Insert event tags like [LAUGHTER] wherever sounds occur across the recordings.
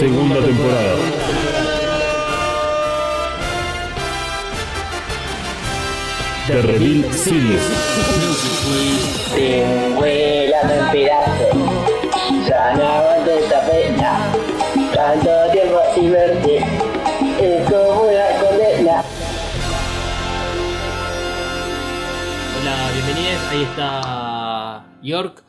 Segunda temporada. The Reveal Series. Te vuelan en pedazos. Ya no aguanto esta pena. Tanto tiempo sin verte. Es como una condena. Hola, bienvenidos. Ahí está York.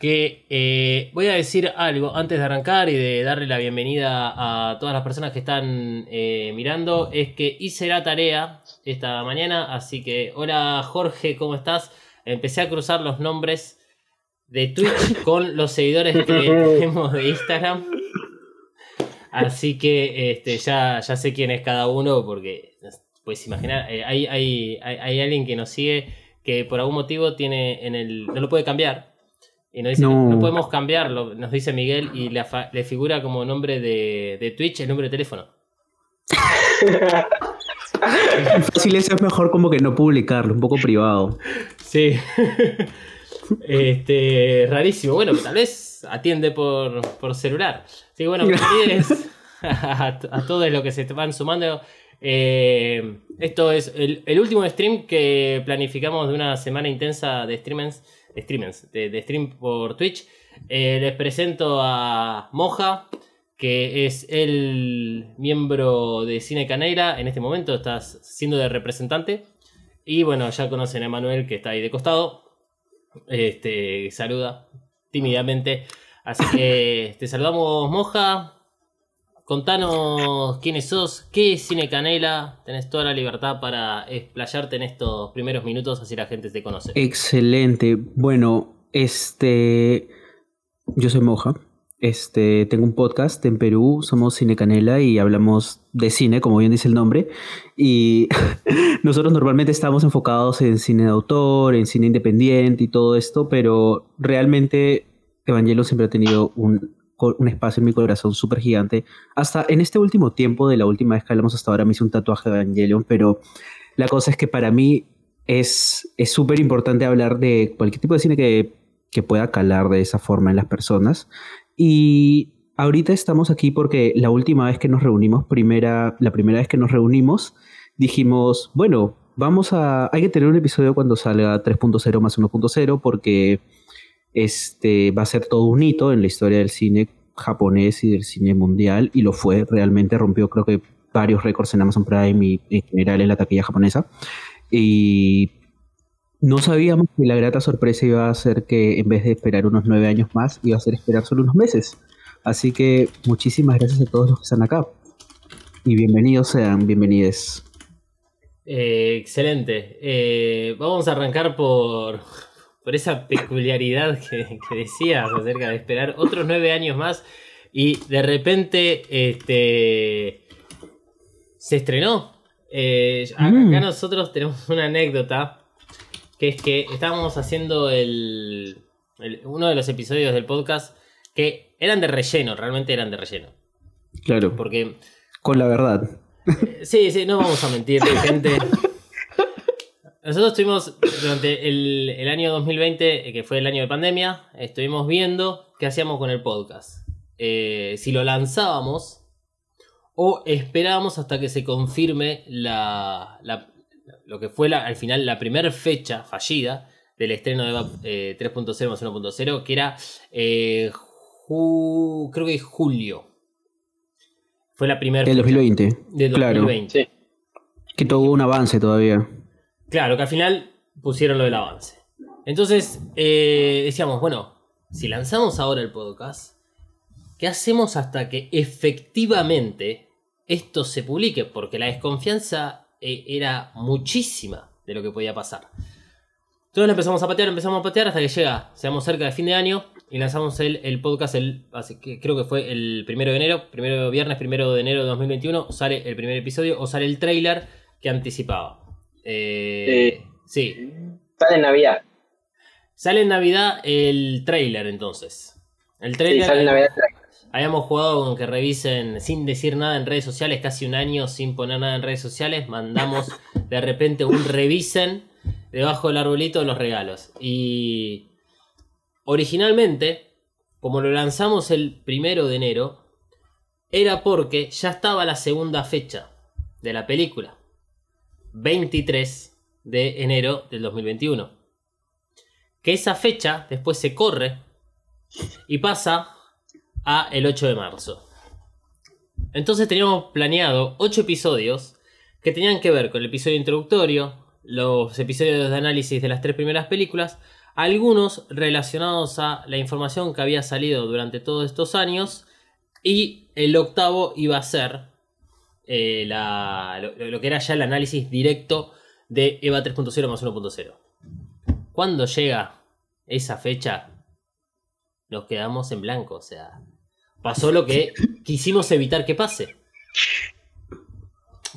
Que eh, voy a decir algo antes de arrancar y de darle la bienvenida a todas las personas que están eh, mirando. Es que hice la tarea esta mañana. Así que, hola Jorge, ¿cómo estás? Empecé a cruzar los nombres de Twitch [LAUGHS] con los seguidores que tenemos de Instagram. Así que este, ya, ya sé quién es cada uno porque puedes imaginar, eh, hay, hay, hay, hay alguien que nos sigue que por algún motivo tiene en el. no lo puede cambiar. Y nos dice, no, No. no podemos cambiarlo, nos dice Miguel, y le, figura como nombre de, de Twitch el número de teléfono. Fácil eso es mejor como que no publicarlo, un poco privado. Sí. [LAUGHS] este, rarísimo. Bueno, tal vez atiende por, por celular. Que bueno, bienvenidos [LAUGHS] [LAUGHS] a, a todos los que se van sumando. Eh, esto es el, el último stream que planificamos de una semana intensa de streamers, streamers, de, stream por Twitch. Eh, les presento a Moja, que es el miembro de Cine Caneira. En este momento estás siendo de representante. Y bueno, ya conocen a Manuel que está ahí de costado. Este, saluda tímidamente. Así que te saludamos, Moja. Contanos quiénes sos, qué es Cine Canela. Tenés toda la libertad para explayarte en estos primeros minutos, así la gente te conoce. Excelente. Bueno, este. Yo soy Moja. Este, tengo un podcast en Perú, somos Cine Canela y hablamos de cine, como bien dice el nombre. Y [LAUGHS] nosotros normalmente estamos enfocados en cine de autor, en cine independiente y todo esto, pero realmente Evangelion siempre ha tenido un, un espacio en mi corazón súper gigante. Hasta en este último tiempo, de la última vez que hablamos hasta ahora, me hice un tatuaje de Evangelion, pero la cosa es que para mí es es súper importante hablar de cualquier tipo de cine que, que pueda calar de esa forma en las personas. Y ahorita estamos aquí porque la última vez que nos reunimos, primera, la primera vez que nos reunimos, dijimos, bueno, vamos a, hay que tener un episodio cuando salga 3.0 más 1.0 porque este va a ser todo un hito en la historia del cine japonés y del cine mundial y lo fue, realmente rompió creo que varios récords en Amazon Prime y en general en la taquilla japonesa. Y no sabíamos que la grata sorpresa iba a ser que en vez de esperar unos nueve años más, iba a ser esperar solo unos meses. Así que muchísimas gracias a todos los que están acá. Y bienvenidos sean, bienvenides. Eh, excelente. Eh, vamos a arrancar por, por esa peculiaridad que, que decías acerca de esperar otros nueve años más y de repente este, se estrenó. Eh, acá Mm. nosotros tenemos una anécdota que es que estábamos haciendo el, el- uno de los episodios del podcast que eran de relleno, realmente eran de relleno. Claro, Porque con la verdad. Sí, sí, no vamos a mentir, gente. [LAUGHS] Nosotros estuvimos durante el, el año 2020, eh, que fue el año de pandemia, estuvimos viendo qué hacíamos con el podcast. Eh, si lo lanzábamos o esperábamos hasta que se confirme la, la- lo que fue la- al final la primera fecha fallida del estreno de eh, 3.0 más 1.0, que era eh, ju- creo que julio. Fue la primera El 2020. de claro. 2020. Sí. Que tuvo un avance todavía. Claro, que al final pusieron lo del avance. Entonces, eh, decíamos, bueno, si lanzamos ahora el podcast, ¿qué hacemos hasta que efectivamente esto se publique? Porque la desconfianza eh, era muchísima de lo que podía pasar. Entonces lo empezamos a patear, empezamos a patear hasta que llega, seamos cerca de fin de año. y lanzamos el, podcast, el, así que creo que fue el primero de enero, primero viernes, primero de enero de 2021, sale el primer episodio o sale el trailer que anticipaba. Eh, sí, Sale en Navidad. sale en Navidad el trailer entonces. El Sí, trailer, sale en Navidad. habíamos jugado con que revisen sin decir nada en redes sociales, casi un año sin poner nada en redes sociales, mandamos de repente un revisen debajo del arbolito de los regalos. Y originalmente, como lo lanzamos el primero de enero, era porque ya estaba la segunda fecha de la película. 23 de enero del 2021. Que esa fecha después se corre y pasa a el 8 de marzo. Entonces teníamos planeado 8 episodios que tenían que ver con el episodio introductorio, los episodios de análisis de las tres primeras películas, algunos relacionados a la información que había salido durante todos estos años y el octavo iba a ser eh, la- lo, lo que era ya el análisis directo de EVA 3.0 más 1.0. Cuando llega esa fecha, nos quedamos en blanco. O sea, pasó lo que [LAUGHS] quisimos evitar que pase.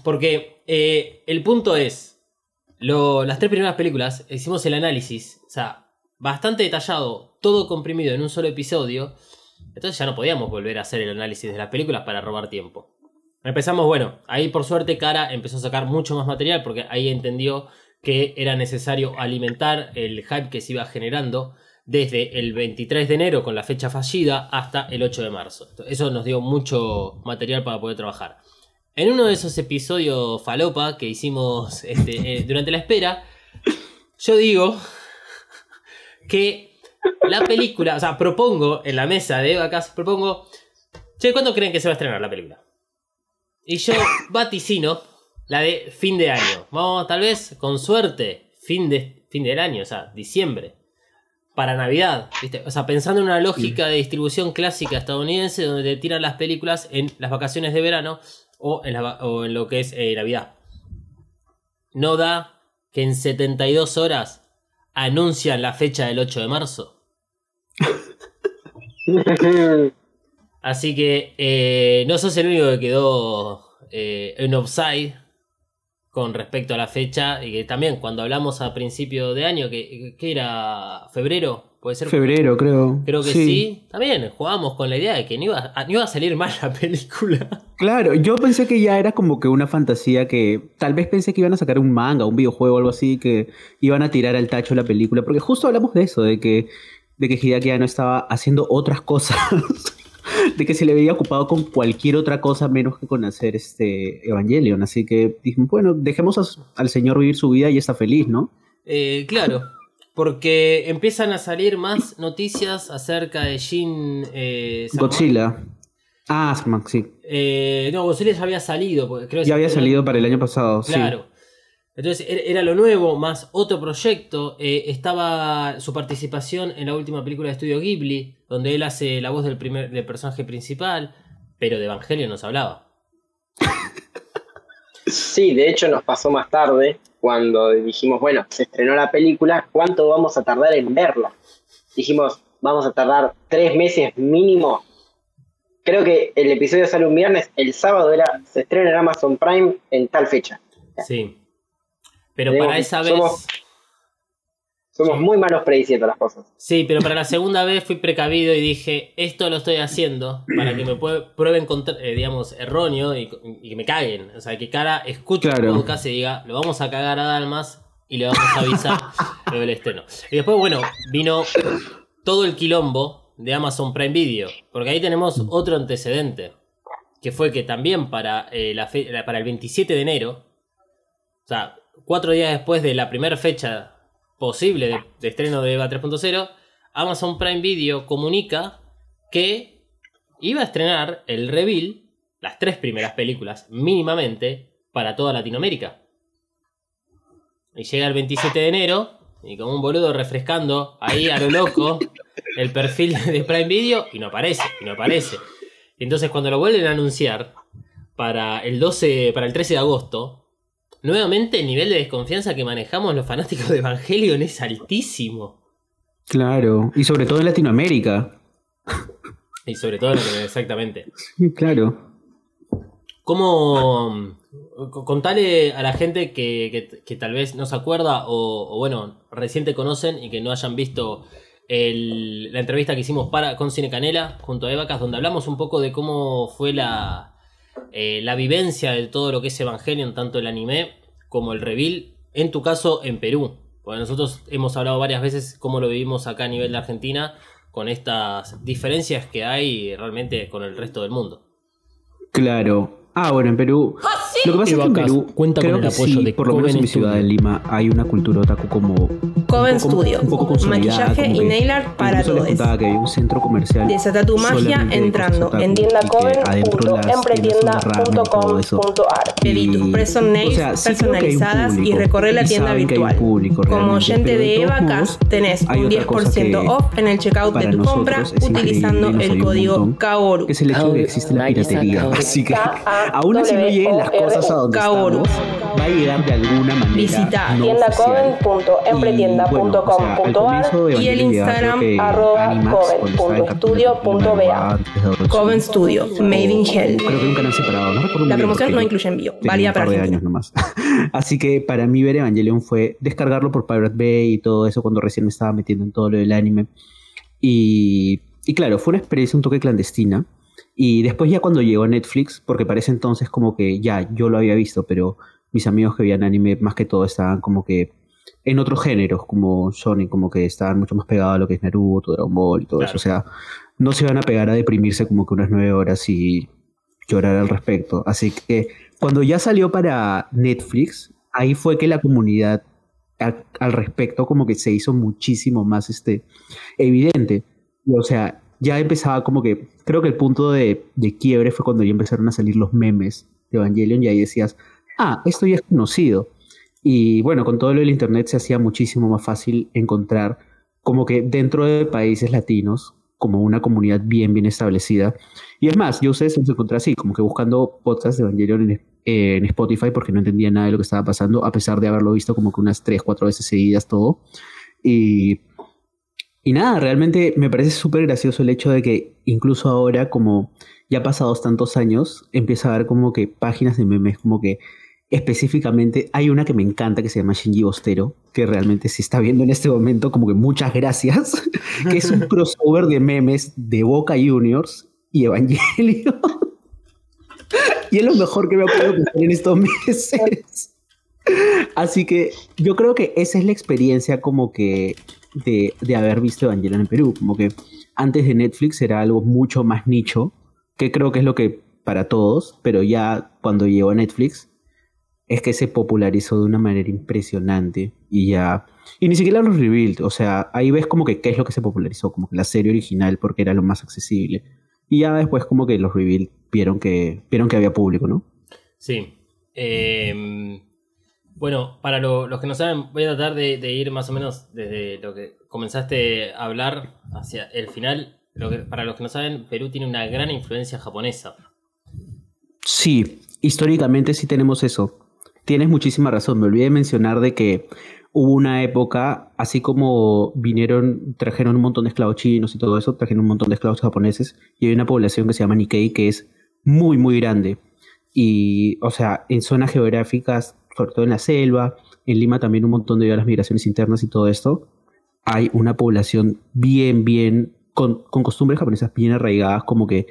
Porque eh, el punto es, lo- las tres primeras películas, hicimos el análisis, o sea, bastante detallado, todo comprimido en un solo episodio. Entonces ya no podíamos volver a hacer el análisis de las películas para robar tiempo. Empezamos, bueno, ahí por suerte Cara empezó a sacar mucho más material porque ahí entendió que era necesario alimentar el hype que se iba generando desde el 23 de enero con la fecha fallida hasta el 8 de marzo. Eso nos dio mucho material para poder trabajar. En uno de esos episodios falopa que hicimos este, eh, durante la espera, yo digo que la película, o sea, propongo en la mesa de vacas, propongo, che, ¿cuándo creen que se va a estrenar la película? Y yo vaticino la de fin de año. Vamos, tal vez, con suerte, fin, de, fin del año, o sea, diciembre. Para Navidad. O sea, pensando en una lógica de distribución clásica estadounidense donde te tiran las películas en las vacaciones de verano o en lo que es eh, Navidad. No da que en 72 horas anuncian la fecha del 8 de marzo. [LAUGHS] Así que eh, no sos el único que quedó eh, en offside con respecto a la fecha. Y que también cuando hablamos a principio de año, que, que era febrero, puede ser. Febrero, creo. Creo que sí. También jugábamos con la idea de que no iba, a- no iba a salir mal la [LAUGHS] película. Claro, yo pensé que ya era como que una fantasía que tal vez pensé que iban a sacar un manga, un videojuego o algo así, que iban a tirar al tacho la película, porque justo hablamos de eso, de que, de que Hideaki no estaba haciendo otras cosas, [LAUGHS] [LAUGHS] de que se le veía ocupado con cualquier otra cosa menos que con hacer este Evangelion, así que dije, bueno, dejemos a- al señor vivir su vida y está feliz, ¿no? Eh, claro, porque empiezan a salir más noticias acerca de Shin eh. Godzilla. Ah, Max, sí. Eh, no, Godzilla ya había salido. porque creo que Ya había salido para el año pasado, sí. Claro. Entonces era- lo nuevo, más otro proyecto. Eh, estaba su participación en la última película de estudio Ghibli, donde él hace la voz del, primer, del personaje principal, pero de Evangelio nos hablaba. Sí, de hecho nos pasó más tarde cuando dijimos, bueno, se estrenó la película, ¿cuánto vamos a tardar en verla? Dijimos, vamos a tardar tres meses mínimo. Creo que el episodio sale un viernes, el sábado era, se estrena en Amazon Prime en tal fecha. Sí. Pero Tenemos- para esa vez. somos- Somos muy malos prediciendo las cosas. Sí, pero para la segunda vez fui precavido y dije, esto lo estoy haciendo para que me prueben, contra- eh, digamos, erróneo y, y que me caguen. O sea, que cara escuche Claro. el podcast y diga, lo vamos a cagar a Dalmas y le vamos a avisar [LAUGHS] lo del estreno. Y después, bueno, vino todo el quilombo de Amazon Prime Video, porque ahí tenemos otro antecedente, que fue que también para, eh, la fe- la- para el 27 de enero, o sea, cuatro días después de la primera fecha posible de, estreno de EVA 3.0, Amazon Prime Video comunica que iba a estrenar el reveal, las tres primeras películas, mínimamente, para toda Latinoamérica. Y llega el 27 de enero, y como un boludo refrescando ahí a lo loco el perfil de Prime Video, y no aparece, y no aparece. Y entonces cuando lo vuelven a anunciar para el 12, para el 13 de agosto, Nuevamente el nivel de desconfianza que manejamos los fanáticos de Evangelion es altísimo. Claro, y sobre todo en Latinoamérica. Y sobre todo, exactamente. Claro. ¿Cómo co- contale a la gente que, que- que tal vez no se acuerda o, o, bueno, recién te conocen y que no hayan visto el- la entrevista que hicimos para con Cine Canela junto a Evacas, donde hablamos un poco de cómo fue la, eh, la vivencia de todo lo que es Evangelion, tanto el anime como el reveal, en tu caso en Perú. Porque nosotros hemos hablado varias veces cómo lo vivimos acá a nivel de Argentina, con estas diferencias que hay realmente con el resto del mundo. Claro. Ah, bueno, en Perú. Lo que pasa es que en Perú cuenta creo con el apoyo sí, de por lo menos en mi ciudad, en Lima, hay una cultura otaku como Coven un poco- Studio. un poco consolidada, Maquillaje y nail art para les todos. contaba que hay un centro comercial Desata tu magia de entrando en de eso. tiendacoven.com.ar. Pedí tus nails o sea, sí personalizadas y recorre la tienda virtual. público Como oyente de de Evacas, tenés un otra cosa 10% que off en el checkout de tu compra utilizando el código KAORU. que es el hecho de que existe la piratería. Así que aún así no lleguen las cosas a donde Kaoru. estamos, va a llegar de alguna manera. Visita no tiendacoven.empretienda.com.ar Y, bueno, o sea, al comienzo y el Instagram arroba coven.studio.ba. Coven Studio, Made in Hell. Creo que un canal separado, no recuerdo La promoción no incluye envío, válida para par de Argentina. años nomás. [LAUGHS] Así que para mí ver Evangelion fue descargarlo por Pirate Bay y todo eso cuando recién me estaba metiendo en todo lo del anime. Y, y claro, fue una experiencia un toque clandestina. Y después ya cuando llegó a Netflix, porque parece entonces como que ya yo lo había visto, pero mis amigos que veían anime más que todo estaban como que en otros géneros, como Sonic, como que estaban mucho más pegados a lo que es Naruto, Dragon Ball y todo Claro. eso. O sea, no se iban a pegar a deprimirse como que unas nueve horas y llorar al respecto. Así que cuando ya salió para Netflix, ahí fue que la comunidad a- al respecto como que se hizo muchísimo más este, evidente. O sea, ya empezaba como que, creo que el punto de, de quiebre fue cuando ya empezaron a salir los memes de Evangelion y ahí decías, ah, esto ya es conocido. Y bueno, con todo lo del internet se hacía muchísimo más fácil encontrar como que dentro de países latinos, como una comunidad bien, bien establecida. Y es más, yo ustedes los encontré así, como que buscando podcasts de Evangelion en, en Spotify porque no entendía nada de lo que estaba pasando, a pesar de haberlo visto como que unas 3, 4 veces seguidas todo. Y, y nada, realmente me parece súper gracioso el hecho de que incluso ahora, como ya pasados tantos años, empieza a haber como que páginas de memes, como que específicamente hay una que me encanta que se llama Shinji Bostero, que realmente se está viendo en este momento como que muchas gracias, [LAUGHS] que es un crossover de memes de Boca Juniors y Evangelion. [LAUGHS] y es lo mejor que me ha podido en estos meses. Así que yo creo que esa es la experiencia como que de, de haber visto Evangelion en Perú, como que antes de Netflix era algo mucho más nicho, que creo que es lo que para todos, pero ya cuando llegó a Netflix es que se popularizó de una manera impresionante y ya y ni siquiera los rebuild, o sea, ahí ves como que qué es lo que se popularizó, como que la serie original porque era lo más accesible. Y ya después como que los rebuild vieron que vieron que había público, ¿no? Sí. Eh, bueno, para lo- los que no saben, voy a tratar de, ir más o menos desde lo que comenzaste a hablar hacia el final. Para los que no saben, Perú tiene una gran influencia japonesa. Sí, históricamente sí tenemos eso. Tienes muchísima razón. Me olvidé de mencionar de que hubo una época, así como vinieron, trajeron un montón de esclavos chinos y todo eso, trajeron un montón de esclavos japoneses y hay una población que se llama Nikkei que es muy, muy grande. Y, o sea, en zonas geográficas, sobre todo en la selva, en Lima también un montón de las migraciones internas y todo esto, hay una población bien, bien, con, con costumbres japonesas bien arraigadas, como que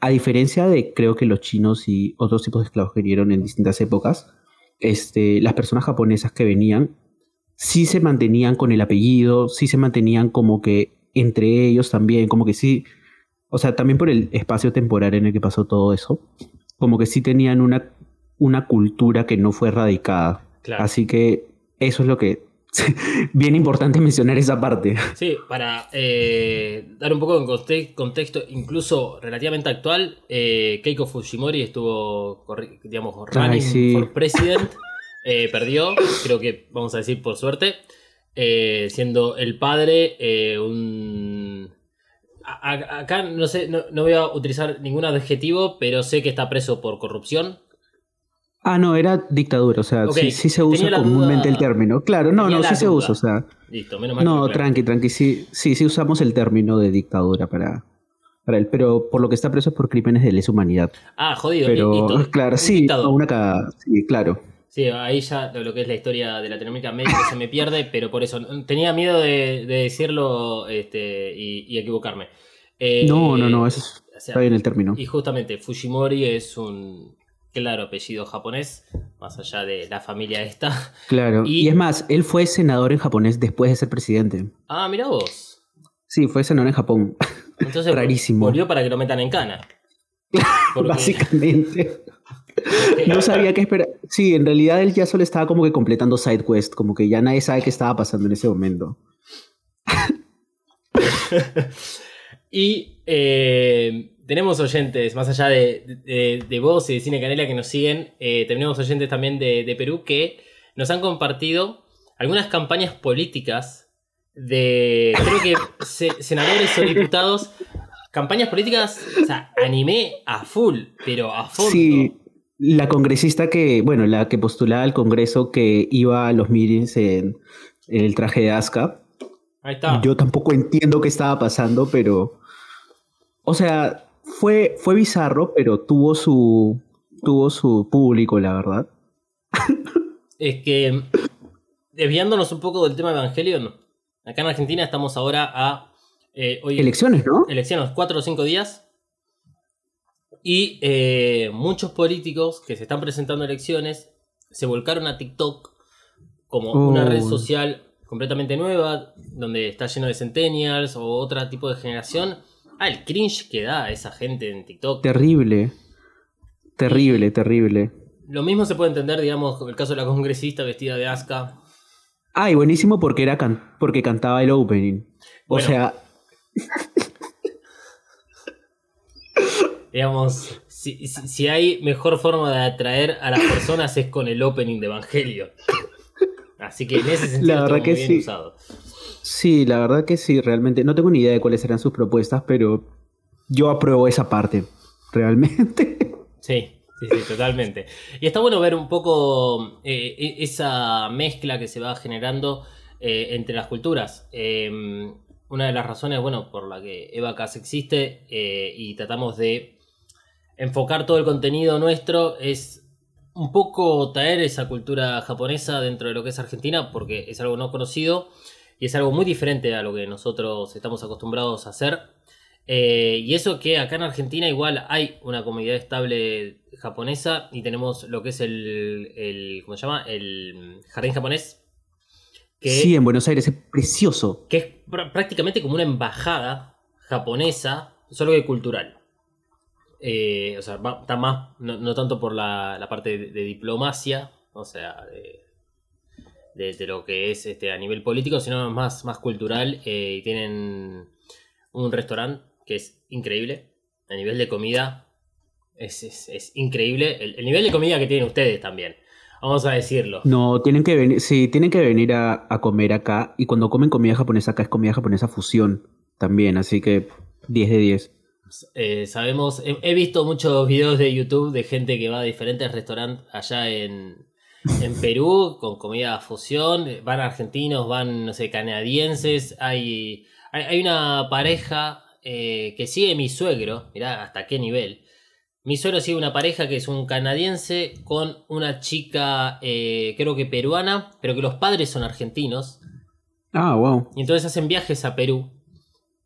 a diferencia de creo que los chinos y otros tipos de esclavos que vinieron en distintas épocas, este, las personas japonesas que venían sí se mantenían con el apellido, sí se mantenían como que entre ellos también, como que sí, o sea, también por el espacio temporal en el que pasó todo eso, como que sí tenían una, una cultura que no fue erradicada. Claro. Así que eso es lo que... [LAUGHS] Bien importante mencionar esa parte. Sí, para eh, dar un poco de conte- contexto, incluso relativamente actual, eh, Keiko Fujimori estuvo, digamos, running Ay, sí. for president, eh, perdió, creo que vamos a decir por suerte, eh, siendo el padre un... acá no sé, no, no voy a utilizar ningún adjetivo, pero sé que está preso por corrupción. Ah, no, era dictadura, o sea, sí, sí se usa comúnmente duda- el término. Claro, no, tenía no, sí se usa, o sea. Listo, menos mal. No, tranqui, tranqui, sí, sí, sí usamos el término de dictadura para, para él, pero por lo que está preso es por crímenes de lesa humanidad. Ah, jodido. Pero, listo. claro, Un sí, una cagada, sí, claro. Sí, ahí ya lo lo que es la historia de Latinoamérica medio se me pierde, pero por eso tenía miedo de, de decirlo este, y, y equivocarme. Eh, No, no, no, eso está bien el término. Y justamente Fujimori es un claro apellido japonés, más allá de la familia esta. Claro. y- Y, es más, él fue senador en japonés después de ser presidente. Ah, mira vos. Sí, fue senador en Japón. Entonces [LAUGHS] Rarísimo. volvió para que lo metan en cana. [LAUGHS] Porque- Básicamente. [LAUGHS] No sabía qué esperar. Sí, en realidad él ya solo estaba como que completando side quest, como que ya nadie sabe qué estaba pasando en ese momento. Y eh, tenemos oyentes, más allá de, de, de vos y de Cine Canela que nos siguen, eh, tenemos oyentes también de, de Perú que nos han compartido algunas campañas políticas de, creo que se- senadores o diputados, campañas políticas, o sea, animé a full, pero a fondo. Sí, la congresista que, bueno, la que postulaba al Congreso que iba a los meetings en, en el traje de Asuka. Ahí está. Yo tampoco entiendo qué estaba pasando, pero. O sea, fue, fue bizarro, pero tuvo su. tuvo su público, la verdad. Es que, desviándonos un poco del tema Evangelion, acá en Argentina estamos ahora a... eh, hoy, Elecciones, ¿no? elecciones, cuatro o cinco días. Y eh, muchos políticos que se están presentando a elecciones se volcaron a TikTok como una red social completamente nueva, donde está lleno de centennials o otro tipo de generación. Ah, el cringe que da esa gente en TikTok. Terrible. Terrible, terrible. Lo mismo se puede entender, digamos, con el caso de la congresista vestida de Asuka. Ah, y buenísimo porque era can- porque cantaba el opening. O Bueno. sea, Digamos, si, si- si hay mejor forma de atraer a las personas es con el opening de Evangelio. Así que en ese sentido La verdad que bien sí. usado. Sí, la verdad que sí, realmente. No tengo ni idea de cuáles eran sus propuestas, pero yo apruebo esa parte. [LAUGHS] Realmente. Sí, sí, sí, totalmente. Y está bueno ver un poco eh, e- esa mezcla que se va generando eh, entre las culturas. Eh, una de las razones, bueno, por la que Evacas existe eh, y tratamos de enfocar todo el contenido nuestro es un poco traer esa cultura japonesa dentro de lo que es Argentina, porque es algo no conocido y es algo muy diferente a lo que nosotros estamos acostumbrados a hacer. Eh, y eso que acá en Argentina igual hay una comunidad estable japonesa y tenemos lo que es el, el ¿cómo se llama? El jardín japonés. Que, Sí, en Buenos Aires es precioso. que es pr- prácticamente como una embajada japonesa, solo que cultural. Eh, o sea, va- está más, no, no tanto por la, la parte de, de diplomacia, o sea, de, de- de lo que es este, a nivel político, sino más, más cultural. eh, y tienen un restaurante que es increíble. A nivel de comida es, es- es increíble. El, el nivel de comida que tienen ustedes también. Vamos a decirlo. No, tienen que venir, sí, tienen que venir a, a comer acá. Y cuando comen comida japonesa acá es comida japonesa fusión también. Así que 10 de 10. Eh, sabemos, he, he visto muchos videos de YouTube de gente que va a diferentes restaurantes allá en, en Perú con comida fusión. Van argentinos, van, no sé, canadienses. Hay, hay, hay una pareja eh, que sigue mi suegro. Mirá hasta qué nivel. Mi suegro sigue una pareja que es un canadiense con una chica, eh, creo que peruana, pero que los padres son argentinos. Ah, wow. Y entonces hacen viajes a Perú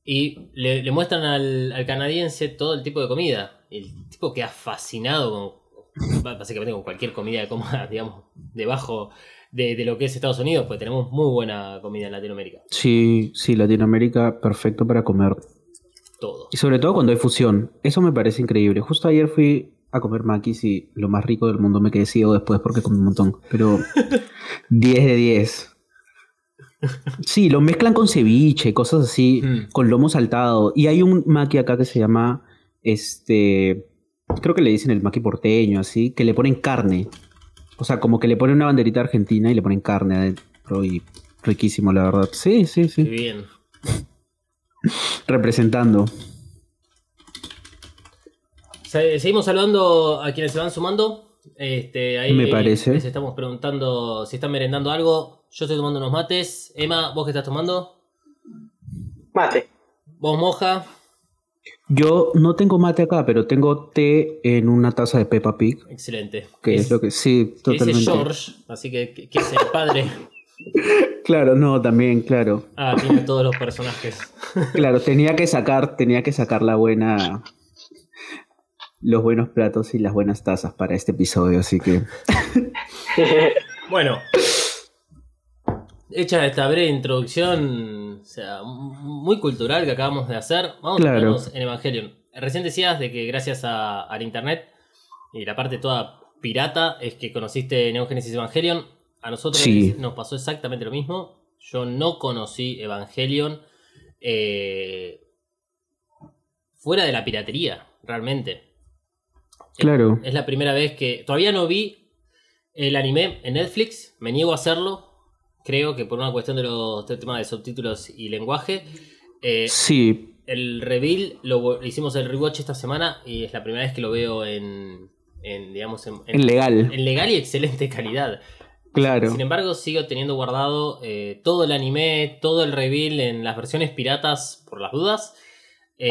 y le, le muestran al, al canadiense todo el tipo de comida. El tipo queda fascinado con, básicamente con cualquier comida de coma, [LAUGHS] digamos, debajo de, de lo que es Estados Unidos, pues tenemos muy buena comida en Latinoamérica. Sí, sí, Latinoamérica perfecto para comer. Todo. Y sobre todo cuando hay fusión. Eso me parece increíble. Justo ayer fui a comer maquis y lo más rico del mundo me quedé ciego después porque comí un montón. Pero [LAUGHS] 10 de 10. Sí, lo mezclan con ceviche, cosas así, Mm. con lomo saltado. Y hay un maqui acá que se llama, este, creo que le dicen el maqui porteño, así, que le ponen carne. O sea, como que le ponen una banderita argentina y le ponen carne adentro y riquísimo, la verdad. Sí, sí, Qué sí. bien. [LAUGHS] Representando. Se- Seguimos saludando a quienes se van sumando. Este, ahí Me parece. Les estamos preguntando si están merendando algo. Yo estoy tomando unos mates. Emma, ¿vos qué estás tomando? Mate. ¿Vos moja? Yo no tengo mate acá, pero tengo té en una taza de Peppa Pig, Excelente. que es, lo que sí, que dice totalmente. George, así que, que es el padre. [LAUGHS] Claro, no, también, claro. Ah, tiene todos los personajes. [LAUGHS] Claro, tenía que sacar, tenía que sacar la buena los buenos platos y las buenas tazas para este episodio, así que [LAUGHS] Bueno, hecha esta breve introducción, o sea, muy cultural que acabamos de hacer, vamos Claro. a en Evangelion. Recién decías de que gracias a- al internet y la parte toda pirata es que conociste Neo Genesis Evangelion. A nosotros Sí. nos pasó exactamente lo mismo. Yo no conocí Evangelion eh, fuera de la piratería, realmente. claro. Es la primera vez que. Todavía no vi el anime en Netflix. Me niego a hacerlo. Creo que por una cuestión de los del tema de subtítulos y lenguaje. Eh, Sí, el reveal lo hicimos el rewatch esta semana y es la primera vez que lo veo en. en, digamos, en, en- en legal, en legal y excelente calidad. claro. Sin embargo, sigo teniendo guardado eh, todo el anime, todo el reveal en las versiones piratas por las dudas.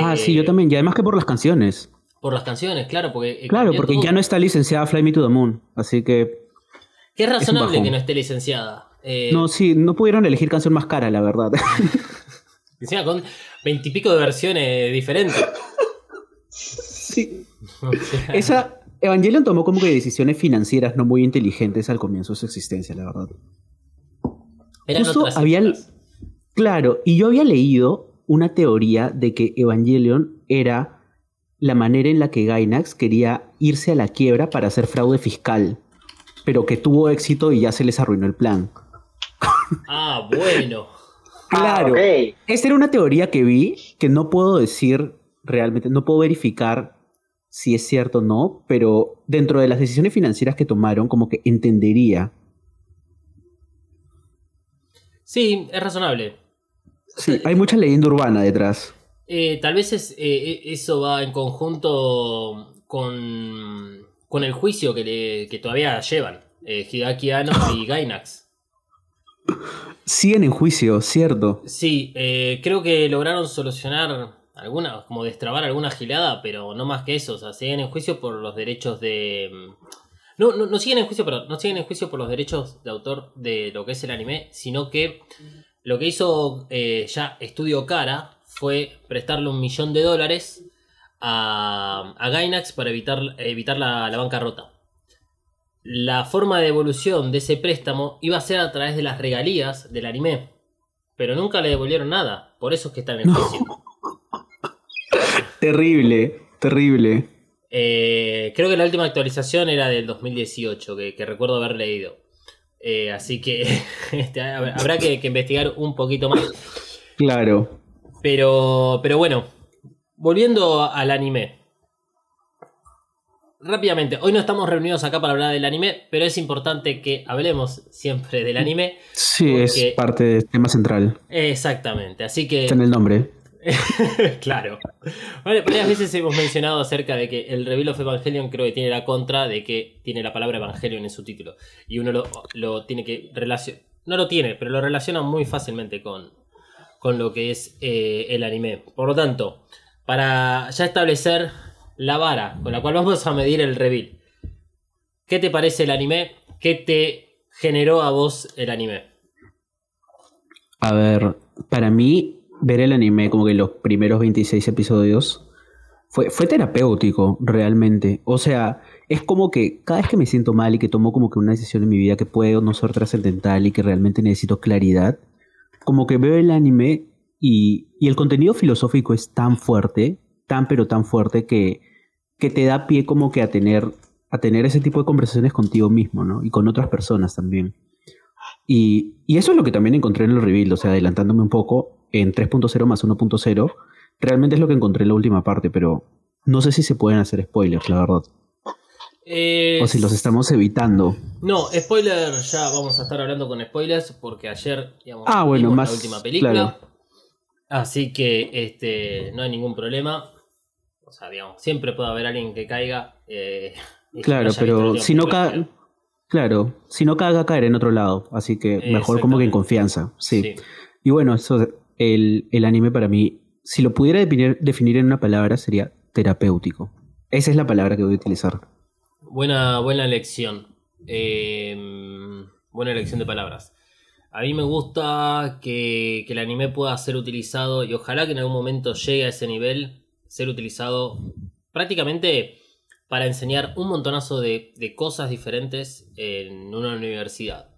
Ah, Eh, sí, yo también, y además que por las canciones. Por las canciones, claro, porque. eh, Claro, porque todo. ya no está licenciada Fly Me to the Moon, así que es razonable que no esté licenciada. Eh, no, sí, no pudieron elegir canción más cara, la verdad. [LAUGHS] Encima con veintipico de versiones diferentes. sí. [LAUGHS] O sea, Esa Evangelion tomó como que decisiones financieras no muy inteligentes al comienzo de su existencia, la verdad. justo había. Claro, y yo había leído una teoría de que Evangelion era la manera en la que Gainax quería irse a la quiebra para hacer fraude fiscal, pero que tuvo éxito y ya se les arruinó el plan. Ah, bueno. Claro. Ah. Esta era una teoría que vi que no puedo decir realmente, no puedo verificar si es cierto o no, pero dentro de las decisiones financieras que tomaron, como que entendería. Sí, es razonable. Sí, hay mucha leyenda urbana detrás. Eh, tal vez es, eh, eso va en conjunto con, con el juicio que, le- que todavía llevan eh, Hideaki Anno y [LAUGHS] Gainax. Siguen en juicio, cierto. Sí, eh, creo que lograron solucionar alguna, como destrabar alguna gilada, pero no más que eso. O sea, siguen en juicio por los derechos de. mm, No, no, no siguen en juicio, pero no siguen en juicio por los derechos de autor de lo que es el anime, sino que lo que hizo eh, ya Estudio Cara fue prestarle un millón de dólares a, a Gainax para evitar, evitar la, la bancarrota. La forma de evolución de ese préstamo iba a ser a través de las regalías del anime. Pero nunca le devolvieron nada. Por eso es que están en No. juicio. [LAUGHS] Terrible, terrible. Eh, creo que la última actualización era del 2018, que, que recuerdo haber leído. Eh, así que [LAUGHS] este, hab- habrá que, que investigar un poquito más. Claro. Pero, pero bueno, volviendo al anime. Rápidamente, hoy no estamos reunidos acá para hablar del anime, pero es importante que hablemos siempre del anime. Sí, Porque- es parte del tema central. Exactamente, así que... Está en el nombre. [LAUGHS] claro. Vale, varias veces hemos mencionado acerca de que el Reveal of Evangelion creo que tiene la contra de que tiene la palabra Evangelion en su título. Y uno lo, lo tiene que relacionar. No lo tiene, pero lo relaciona muy fácilmente con, con lo que es eh, el anime. Por lo tanto, para ya establecer la vara con la cual vamos a medir el reveal. ¿Qué te parece el anime? ¿Qué te generó a vos el anime? A ver, para mí, ver el anime como que los primeros 26 episodios fue, fue terapéutico, realmente. O sea, es como que cada vez que me siento mal y que tomo como que una decisión en mi vida que puede o no ser trascendental y que realmente necesito claridad, como que veo el anime y, y el contenido filosófico es tan fuerte, tan pero tan fuerte que, que te da pie como que a tener, a tener ese tipo de conversaciones contigo mismo, ¿no? Y con otras personas también. Y, y eso es lo que también encontré en el reveal, o sea, adelantándome un poco, en 3.0 más 1.0, realmente es lo que encontré en la última parte, pero no sé si se pueden hacer spoilers, la verdad. Eh, O si los estamos evitando. No, spoiler, ya vamos a estar hablando con spoilers porque ayer digamos, Ah, bueno, más- la última película. claro. Así que este no hay ningún problema. O sea, digamos, siempre puede haber alguien que caiga. eh, [LAUGHS] Claro, pero si no cae. Claro, si no caga, caer en otro lado. Así que mejor como que en confianza. Sí. Sí. Y bueno, eso, el, el anime para mí, si lo pudiera definir, definir en una palabra, sería terapéutico. Esa es la palabra que voy a utilizar. Buena, buena elección. Eh, buena elección de palabras. A mí me gusta que, que el anime pueda ser utilizado y ojalá que en algún momento llegue a ese nivel, ser utilizado prácticamente para enseñar un montonazo de, de cosas diferentes en una universidad.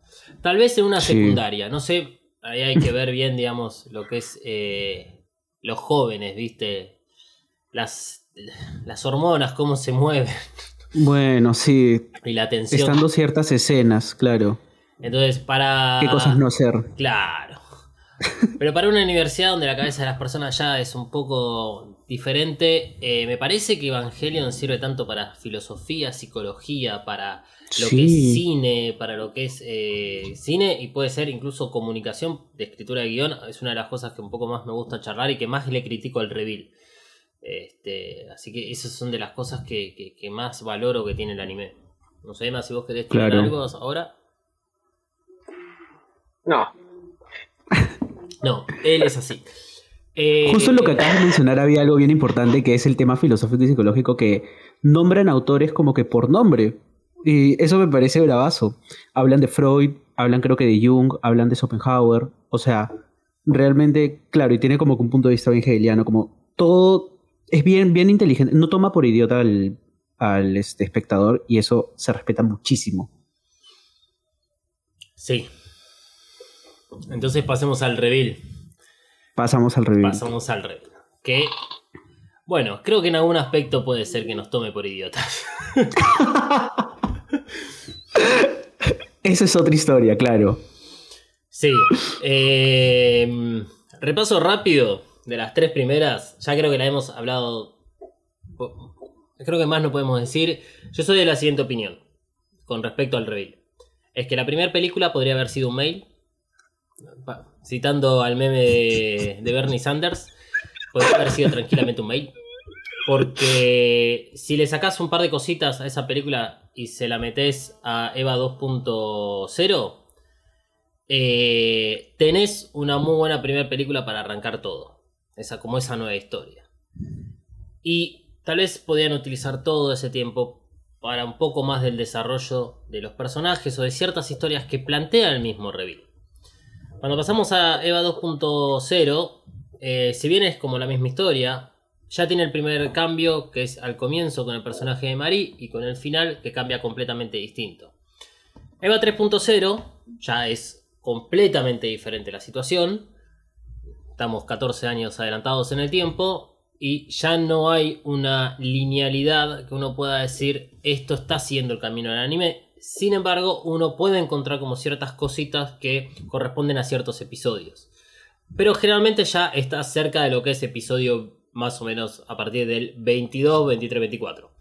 Tal vez en una Sí. secundaria, no sé, ahí hay que ver bien, digamos, lo que es eh, los jóvenes, ¿viste? Las, las hormonas, cómo se mueven Bueno, sí, y la atención. estando ciertas escenas, claro. Entonces, para. ¿Qué cosas no hacer? Claro. Pero para una universidad donde la cabeza de las personas ya es un poco diferente, eh, me parece que Evangelion sirve tanto para filosofía, psicología, para lo que es cine, para lo que es eh, cine y puede ser incluso comunicación de escritura de guion. Es una de las cosas que un poco más me gusta charlar y que más le critico al reveal. Este, así que esas son de las cosas que, que- que más valoro que tiene el anime. No sé, más si vos querés tirar Claro. algo ahora. No, No, él es así. Eh, Justo en lo que acabas de mencionar había algo bien importante que es el tema filosófico y psicológico que nombran autores como que por nombre. Y eso me parece bravazo. Hablan de Freud, hablan creo que de Jung, hablan de Schopenhauer. O sea, realmente, claro, y tiene como que un punto de vista bien hegeliano, como todo es bien, bien inteligente. No toma por idiota al, al este, espectador y eso se respeta muchísimo. Sí. Entonces pasemos al reveal. Pasamos al review. Pasamos al reveal. Que, bueno, creo que en algún aspecto puede ser que nos tome por idiotas. [LAUGHS] Esa es otra historia, claro. Sí. eh, repaso rápido de las tres primeras. Ya creo que la hemos hablado. Creo que más no podemos decir. Yo soy de la siguiente opinión con respecto al reveal. Es que la primera película podría haber sido un mail. Citando al meme de, Bernie Sanders, podría haber sido tranquilamente un mail. Porque si le sacas un par de cositas a esa película y se la metes a Eva 2.0, eh, tenés una muy buena primera película para arrancar todo. Esa, como esa nueva historia. Y tal vez podían utilizar todo ese tiempo para un poco más del desarrollo de los personajes o de ciertas historias que plantea el mismo reveal. Cuando pasamos a Eva 2.0, eh, si bien es como la misma historia, ya tiene el primer cambio que es al comienzo con el personaje de Marie y con el final que cambia completamente distinto. Eva 3.0 ya es completamente diferente la situación. Estamos 14 años adelantados en el tiempo y ya no hay una linealidad que uno pueda decir esto está siendo el camino del anime. Sin embargo, uno puede encontrar como ciertas cositas que corresponden a ciertos episodios. Pero generalmente ya está cerca de lo que es episodio más o menos a partir del 22, 23, 24.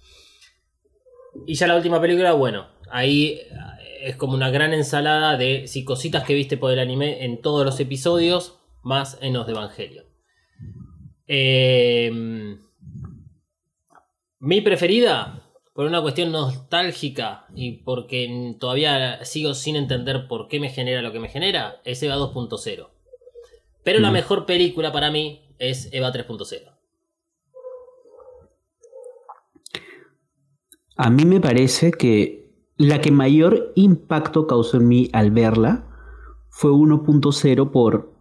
Y ya la última película, bueno, ahí eh, es como una gran ensalada de sí, cositas que viste por el anime en todos los episodios, más en los de Evangelion. Eh, mi preferida, por una cuestión nostálgica y porque todavía sigo sin entender por qué me genera lo que me genera, es Eva 2.0. Pero la mejor película para mí es Eva 3.0. A mí me parece que la que mayor impacto causó en mí al verla fue 1.0 por...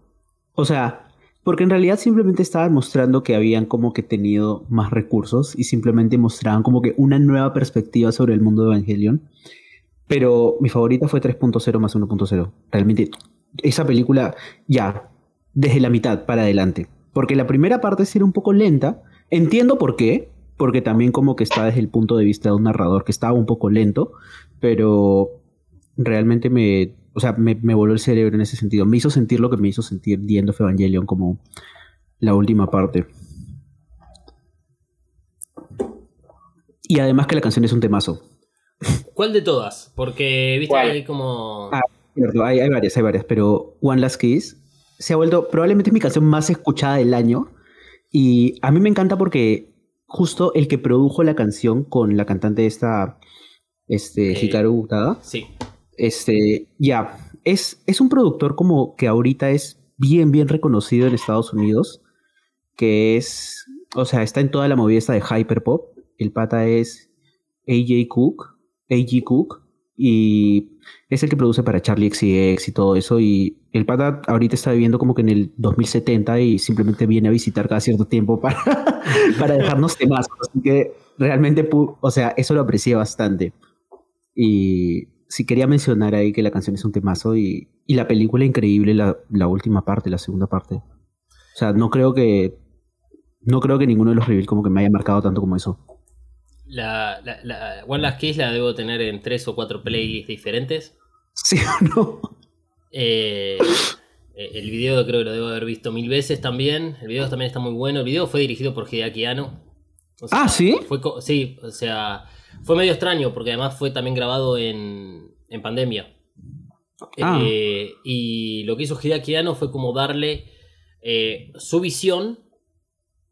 O sea, porque en realidad simplemente estaban mostrando que habían como que tenido más recursos y simplemente mostraban como que una nueva perspectiva sobre el mundo de Evangelion. Pero mi favorita fue 3.0 más 1.0. Realmente esa película ya, desde la mitad para adelante. Porque la primera parte sí era un poco lenta. Entiendo por qué, porque también como que está desde el punto de vista de un narrador que estaba un poco lento, pero realmente me, o sea, me, me voló el cerebro en ese sentido. Me hizo sentir lo que me hizo sentir The End of Evangelion como la última parte. Y además que la canción es un temazo. ¿Cuál de todas? Porque viste ¿Cuál? que hay como. Ah, Cierto, hay, hay varias, hay varias, pero One Last Kiss se ha vuelto probablemente mi canción más escuchada del año. Y a mí me encanta porque justo el que produjo la canción con la cantante esta, este, Eh, Hikaru Utada. Sí. Este, ya, es, es un productor como que ahorita es bien, bien reconocido en Estados Unidos, que es, o sea, está en toda la movida de Hyperpop. El pata es AJ Cook, AG Cook, y es el que produce para Charlie XCX y todo eso. Y el pata ahorita está viviendo como que en el 2070 y simplemente viene a visitar cada cierto tiempo para, [LAUGHS] para dejarnos temas. Así que realmente, o sea, eso lo aprecié bastante. Y sí quería mencionar ahí que la canción es un temazo y, y la película increíble, la, la última parte, la segunda parte. O sea, no creo que. No creo que ninguno de los reveals como que me haya marcado tanto como eso. La, la, la One Last Kiss la debo tener en tres o cuatro playlists diferentes. ¿Sí o no? Eh, el video creo que lo debo haber visto mil veces también. El video también está muy bueno. El video fue dirigido por Hideaki Anno. O sea, Ah, ¿sí? Fue sí, o sea, fue medio extraño porque además fue también grabado en, en pandemia. Ah. Eh, y lo que hizo Hideaki Anno fue como darle eh, su visión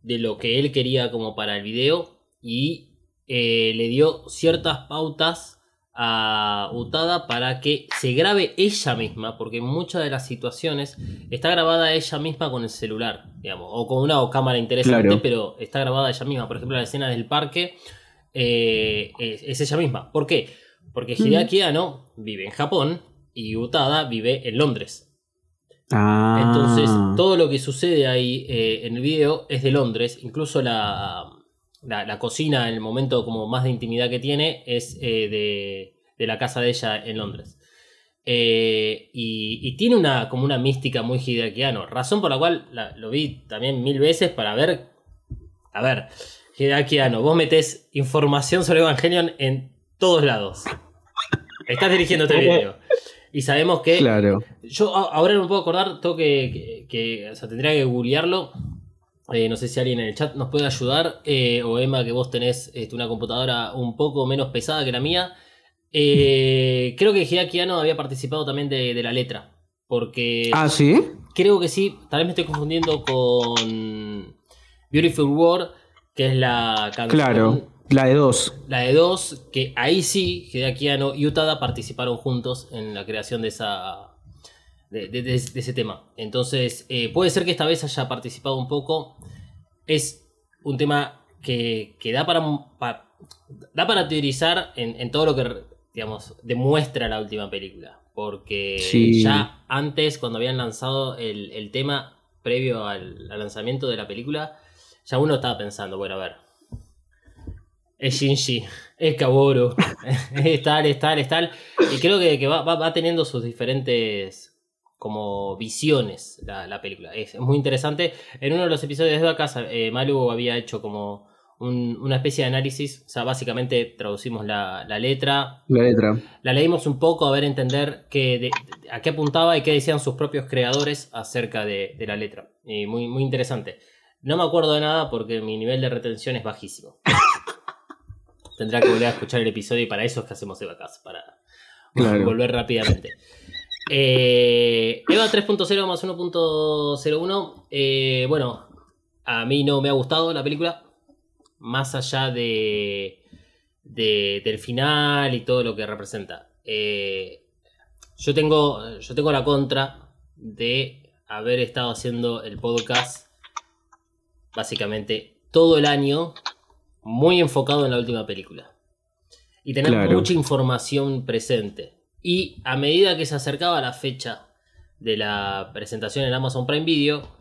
de lo que él quería como para el video y eh, le dio ciertas pautas a Utada para que se grabe ella misma, porque en muchas de las situaciones está grabada ella misma con el celular, digamos, o con una cámara interesante, Claro. pero está grabada ella misma. Por ejemplo, la escena del parque eh, es, es ella misma. ¿Por qué? Porque Hideaki Anno vive en Japón y Utada vive en Londres. Ah. Entonces, todo lo que sucede ahí eh, en el video es de Londres. Incluso la, la, la cocina, el momento como más de intimidad que tiene, es eh, de, de la casa de ella en Londres. Eh, y, y tiene una, como una mística muy hideakiano. Razón por la cual la- lo vi también mil veces para ver. A ver, Hideakiano, vos metés información sobre Evangelion en todos lados. Estás dirigiendo este video. Y sabemos que Claro. yo ahora no me puedo acordar, tengo que, que- que- o sea, tendría que googlearlo. Eh, no sé si alguien en el chat nos puede ayudar. eh, o Emma, que vos tenés este, una computadora un poco menos pesada que la mía. Eh, [LAUGHS] creo que Hideaki Anno había participado también de, de la letra. Porque Ah, ¿sí? creo que sí, tal vez me estoy confundiendo con Beautiful World, que es la canción Claro. La de dos. la de dos, que ahí sí, Hideaki Anno y Utada participaron juntos en la creación de esa. de, de- de- de ese tema. Entonces, eh, puede ser que esta vez haya participado un poco. Es un tema que, que da para, pa- da para teorizar en, en todo lo que digamos demuestra la última película. Porque Sí. ya antes, cuando habían lanzado el, el tema previo al, al lanzamiento de la película, ya uno estaba pensando, bueno, a ver, es Shinji, es Kaworu, [LAUGHS] es tal, es tal, es tal. Y creo que, que va, va- va teniendo sus diferentes como visiones la, la película. Es, es muy interesante. En uno de los episodios de Vacas, eh, Malu había hecho como un- una especie de análisis. O sea, básicamente traducimos la, la letra, La letra. la leímos un poco a ver entender qué de- a qué apuntaba y qué decían sus propios creadores acerca de, de la letra. Y muy, muy interesante. No me acuerdo de nada porque mi nivel de retención es bajísimo. [LAUGHS] Tendrá que volver a escuchar el episodio y para eso es que hacemos Evacas, para Claro. volver rápidamente. Eh, Eva 3.0 más 1.01. eh, bueno, a mí no me ha gustado la película. Más allá de, de- del final y todo lo que representa. Eh, yo, tengo, yo tengo la contra de haber estado haciendo el podcast básicamente todo el año muy enfocado en la última película. Y tener Claro. mucha información presente. Y a medida que se acercaba la fecha de la presentación en Amazon Prime Video,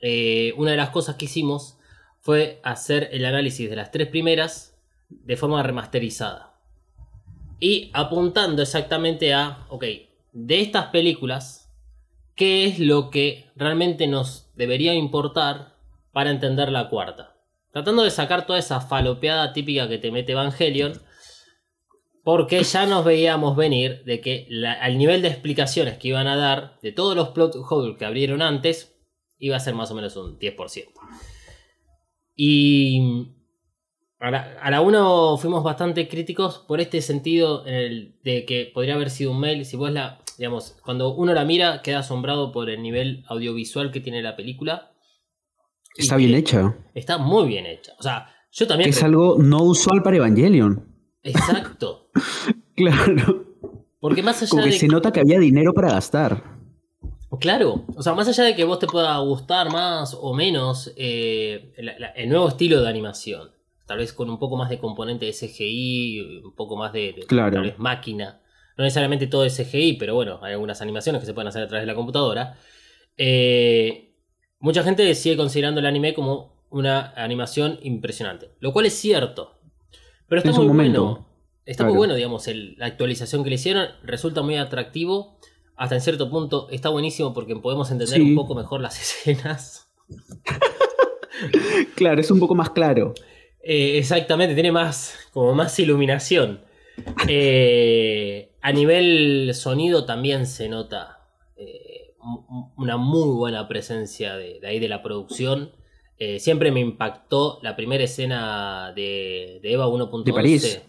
eh, una de las cosas que hicimos fue hacer el análisis de las tres primeras de forma remasterizada. Y apuntando exactamente a, ok, de estas películas, ¿qué es lo que realmente nos debería importar para entender la cuarta? Tratando de sacar toda esa falopeada típica que te mete Evangelion, porque ya nos veíamos venir de que al nivel de explicaciones que iban a dar de todos los plot holes que abrieron antes, iba a ser más o menos un 10%. Y a la, a uno fuimos bastante críticos por este sentido de que podría haber sido un mail. Si vos la, digamos, cuando uno la mira, queda asombrado por el nivel audiovisual que tiene la película. Está bien hecha. Está muy bien hecha. O sea, Yo también. Que es algo no usual para Evangelion. Exacto. [LAUGHS] Claro. Porque más allá Como que de se nota que había dinero para gastar. Claro, o sea, más allá de que vos te pueda gustar más o menos eh, la- la- el nuevo estilo de animación, tal vez con un poco más de componente de CGI, un poco más de, de- Claro. tal vez máquina, no necesariamente todo es CGI, pero bueno, hay algunas animaciones que se pueden hacer a través de la computadora. Eh, mucha gente sigue considerando el anime como una animación impresionante, lo cual es cierto, pero está muy bueno. Está Claro. muy bueno, digamos, el- la actualización que le hicieron resulta muy atractivo. Hasta en cierto punto está buenísimo porque podemos entender Sí. un poco mejor las [LAUGHS] escenas. Claro, es un poco más claro. Eh, exactamente, tiene más, como más iluminación. Eh, a nivel sonido también se nota eh, una muy buena presencia de, de ahí de la producción. Eh, siempre me impactó la primera escena de, de Eva 1.11. De París.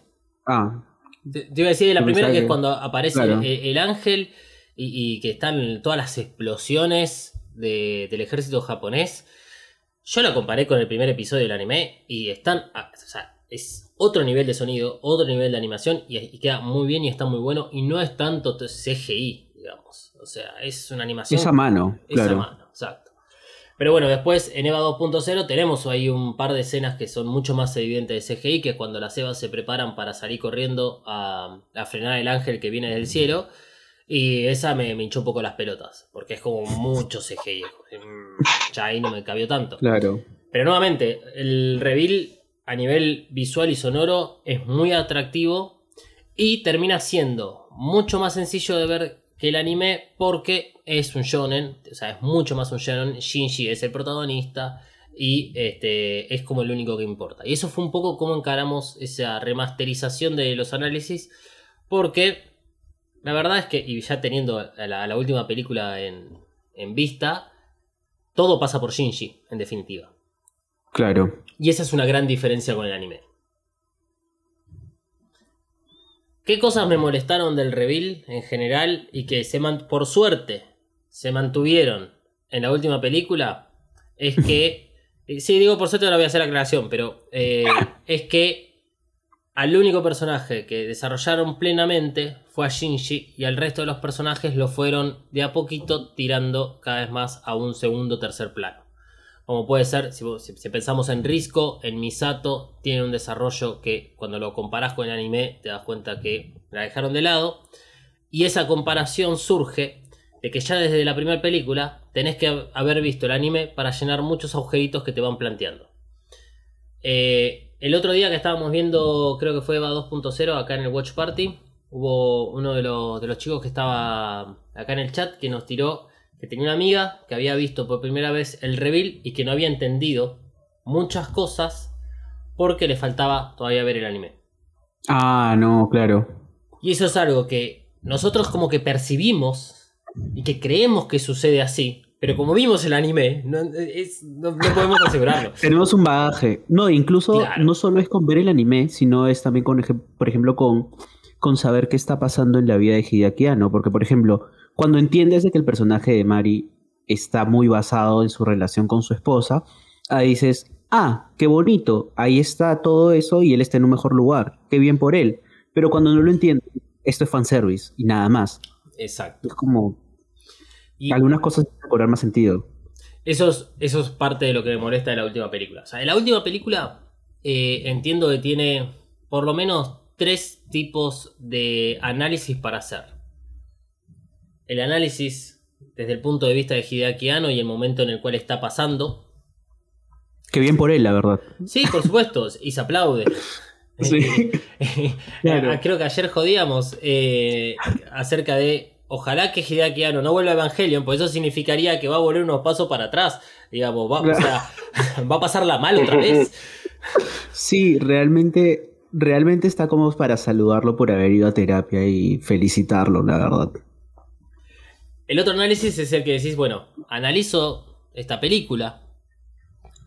Ah, Te, te iba a decir de la Me primera que es cuando aparece Claro. el, el ángel y, y que están todas las explosiones de- del ejército japonés. Yo la comparé con el primer episodio del anime y están. O sea, es otro nivel de sonido, otro nivel de animación y, y queda muy bien y está muy bueno. Y no es tanto CGI, digamos. O sea, es una animación. es a mano, Es a claro. mano, exacto. Pero bueno, después en EVA 2.0 tenemos ahí un par de escenas que son mucho más evidentes de CGI, que es cuando las Evas se preparan para salir corriendo a, a frenar el ángel que viene del cielo. Y esa me, me hinchó un poco las pelotas, porque es como mucho CGI. Mm, Ya ahí no me cabió tanto. Claro. Pero nuevamente, el reveal a nivel visual y sonoro es muy atractivo y termina siendo mucho más sencillo de ver que el anime porque es un shonen, o sea, es mucho más un shonen. Shinji es el protagonista y este, es como el único que importa. Y eso fue un poco como encaramos esa remasterización de los análisis porque la verdad es que, y ya teniendo a la, a la última película en, en vista, todo pasa por Shinji, en definitiva. Claro. Y esa es una gran diferencia con el anime. ¿Qué cosas me molestaron del reveal en general y que se man- por suerte se mantuvieron en la última película? Es [LAUGHS] que, eh, sí, digo por suerte no voy a hacer aclaración, pero eh, es que al único personaje que desarrollaron plenamente fue a Shinji y al resto de los personajes lo fueron de a poquito tirando cada vez más a un segundo o tercer plano. Como puede ser, si, pensamos en Risco, en Misato, tiene un desarrollo que cuando lo comparás con el anime te das cuenta que la dejaron de lado. Y esa comparación surge de que ya desde la primera película tenés que hab- haber visto el anime para llenar muchos agujeritos que te van planteando. Eh, el otro día que estábamos viendo, creo que fue Eva 2.0 acá en el Watch Party, hubo uno de de los chicos que estaba acá en el chat que nos tiró que tenía una amiga que había visto por primera vez el reveal y que no había entendido muchas cosas porque le faltaba todavía ver el anime. Ah, no, claro. Y eso es algo que nosotros como que percibimos y que creemos que sucede así, pero como vimos el anime, no, es- no- no podemos asegurarlo. [LAUGHS] Tenemos un bagaje. No, incluso Claro. no solo es con ver el anime, sino es también con, por ejemplo, con, con saber qué está pasando en la vida de Hideaki Anno. Porque, por ejemplo, cuando entiendes de que el personaje de Mari está muy basado en su relación con su esposa, ahí dices, ah, qué bonito, ahí está todo eso y él está en un mejor lugar, qué bien por él. Pero cuando no lo entiendes, esto es fanservice y nada más. Exacto. Es como, Y algunas cosas que cobrar más sentido. eso es, eso es parte de lo que me molesta de la última película. O sea, en la última película eh, entiendo que tiene por lo menos tres tipos de análisis para hacer. El análisis desde el punto de vista de Hideaki Anno y el momento en el cual está pasando. Qué bien por él, la verdad. Sí, por supuesto, y se aplaude. [LAUGHS] Sí. [LAUGHS] Claro. Ah, Creo que ayer jodíamos eh, acerca de ojalá que Hideaki Anno no vuelva a Evangelion, pues eso significaría que va a volver unos pasos para atrás. Digamos, va, o sea, [LAUGHS] va a pasarla mal otra vez. Sí, realmente, realmente está como para saludarlo por haber ido a terapia y felicitarlo, la verdad. El otro análisis es el que decís, bueno, analizo esta película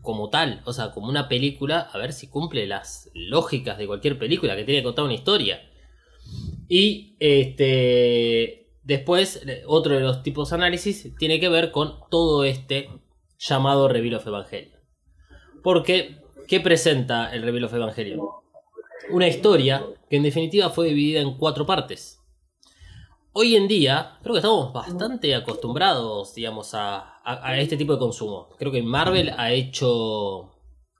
como tal, o sea, como una película, a ver si cumple las lógicas de cualquier película que tiene que contar una historia. Y este después, otro de los tipos de análisis tiene que ver con todo este llamado Reveal of Evangelion. Porque ¿qué presenta el Reveal of Evangelion? Una historia que en definitiva fue dividida en cuatro partes. Hoy en día, creo que estamos bastante acostumbrados, digamos, a, a- a este tipo de consumo. Creo que Marvel ha hecho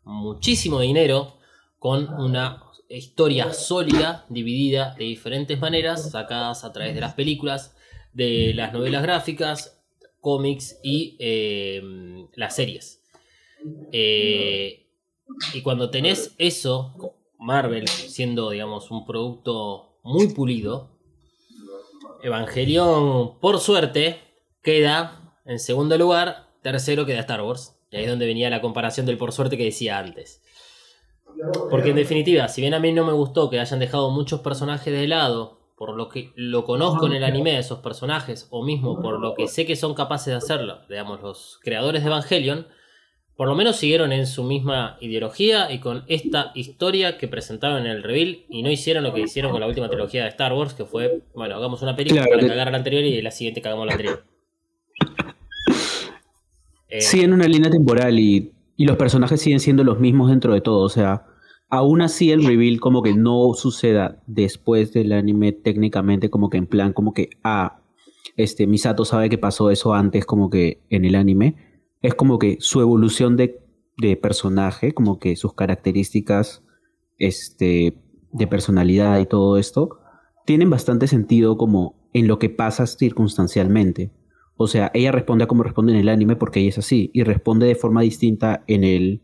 muchísimo dinero con una historia sólida, dividida de diferentes maneras, sacadas a través de las películas, de las novelas gráficas, cómics y eh, las series. Eh, y cuando tenés eso, Marvel siendo, digamos, un producto muy pulido, Evangelion, por suerte, queda en segundo lugar, tercero queda Star Wars. Y ahí es donde venía la comparación del por suerte que decía antes. Porque en definitiva, si bien a mí no me gustó que hayan dejado muchos personajes de lado, por lo que lo conozco en el anime de esos personajes, o mismo por lo que sé que son capaces de hacerlo, digamos, los creadores de Evangelion, por lo menos siguieron en su misma ideología y con esta historia que presentaron en el reveal y no hicieron lo que hicieron con la última trilogía de Star Wars, que fue, bueno, hagamos una película Claro, para que- cagar a la anterior y la siguiente cagamos la anterior. Eh, [LAUGHS] Siguen una línea temporal y, y los personajes siguen siendo los mismos dentro de todo. O sea, aún así el reveal como que no suceda después del anime técnicamente, como que en plan, como que, ah, este, Misato sabe que pasó eso antes como que en el anime. Es como que su evolución de, de personaje, como que sus características este, de personalidad y todo esto, tienen bastante sentido como en lo que pasa circunstancialmente. O sea, ella responde a como responde en el anime porque ella es así. Y responde de forma distinta en el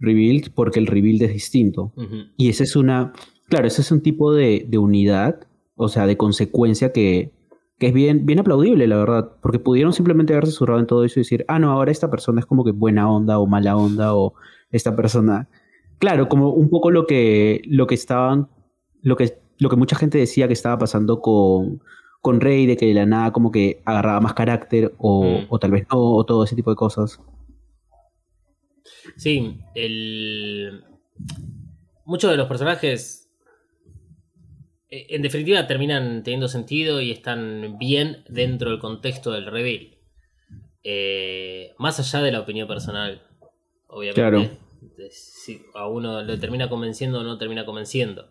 reveal porque el reveal es distinto. Y ese es una. Claro, ese es un tipo de, de unidad, o sea, de consecuencia que, que es bien, bien aplaudible, la verdad. Porque pudieron simplemente haberse zurrado en todo eso y decir, ah, no, ahora esta persona es como que buena onda o mala onda, o esta persona. Claro, como un poco lo que, lo que estaban. Lo que, lo que mucha gente decía que estaba pasando con, con Rey, de que de la nada como que agarraba más carácter, o, Mm. o tal vez no, o todo ese tipo de cosas. Sí, el... muchos de los personajes en definitiva terminan teniendo sentido y están bien dentro del contexto del reveal. Eh, más allá de la opinión personal, obviamente. Claro. si a uno le termina convenciendo o no termina convenciendo.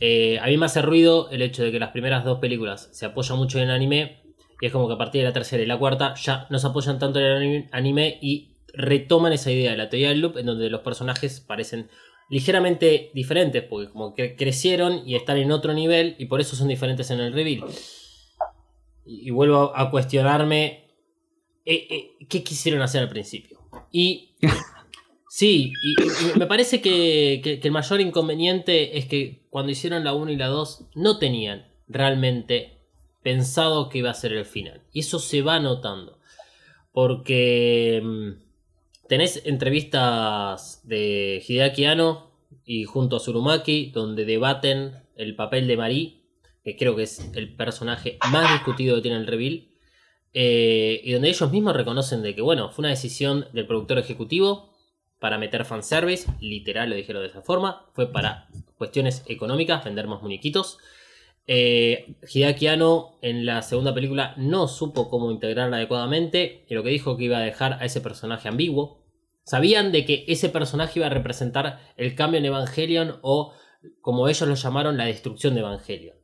Eh, a mí me hace ruido el hecho de que las primeras dos películas se apoyan mucho en el anime y es como que a partir de la tercera y la cuarta ya no se apoyan tanto en el ani- anime y retoman esa idea de la teoría del loop en donde los personajes parecen ligeramente diferentes porque como que crecieron y están en otro nivel y por eso son diferentes en el reveal. Y, y vuelvo a cuestionarme eh, eh, qué quisieron hacer al principio. Y [LAUGHS] Sí, y, y me parece que, que- que el mayor inconveniente es que cuando hicieron la 1 y la 2 no tenían realmente pensado que iba a ser el final. Y eso se va notando. Porque mm, tenés entrevistas de Hideaki Anno y junto a Surumaki donde debaten el papel de Marie, que creo que es el personaje más discutido que tiene el reveal. eh, y donde ellos mismos reconocen de que, bueno, fue una decisión del productor ejecutivo para meter fanservice, literal lo dijeron de esa forma, fue para cuestiones económicas, vender más muñequitos. Eh, en la segunda película no supo cómo integrarla adecuadamente y lo que dijo que iba a dejar a ese personaje ambiguo. Sabían de que ese personaje iba a representar el cambio en Evangelion o, como ellos lo llamaron, la destrucción de Evangelion.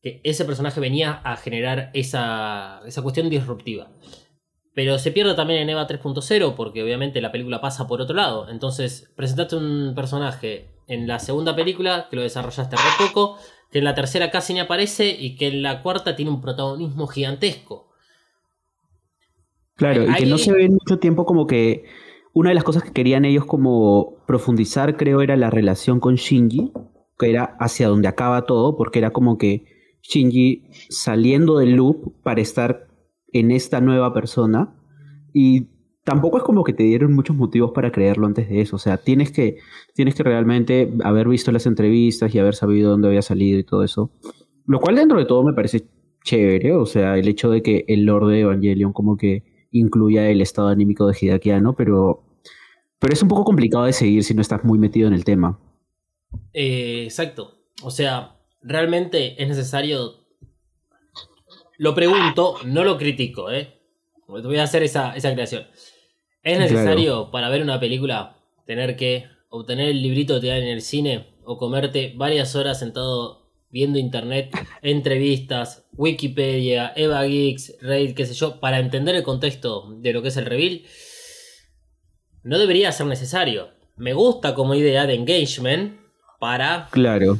Que ese personaje venía a generar esa, esa cuestión disruptiva. Pero se pierde también en EVA 3.0 porque obviamente la película pasa por otro lado. Entonces, presentaste un personaje en la segunda película que lo desarrollaste re poco, que en la tercera casi ni aparece y que en la cuarta tiene un protagonismo gigantesco. Claro, y que no se ve en mucho tiempo como que una de las cosas que querían ellos como profundizar, creo, era la relación con Shinji, que era hacia donde acaba todo, porque era como que Shinji saliendo del loop para estar en esta nueva persona y tampoco es como que te dieron muchos motivos para creerlo antes de eso, o sea, tienes que tienes que realmente haber visto las entrevistas y haber sabido dónde había salido y todo eso. Lo cual dentro de todo me parece chévere, o sea, el hecho de que el Lord de Evangelion como que incluya el estado anímico de Hideaki Anno, pero, pero es un poco complicado de seguir si no estás muy metido en el tema. Eh, exacto. O sea, realmente es necesario. Lo pregunto, no lo critico, ¿eh? Voy a hacer esa, esa creación. ¿Es Claro. necesario para ver una película tener que obtener el librito que te dan en el cine o comerte varias horas sentado viendo internet, [LAUGHS] entrevistas, Wikipedia, Eva Geeks, Reddit, qué sé yo, para entender el contexto de lo que es el reveal, no debería ser necesario. Me gusta como idea de engagement para Claro.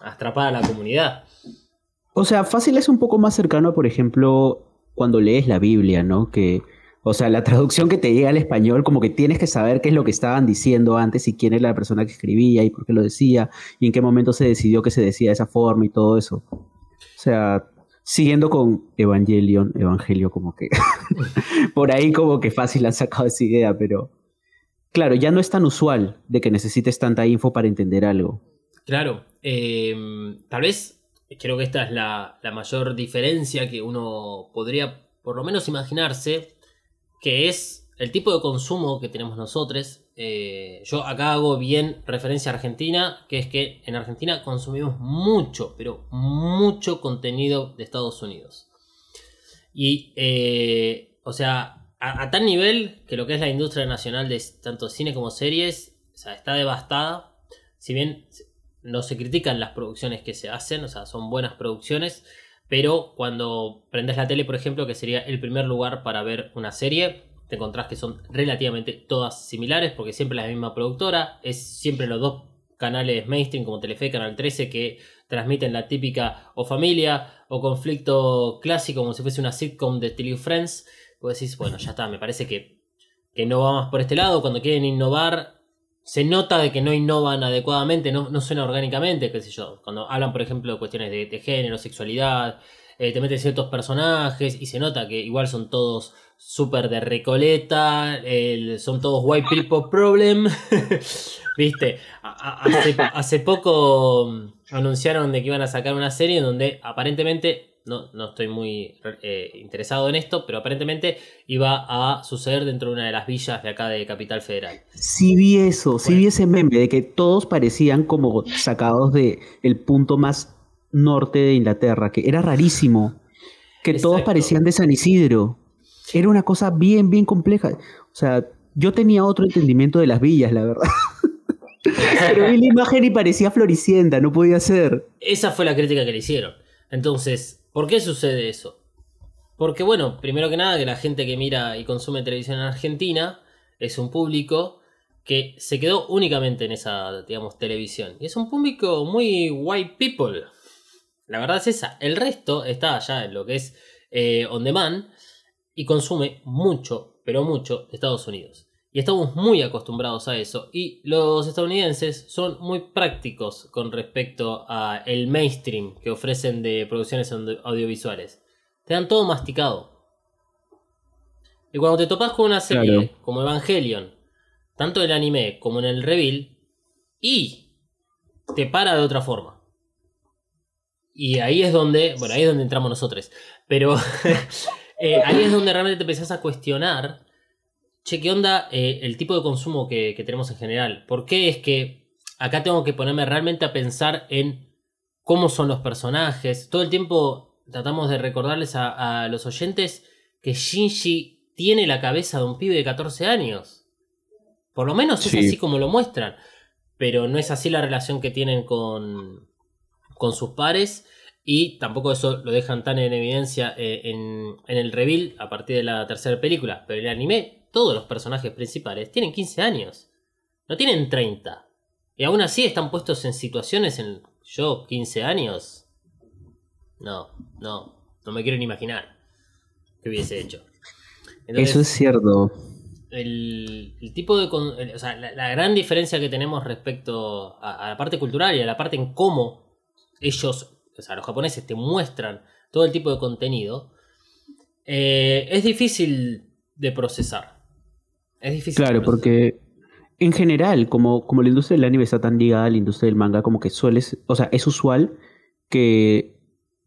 atrapar a la comunidad. O sea, fácil es un poco más cercano, por ejemplo, cuando lees la Biblia, ¿no? Que, o sea, la traducción que te llega al español, como que tienes que saber qué es lo que estaban diciendo antes y quién era la persona que escribía y por qué lo decía y en qué momento se decidió que se decía de esa forma y todo eso. O sea, siguiendo con Evangelion, Evangelio, como que [LAUGHS] por ahí como que fácil han sacado esa idea, pero claro, ya no es tan usual de que necesites tanta info para entender algo. Claro, eh, tal vez creo que esta es la mayor diferencia que uno podría por lo menos imaginarse, que es el tipo de consumo que tenemos nosotros. Eh, yo acá hago bien referencia a Argentina, que es que en Argentina consumimos mucho, pero mucho contenido de Estados Unidos. Y, eh, o sea, a, a tal nivel que lo que es la industria nacional de tanto cine como series, o sea, está devastada. Si bien no se critican las producciones que se hacen, o sea, son buenas producciones, pero cuando prendes la tele, por ejemplo, que sería el primer lugar para ver una serie, te encontrás que son relativamente todas similares, porque siempre la misma productora, es siempre los dos canales mainstream como Telefe, Canal 13, que transmiten la típica o familia o conflicto clásico, como si fuese una sitcom de Steel Friends. Vos decís, bueno, ya está, me parece que, que no va más por este lado. Cuando quieren innovar, se nota de que no innovan adecuadamente, no, no suena orgánicamente, qué sé yo. Cuando hablan, por ejemplo, de cuestiones de, de género, sexualidad, eh, te meten ciertos personajes y se nota que igual son todos súper de recoleta, son todos white people problem. [LAUGHS] Viste, hace, hace poco mm, anunciaron de que iban a sacar una serie en donde aparentemente, no, no estoy muy eh, interesado en esto, pero aparentemente iba a suceder dentro de una de las villas de acá de Capital Federal. Sí vi eso, sí Bueno. vi ese meme de que todos parecían como sacados de el punto más norte de Inglaterra, que era rarísimo, que todos parecían de San Isidro. Era una cosa bien, bien compleja. O sea, yo tenía otro entendimiento de las villas, la verdad. [LAUGHS] Pero vi la imagen y parecía floricienta, no podía ser. Esa fue la crítica que le hicieron. Entonces, ¿por qué sucede eso? Porque, bueno, primero que nada, que la gente que mira y consume televisión en Argentina es un público que se quedó únicamente en esa, digamos, televisión. Y es un público muy white people. La verdad es esa. El resto está allá en lo que es eh, on demand y consume mucho, pero mucho de Estados Unidos. Y estamos muy acostumbrados a eso. Y los estadounidenses son muy prácticos con respecto a el mainstream que ofrecen de producciones audio- audiovisuales. Te dan todo masticado. Y cuando te topas con una serie Claro. como Evangelion, tanto en el anime como en el reveal, y te para de otra forma. Y ahí es donde, bueno, ahí es donde entramos nosotros. Pero [LAUGHS] eh, ahí es donde realmente te empezás a cuestionar, che, ¿qué onda eh, el tipo de consumo que, que tenemos en general? ¿Por qué es que acá tengo que ponerme realmente a pensar en cómo son los personajes? Todo el tiempo tratamos de recordarles a, a los oyentes que Shinji tiene la cabeza de un pibe de 14 años. Por lo menos es Sí. así como lo muestran. Pero no es así la relación que tienen con, con sus pares. Y tampoco eso lo dejan tan en evidencia eh, en, en el reveal a partir de la tercera película. Pero el anime, todos los personajes principales tienen 15 años. No tienen 30. Y aún así están puestos en situaciones en. Yo, 15 años. No, no. No me quiero ni imaginar qué hubiese hecho. Entonces, Eso es cierto. el, el tipo de. el- o sea, la, la gran diferencia que tenemos respecto a, a la parte cultural y a la parte en cómo ellos, o sea, los japoneses te muestran todo el tipo de contenido, eh, es difícil de procesar. Es difícil. Claro, porque en general, como, como la industria del anime está tan ligada a la industria del manga, como que sueles, o sea, es usual que,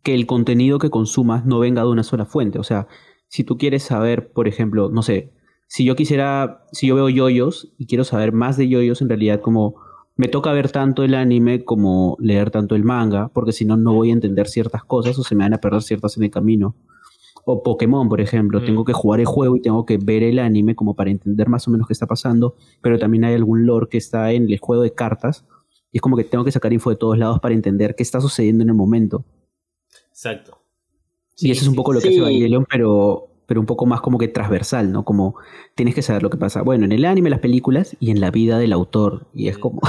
que el contenido que consumas no venga de una sola fuente. O sea, si tú quieres saber, por ejemplo, no sé, si yo quisiera, si yo veo yoyos y quiero saber más de yoyos, en realidad como me toca ver tanto el anime como leer tanto el manga, porque si no, no voy a entender ciertas cosas o se me van a perder ciertas en el camino. O Pokémon, por ejemplo. Mm. Tengo que jugar el juego y tengo que ver el anime como para entender más o menos qué está pasando. Pero también hay algún lore que está en el juego de cartas. Y es como que tengo que sacar info de todos lados para entender qué está sucediendo en el momento. Exacto. y eso es un poco lo que Sí. hace Evangelion, pero, pero un poco más como que transversal, ¿no? Como tienes que saber lo que pasa. Bueno, en el anime, las películas y en la vida del autor. Y es como.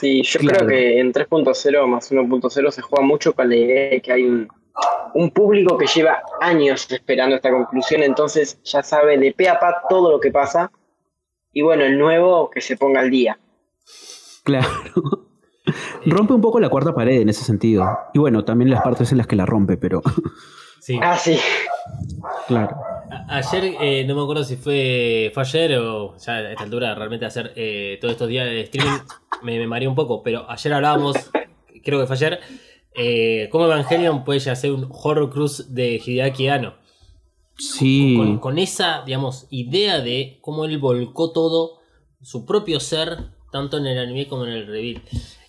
Sí, yo Claro. creo que en 3.0 más 1.0 se juega mucho con la idea de que hay un, un público que lleva años esperando esta conclusión, entonces ya sabe de pe a pa todo lo que pasa. Y bueno, el nuevo que se ponga al día. Claro. [LAUGHS] rompe un poco la cuarta pared en ese sentido. Y bueno, también las partes en las que la rompe, pero. [LAUGHS] Sí. Ah, sí. claro. A- Ayer, eh, no me acuerdo si fue, fue ayer o ya a esta altura, realmente hacer eh, todos estos días de streaming me, me mareé un poco, pero ayer hablábamos, creo que fue ayer, eh, cómo Evangelion puede llegar a ser un horror cruise de Hideaki Anno. Sí. Con, con esa, digamos, idea de cómo él volcó todo, su propio ser, tanto en el anime como en el reveal.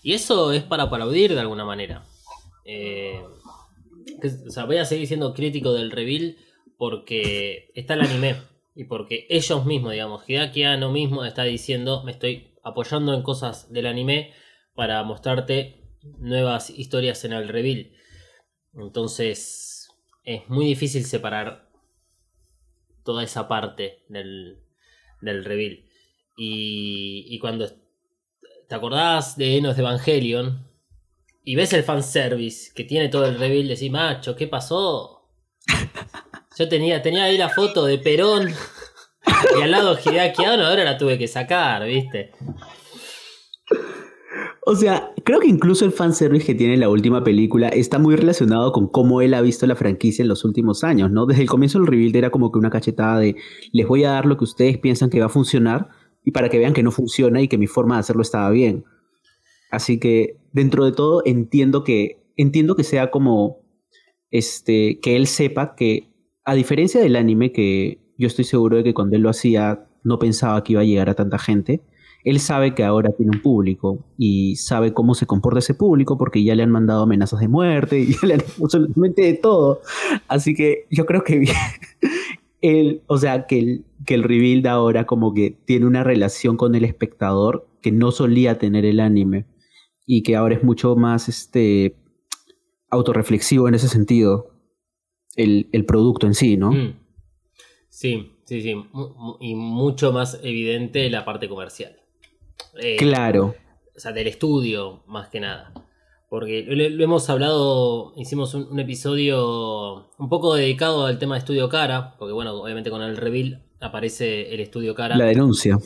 Y eso es para aplaudir de alguna manera. Eh, que- o sea, voy a seguir siendo crítico del reveal porque está el anime y porque ellos mismos, digamos, Hideaki Anno mismo está diciendo, me estoy apoyando en cosas del anime para mostrarte nuevas historias en el reveal. Entonces, es muy difícil separar toda esa parte del, del reveal. Y, y cuando te acordás de Enos de Evangelion y ves el fanservice que tiene todo el reveal, decís, macho, ¿qué pasó? [LAUGHS] Yo tenía, tenía ahí la foto de Perón y al lado Hideaki ahora la tuve que sacar, ¿viste? O sea, creo que incluso el fanservice que tiene la última película está muy relacionado con cómo él ha visto la franquicia en los últimos años, ¿no? Desde el comienzo el reveal era como que una cachetada de les voy a dar lo que ustedes piensan que va a funcionar y para que vean que no funciona y que mi forma de hacerlo estaba bien. Así que dentro de todo entiendo que entiendo que sea como este que él sepa que a diferencia del anime que yo estoy seguro de que cuando él lo hacía no pensaba que iba a llegar a tanta gente, él sabe que ahora tiene un público y sabe cómo se comporta ese público porque ya le han mandado amenazas de muerte y [LAUGHS] ya le han absolutamente de todo. Así que yo creo que [LAUGHS] él, o sea, que el, que el reveal ahora como que tiene una relación con el espectador que no solía tener el anime y que ahora es mucho más este autorreflexivo en ese sentido el, el producto en sí, ¿no? Mm. Sí, sí, sí. Y mucho más evidente la parte comercial. Eh, Claro. o sea, del estudio, más que nada. Porque lo, lo hemos hablado, hicimos un, un episodio un poco dedicado al tema de Estudio Cara, porque bueno, obviamente con el reveal aparece el Estudio Cara. La denuncia.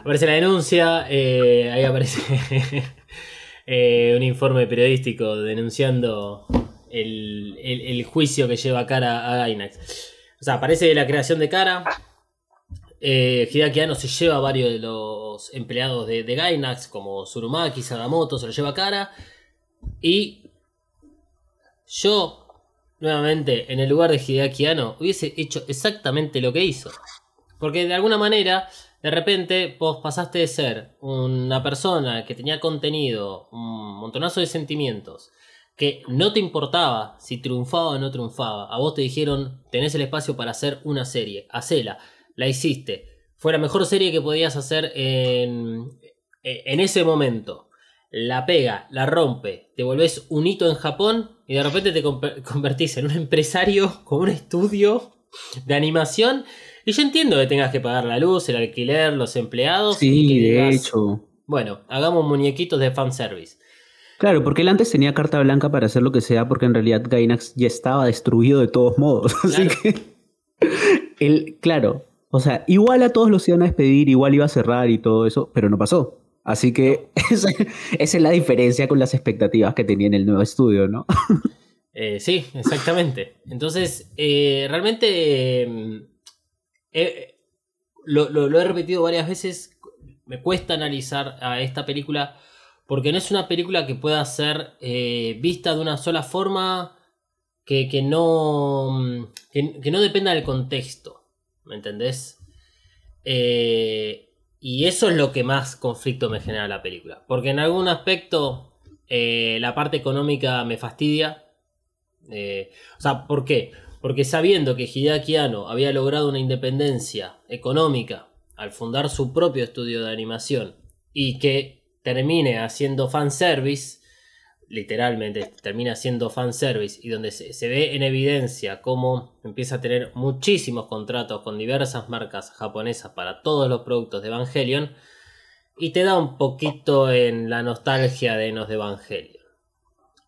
Aparece la denuncia, eh, ahí aparece [LAUGHS] eh, un informe periodístico denunciando el, el- el juicio que lleva Cara a Gainax. O sea, aparece la creación de Cara. Eh, se lleva a varios de los empleados de, Gainax, como Surumaki, Sagamoto, se lo lleva a Cara. Y yo, nuevamente, en el lugar de Hideaki Anno, hubiese hecho exactamente lo que hizo. Porque de alguna manera, de repente, vos pasaste de ser una persona que tenía contenido, un montonazo de sentimientos, que no te importaba si triunfaba o no triunfaba. A vos te dijeron, tenés el espacio para hacer una serie, hacela, la hiciste. Fue la mejor serie que podías hacer en, en ese momento. La pega, la rompe, te volvés un hito en Japón y de repente te conver- [LAUGHS] convertís en un empresario con un estudio de animación. Y yo entiendo que tengas que pagar la luz, el alquiler, los empleados. y Sí, que de digas, hecho. Bueno, hagamos muñequitos de fanservice. Claro, porque él antes tenía carta blanca para hacer lo que sea, porque en realidad Gainax ya estaba destruido de todos modos. [LAUGHS] Así que. [LAUGHS] Él, claro. O sea, igual a todos los iban a despedir, igual iba a cerrar y todo eso, pero no pasó. Así que [LAUGHS] esa, esa es la diferencia con las expectativas que tenía en el nuevo estudio, ¿no? [LAUGHS] Eh, sí, exactamente. Entonces, eh, realmente eh, eh, lo, lo- lo he repetido varias veces. Me cuesta analizar a esta película porque no es una película que pueda ser eh, vista de una sola forma que, que no, mm, que, que no dependa del contexto. ¿Me entendés? Eh, y eso es lo que más conflicto me genera la película. Porque en algún aspecto eh, la parte económica me fastidia Eh, o sea, ¿por qué? Porque sabiendo que Hideaki Anno había logrado una independencia económica al fundar su propio estudio de animación y que termine haciendo fanservice, literalmente termina haciendo fanservice y donde se, se ve en evidencia cómo empieza a tener muchísimos contratos con diversas marcas japonesas para todos los productos de Evangelion y te da un poquito en la nostalgia de Enos de Evangelion.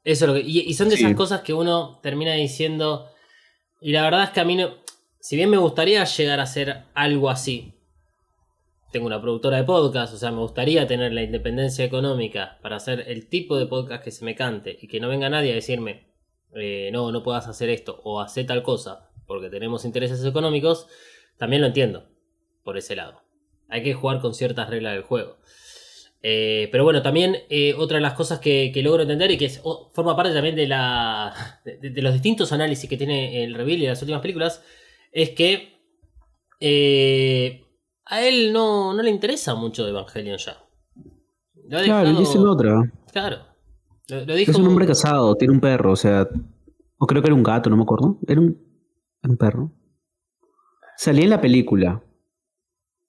Eso es lo que, y, y son de Sí. esas cosas que uno termina diciendo y la verdad es que a mí no, si bien me gustaría llegar a hacer algo así, tengo una productora de podcast, o sea, me gustaría tener la independencia económica para hacer el tipo de podcast que se me cante y que no venga nadie a decirme, eh, no, no puedas hacer esto o hacer tal cosa porque tenemos intereses económicos, también lo entiendo por ese lado. Hay que jugar con ciertas reglas del juego. Eh, pero bueno, también eh, otra de las cosas que, logro entender y que forma parte también de, la, de, de los distintos análisis que tiene el reveal y las últimas películas es que a él no, no le interesa mucho Evangelion ya. Lo ha Claro, dejado- dice en otra. Claro. Lo, lo dijo Es un hombre casado, tiene un perro, o sea. O creo que era un gato, no me acuerdo. Era un, era un perro. Salía en la película.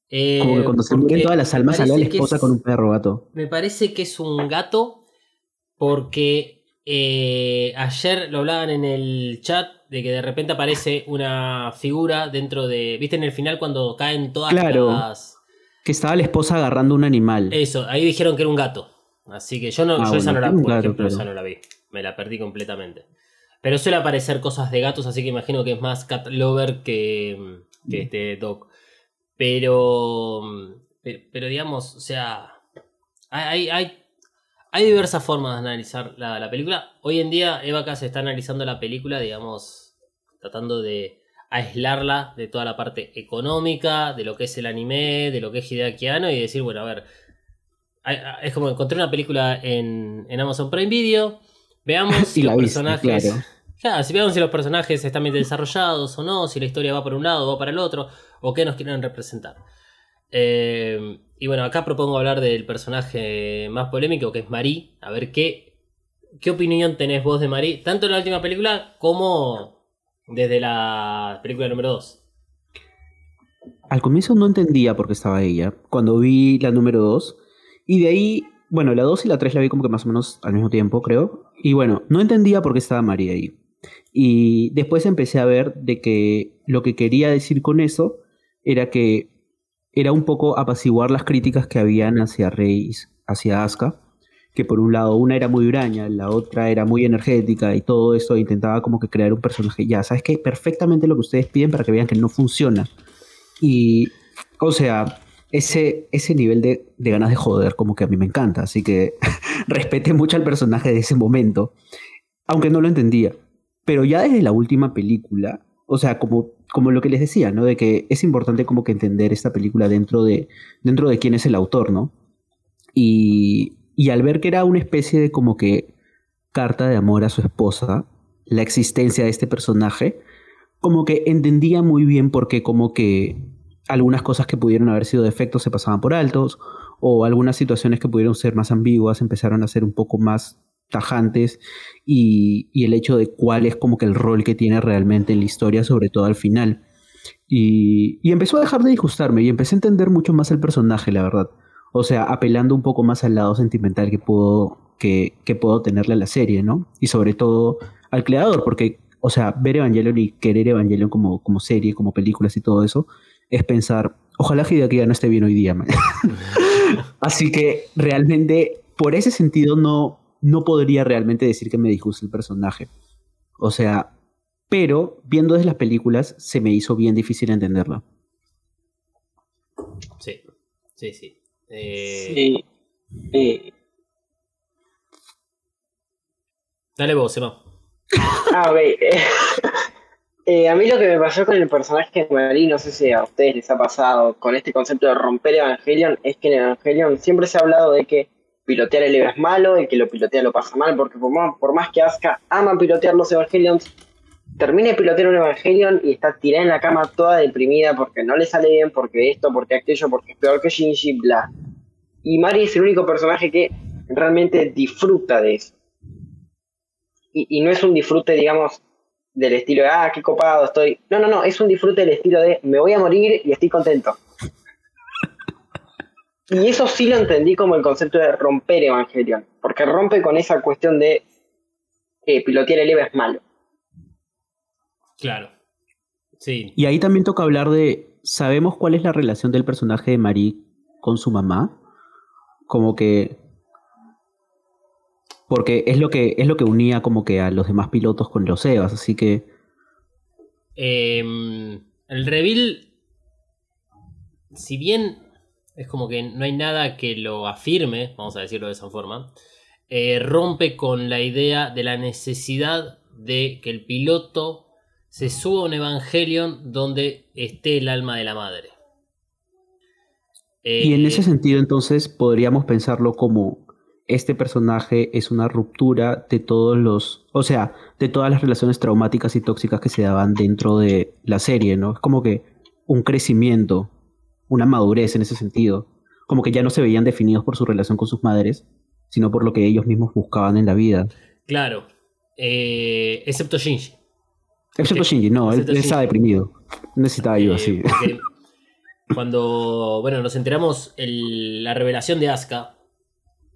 Eh, Como que cuando se mueren todas las almas sale la esposa es- con un perro gato. Me parece que es un gato porque eh, ayer lo hablaban en el chat de que de repente aparece una figura dentro de... ¿Viste en el final cuando caen todas Claro. las... Que estaba la esposa agarrando un animal. Eso, ahí dijeron que era un gato. Así que yo no, Ah, yo esa no la, por claro, ejemplo, claro. esa no la vi. Me la perdí completamente. Pero suele aparecer cosas de gatos, así que imagino que es más cat lover que, que este dog. Pero, pero, pero digamos, o sea, hay, hay, hay diversas formas de analizar la, la película. Hoy en día Eva se está analizando la película, digamos, tratando de aislarla de toda la parte económica, de lo que es el anime, de lo que es Hideaki Anno y decir, bueno, a ver, es como encontré una película en, en Amazon Prime Video, veamos [LAUGHS] si los viste, personajes... claro. Claro, si veamos si los personajes están bien desarrollados o no, si la historia va por un lado o va para el otro, o qué nos quieren representar. Eh, y bueno, acá propongo hablar del personaje más polémico, que es Marie. A ver qué, qué opinión tenés vos de Marie, tanto en la última película como desde la película número 2. Al comienzo no entendía por qué estaba ella. Cuando vi la número 2. Y de ahí, bueno, la 2 y la 3 la vi como que más o menos al mismo tiempo, creo. Y bueno, no entendía por qué estaba María ahí. Y después empecé a ver de que lo que quería decir con eso era que era un poco apaciguar las críticas que habían hacia Reis, hacia Asuka. Que por un lado una era muy huraña, la otra era muy energética y todo eso intentaba como que crear un personaje. Ya, ¿sabes qué? Perfectamente lo que ustedes piden para que vean que no funciona. Y, o sea, ese, ese nivel de, de ganas de joder como que a mí me encanta. Así que [LAUGHS] respeté mucho al personaje de ese momento, aunque no lo entendía. Pero ya desde la última película, o sea, como, como lo que les decía, ¿no? De que es importante como que entender esta película dentro de, dentro de quién es el autor, ¿no? Y, y al ver que era una especie de como que carta de amor a su esposa, la existencia de este personaje, como que entendía muy bien por qué como que algunas cosas que pudieron haber sido defectos se pasaban por altos o algunas situaciones que pudieron ser más ambiguas empezaron a ser un poco más tajantes y, y el hecho de cuál es como que el rol que tiene realmente en la historia, sobre todo al final. Y, empezó a dejar de disgustarme y empecé a entender mucho más el personaje, la verdad. O sea, apelando un poco más al lado sentimental que puedo, que, puedo tenerle a la serie, ¿no? Y sobre todo al creador, porque, o sea, ver Evangelion y querer Evangelion como, como serie, como películas y todo eso, es pensar, ojalá Hideaki no esté bien hoy día. [LAUGHS] Así que realmente, por ese sentido, no, no podría realmente decir que me disgusta el personaje. O sea, pero viendo desde las películas, se me hizo bien difícil entenderla. Sí, sí, sí. Eh, Sí. Eh, Dale vos, Emma. ah, ok. Eh, [LAUGHS] eh, a mí lo que me pasó con el personaje de Marie, no sé si a ustedes les ha pasado con este concepto de romper Evangelion, es que en Evangelion siempre se ha hablado de que pilotear el Eva es malo, el que lo pilotea lo pasa mal, porque por más, por más que Asuka ama pilotear los Evangelions, termina de pilotear un Evangelion y está tirada en la cama toda deprimida porque no le sale bien, porque esto, porque aquello, porque es peor que Shinji, bla. Y Mari es el único personaje que realmente disfruta de eso. y, y no es un disfrute, digamos, del estilo de, ah, qué copado estoy. No, no, no, es un disfrute del estilo de, me voy a morir y estoy contento. Y eso sí lo entendí como el concepto de romper Evangelion, porque rompe con esa cuestión de eh, pilotear el EVA es malo. Claro. Sí. Y ahí también toca hablar de, ¿sabemos cuál es la relación del personaje de Marie con su mamá? Como que... Porque es lo que, es lo que unía como que a los demás pilotos con los Evas, así que... Em, el reveal, si bien es como que no hay nada que lo afirme, vamos a decirlo de esa forma, eh, rompe con la idea de la necesidad de que el piloto se suba a un Evangelion donde esté el alma de la madre. Y en Eh, ese sentido entonces podríamos pensarlo como este personaje es una ruptura de todos los, o sea, de todas las relaciones traumáticas y tóxicas que se daban dentro de la serie, ¿no? Es como que un crecimiento, una madurez en ese sentido, como que ya no se veían definidos por su relación con sus madres, sino por lo que ellos mismos buscaban en la vida. Claro. Eh, excepto Shinji. Excepto Shinji, no, él, excepto él Shinji. deprimido, necesitaba ayuda, Eh, sí. [LAUGHS] Cuando, bueno, nos enteramos el- la revelación de Asuka,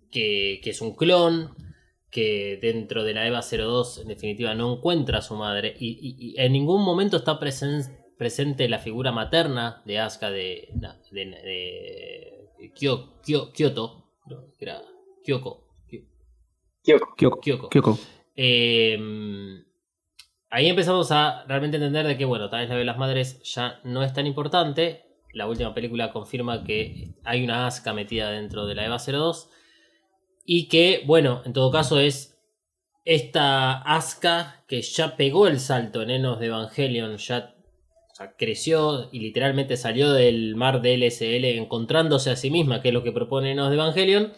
que, que es un clon, que dentro de la EVA 02 en definitiva no encuentra a su madre y, y- y en ningún momento está presen- presente la figura materna de Asuka de, de, de Kyo- Kyo- Kyoto, no, era Kyoko, Kyo- Kyoko. Kyoko. Kyoko. Kyoko. Eh, ahí empezamos a realmente entender de que, bueno, tal vez la de las madres ya no es tan importante. La última película confirma que hay una asca metida dentro de la EVA 02. Y que, bueno, en todo caso es esta asca que ya pegó el salto en Enos de Evangelion, ya sea, creció y literalmente salió del mar de LSL encontrándose a sí misma, que es lo que propone Enos de Evangelion.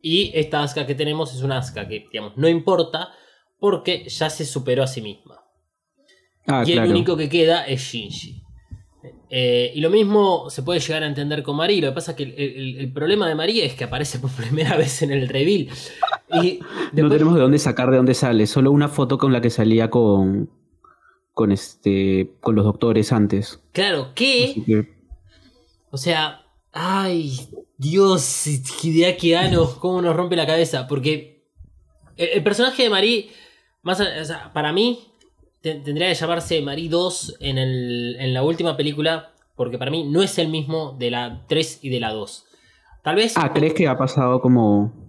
Y esta Asuka que tenemos es una Asuka que, digamos, no importa porque ya se superó a sí misma. Ah, y claro. el único que queda es Shinji. Eh, y lo mismo se puede llegar a entender con Mari. Lo que pasa es que el, el- el problema de María es que aparece por [LAUGHS] primera vez en el reveal. Y No tenemos de dónde sacar de dónde sale, solo una foto con la que salía con con este con los doctores antes. Claro, que Así que- O sea, ay, Dios, Hideaki Anno, cómo nos rompe la cabeza. Porque el, el personaje de Marie, más o sea, para mí, te- tendría que llamarse Marie 2 en, el- en la última película. Porque para mí no es el mismo de la 3 y de la 2. Tal vez. Ah, ¿crees que ha pasado como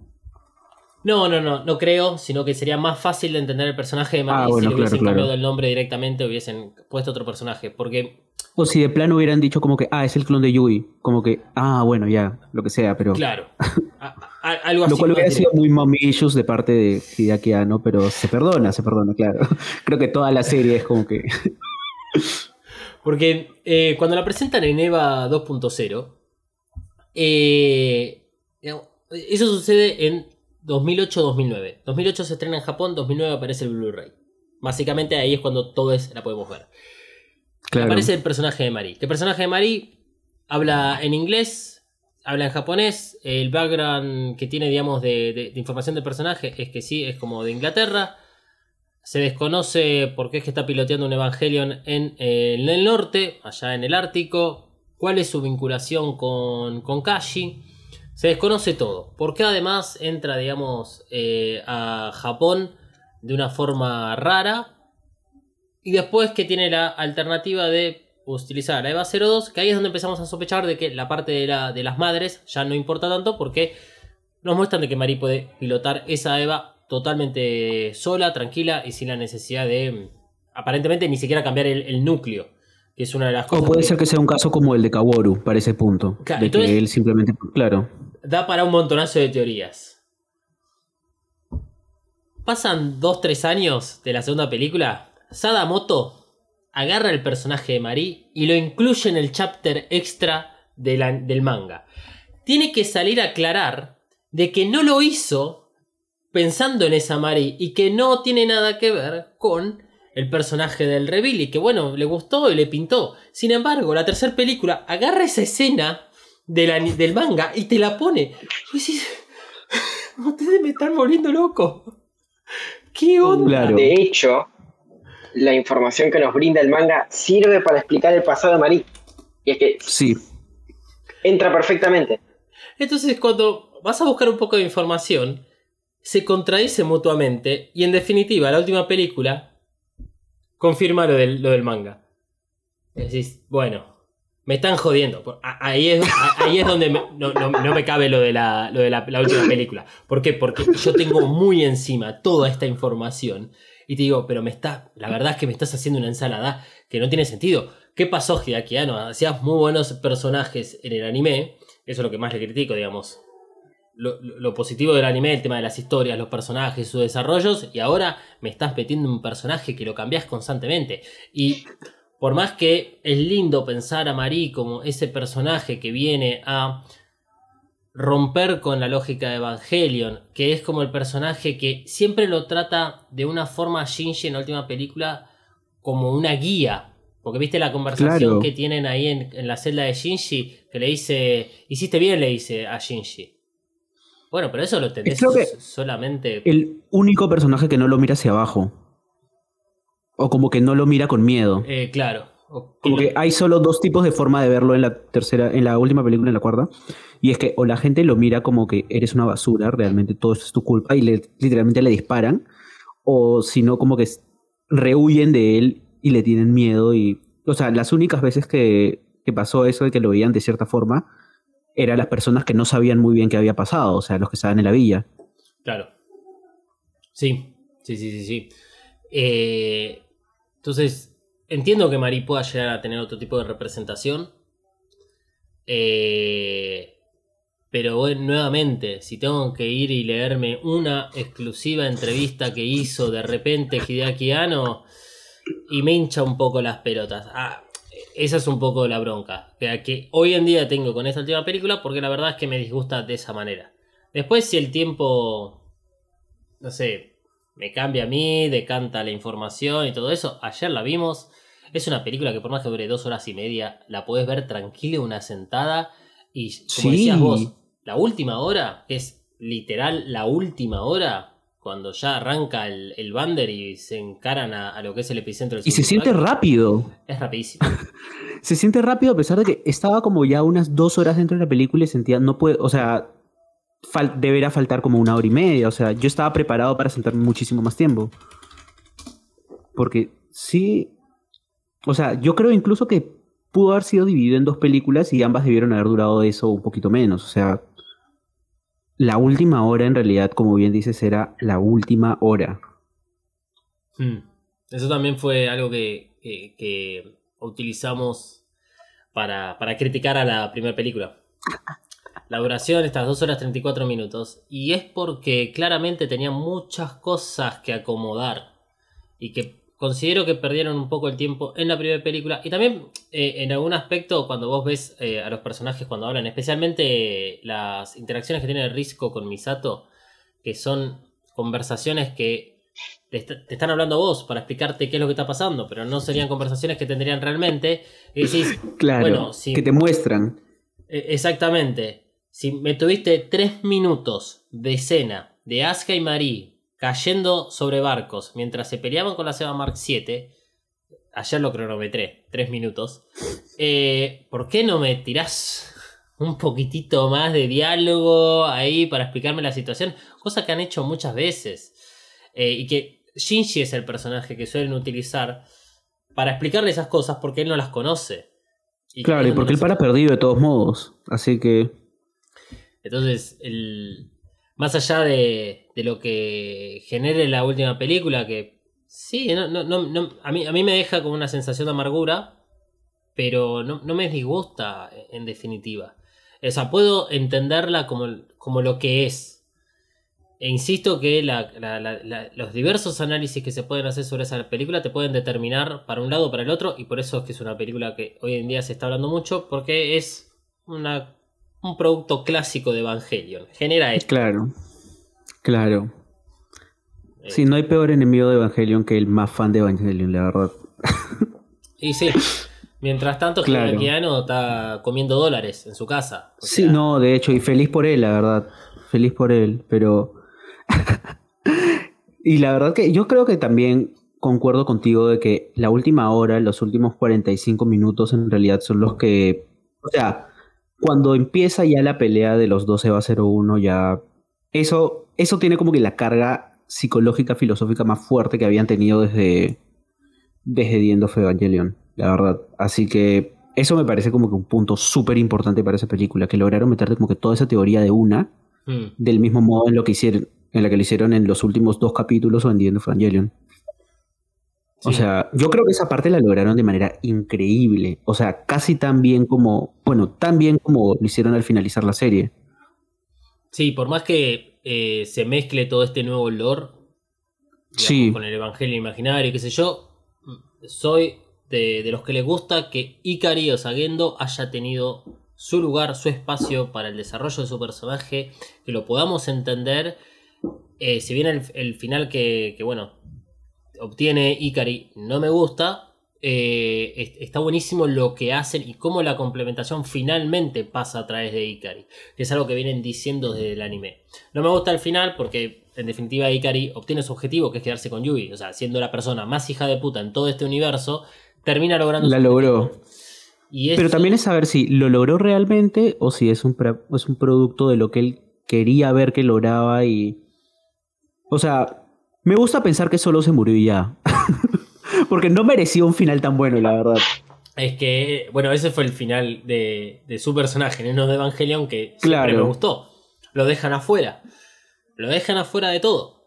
No, no, no, no creo, sino que sería más fácil de entender el personaje de Ah, bueno, si le hubiesen claro. cambiado el nombre directamente, hubiesen puesto otro personaje. Porque, o si de plano hubieran dicho como que ah, es el clon de Yui, como que ah, bueno, ya, lo que sea, pero claro, [LAUGHS] a- a- algo así. lo cual hubiera sido muy mommy issues de parte de Hideaki Anno, pero se perdona, se perdona, claro. [LAUGHS] Creo que toda la serie es como que [LAUGHS] Porque eh, cuando la presentan en EVA 2.0, eh, digamos, eso sucede en 2008-2009. 2008 se estrena en Japón, 2009 aparece el Blu-ray. Básicamente ahí es cuando todo es, la podemos ver. claro. Aparece el personaje de Mari. El personaje de Mari habla en inglés, habla en japonés. El background que tiene, digamos, de, de- de información del personaje es que sí, es como de Inglaterra. Se desconoce por qué es que está piloteando un Evangelion en, eh, en el norte, allá en el Ártico. ¿Cuál es su vinculación con, con Kashi? Se desconoce todo. Porque además entra, digamos, eh, a Japón de una forma rara. Y después que tiene la alternativa de utilizar la EVA 02, que ahí es donde empezamos a sospechar de que la parte de, la- de las madres ya no importa tanto porque nos muestran de que Mari puede pilotar esa EVA totalmente sola, tranquila y sin la necesidad de mm, aparentemente ni siquiera cambiar el, el núcleo, que es una de las O cosas puede que ser que sea un caso como el de Kaworu, para ese punto. Claro, de entonces- que él simplemente, claro. Da para un montonazo de teorías. Pasan 2-3 años de la segunda película. Sadamoto agarra el personaje de Mari y lo incluye en el chapter extra del manga. Tiene que salir a aclarar de que no lo hizo pensando en esa Mari y que no tiene nada que ver con el personaje del reveal y que bueno, le gustó y le pintó. Sin embargo, la tercera película agarra esa escena de la- del manga y te la pone. Y decís, ustedes me están volviendo loco. ¿Qué onda? Claro. De hecho, la información que nos brinda el manga sirve para explicar el pasado de Marí. Y es que Sí, entra perfectamente. Entonces, cuando vas a buscar un poco de información, se contradice mutuamente. Y en definitiva, la última película confirma lo del, lo del manga. Decís, bueno, me están jodiendo. Ahí es, ahí es donde no, no- no me cabe lo de, la, lo de la, última película. ¿Por qué? Porque yo tengo muy encima toda esta información. Y te digo, pero me está. La verdad es que me estás haciendo una ensalada que no tiene sentido. ¿Qué pasó, Hideaki Anno? Hacías muy buenos personajes en el anime. Eso es lo que más le critico, digamos. Lo- lo positivo del anime, el tema de las historias, los personajes, sus desarrollos. Y ahora me estás metiendo un personaje que lo cambias constantemente. Y por más que es lindo pensar a Marie como ese personaje que viene a romper con la lógica de Evangelion, que es como el personaje que siempre lo trata de una forma a Shinji en la última película como una guía. Porque viste la conversación Claro. que tienen ahí en, en la celda de Shinji, que le dice, hiciste bien, le dice a Shinji. Bueno, pero eso lo entendés Creo que so- solamente... el único personaje que no lo mira hacia abajo. O como que no lo mira con miedo. Eh, claro. O- Como que hay solo dos tipos de forma de verlo en la tercera, en la última película, en la cuarta. Y es que o la gente lo mira como que eres una basura, realmente todo esto es tu culpa, y le- literalmente le disparan. O si no, como que rehuyen de él y le tienen miedo. Y. O sea, las únicas veces que, que pasó eso de que lo veían de cierta forma, eran las personas que no sabían muy bien qué había pasado, o sea, los que estaban en la villa. Claro. Sí, sí, sí, sí, sí. Eh, entonces, entiendo que Marie pueda llegar a tener otro tipo de representación. Eh, pero bueno, nuevamente, si tengo que ir y leerme una exclusiva entrevista que hizo de repente Hideaki Anno y me hincha un poco las pelotas. Ah, esa es un poco la bronca que, que hoy en día tengo con esta última película porque la verdad es que me disgusta de esa manera. Después si el tiempo, no sé, me cambia a mí, decanta la información y todo eso, ayer la vimos. Es una película que por más que dure dos horas y media, la podés ver tranquila, una sentada. Y como Sí. decías vos, la última hora, que es literal la última hora, cuando ya arranca el, el bander y se encaran a, a lo que es el epicentro del Y se siente rápido. Es rapidísimo. [LAUGHS] Se siente rápido a pesar de que estaba como ya unas dos horas dentro de la película y sentía, no puede, o sea, fal- deberá faltar como una hora y media. O sea, yo estaba preparado para sentarme muchísimo más tiempo. Porque sí, o sea, yo creo incluso que pudo haber sido dividido en dos películas y ambas debieron haber durado eso un poquito menos. O sea, la última hora en realidad, como bien dices, era la última hora. Hmm. Eso también fue algo que, que- que utilizamos para, para criticar a la primera película. [LAUGHS] La duración, estas 2 horas 34 minutos. Y es porque claramente tenía muchas cosas que acomodar. Y que considero que perdieron un poco el tiempo en la primera película. Y también eh, en algún aspecto cuando vos ves eh, a los personajes cuando hablan. Especialmente las interacciones que tiene Risco con Misato. Que son conversaciones que te, est- te están hablando a vos para explicarte qué es lo que está pasando. Pero no serían conversaciones que tendrían realmente. Y decís, [LAUGHS] Claro, Bueno, que te muestran. eh, Exactamente. Si me tuviste tres minutos de escena de Asuka y Marie cayendo sobre barcos mientras se peleaban con la Seba Mark 7, ayer lo cronometré, tres minutos, eh, ¿por qué no me tirás un poquitito más de diálogo ahí para explicarme la situación? Cosa que han hecho muchas veces. Eh, y que Shinji es el personaje que suelen utilizar para explicarle esas cosas porque él no las conoce. Y Claro, y porque él para perdido de todos modos. Así que. Entonces, el, más allá de, de lo que genere la última película, que sí, no, no, no, a, mí, a mí me deja como una sensación de amargura, pero no, no me disgusta en definitiva. O sea, puedo entenderla como, como lo que es. E insisto que la- los diversos análisis que se pueden hacer sobre esa película te pueden determinar para un lado o para el otro, y por eso es que es una película que hoy en día se está hablando mucho, porque es una, un producto clásico de Evangelion. Genera esto. Claro. Claro. Eh, Sí, no hay peor enemigo de Evangelion que el más fan de Evangelion, la verdad. Y sí, mientras tanto, Claro. Hideaki Anno está comiendo dólares en su casa. O Sí, no, de hecho, y feliz por él, la verdad. Feliz por él, pero. [LAUGHS] Y la verdad que yo creo que también concuerdo contigo de que la última hora, los últimos 45 minutos en realidad son los que, o sea, cuando empieza ya la pelea de los 12 va 01 ya eso eso tiene como que la carga psicológica filosófica más fuerte que habían tenido desde desde The End of Evangelion, la verdad. Así que eso me parece como que un punto súper importante para esa película, que lograron meterte como que toda esa teoría de una, Mm. del mismo modo en lo que hicieron, en la que lo hicieron en los últimos dos capítulos o en The End of Evangelion. O sea, yo creo que esa parte la lograron de manera increíble. O sea, casi tan bien como, bueno, tan bien como lo hicieron al finalizar la serie. Sí, por más que eh, se mezcle todo este nuevo lore digamos, Sí. con el evangelio imaginario, qué sé yo, soy de, de los que les gusta que Ikari o Sagendo haya tenido su lugar, su espacio para el desarrollo de su personaje, que lo podamos entender. Eh, si bien el, el final que, que, bueno, obtiene Ikari no me gusta, eh, es- está buenísimo lo que hacen y cómo la complementación finalmente pasa a través de Ikari, que es algo que vienen diciendo desde el anime. No me gusta el final porque en definitiva Ikari obtiene su objetivo, que es quedarse con Yugi, o sea, siendo la persona más hija de puta en todo este universo, termina logrando La su logró. objetivo. Y Pero también es saber si lo logró realmente o si es un, es un producto de lo que él quería ver que lograba y... O sea, me gusta pensar que solo se murió y ya. [LAUGHS] Porque no merecía un final tan bueno, la verdad. Es que, bueno, ese fue el final de, de su personaje, no de Evangelion, que siempre me gustó. Lo dejan afuera. Lo dejan afuera de todo.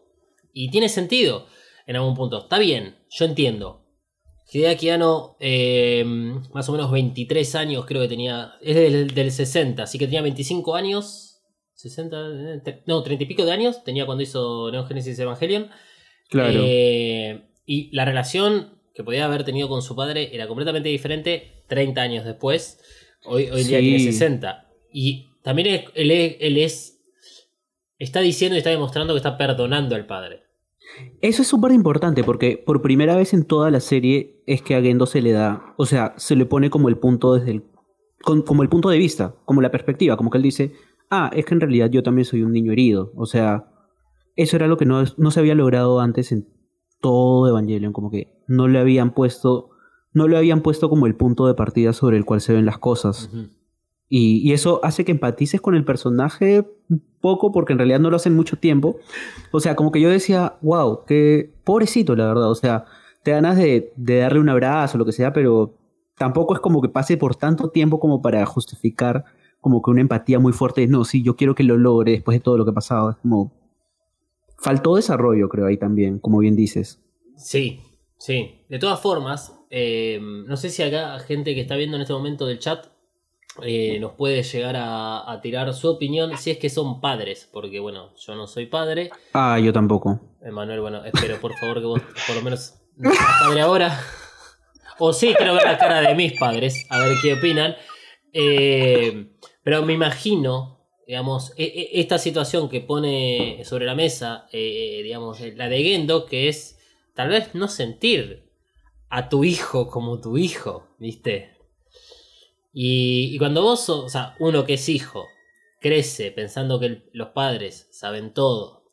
Y tiene sentido en algún punto. Está bien, yo entiendo. Hideaki Anno, eh, más o menos 23 años creo que tenía. Es del, del 60, así que tenía 25 años. 60, eh, no, 30 y pico de años tenía cuando hizo Neon Genesis Evangelion. Claro. Eh, y la relación que podía haber tenido con su padre era completamente diferente 30 años después. Hoy, hoy día tiene 60. Y también es- él, es, él es- Está diciendo y está demostrando que está perdonando al padre. Eso es súper importante porque por primera vez en toda la serie es que a Gendo se le da, o sea, se le pone como el punto desde el, con- como el punto de vista, como la perspectiva, como que él dice, ah, es que en realidad yo también soy un niño herido, o sea, eso era lo que no, no se había logrado antes en todo Evangelion, como que no le habían puesto, no le habían puesto como el punto de partida sobre el cual se ven las cosas. Y, y eso hace que empatices con el personaje un poco, porque en realidad no lo hacen mucho tiempo. O sea, como que yo decía, wow, qué pobrecito, la verdad. O sea, te ganas de, de darle un abrazo o lo que sea, pero tampoco es como que pase por tanto tiempo como para justificar como que una empatía muy fuerte. No, sí, yo quiero que lo logre después de todo lo que ha pasado. Es como... Faltó desarrollo, creo, ahí también, como bien dices. Sí, sí. De todas formas, eh, no sé si acá gente que está viendo en este momento del chat eh, nos puede llegar a, a tirar su opinión si es que son padres, porque bueno, yo no soy padre. Ah, yo tampoco. Emanuel, bueno, espero por favor que vos por lo menos no seas padre ahora. O sí, quiero ver la cara de mis padres, a ver qué opinan. Eh, pero me imagino, digamos, e- e- esta situación que pone sobre la mesa, eh, digamos, la de Gendo, que es tal vez no sentir a tu hijo como tu hijo, ¿viste? Y, cuando vos, o sea, uno que es hijo, crece pensando que los padres saben todo,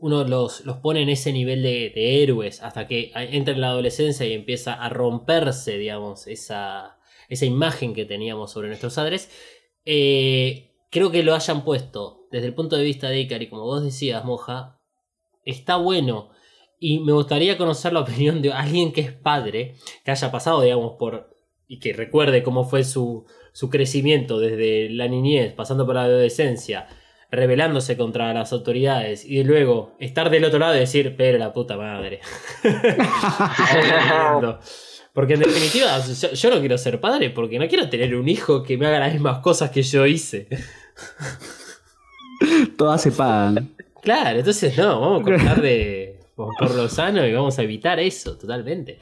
uno los, los pone en ese nivel de, héroes hasta que entra en la adolescencia y empieza a romperse, digamos, esa, esa imagen que teníamos sobre nuestros padres. Eh, creo que lo hayan puesto desde el punto de vista de Ikari, como vos decías, Moja, está bueno. Y me gustaría conocer la opinión de alguien que es padre, que haya pasado, digamos, por. y que recuerde cómo fue su, su crecimiento desde la niñez, pasando por la adolescencia, rebelándose contra las autoridades y luego estar del otro lado y decir, pero la puta madre. [LAUGHS] [LAUGHS] porque en definitiva, yo, yo no quiero ser padre porque no quiero tener un hijo que me haga las mismas cosas que yo hice. Todas se pagan. Claro, entonces no, vamos a cortar de por, lo sano y vamos a evitar eso totalmente.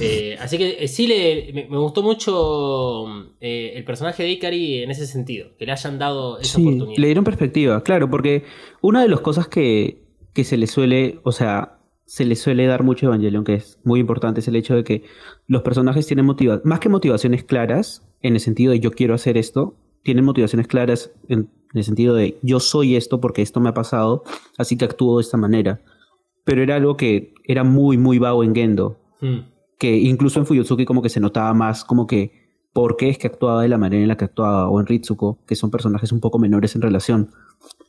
Eh, así que eh, sí le, me, me gustó mucho eh, el personaje de Ikari en ese sentido, que le hayan dado esa Sí, oportunidad. le dieron perspectiva, claro, porque una de las cosas que, que se le suele, o sea, se le suele dar mucho a Evangelion, que es muy importante, es el hecho de que los personajes tienen motivaciones, más que motivaciones claras, en el sentido de yo quiero hacer esto, tienen motivaciones claras en, en el sentido de yo soy esto porque esto me ha pasado, así que actúo de esta manera. pero era algo que era muy, muy vago en Gendo. Hmm. Que incluso en Fuyutsuki como que se notaba más como que por qué es que actuaba de la manera en la que actuaba, o en Ritsuko, que son personajes un poco menores en relación.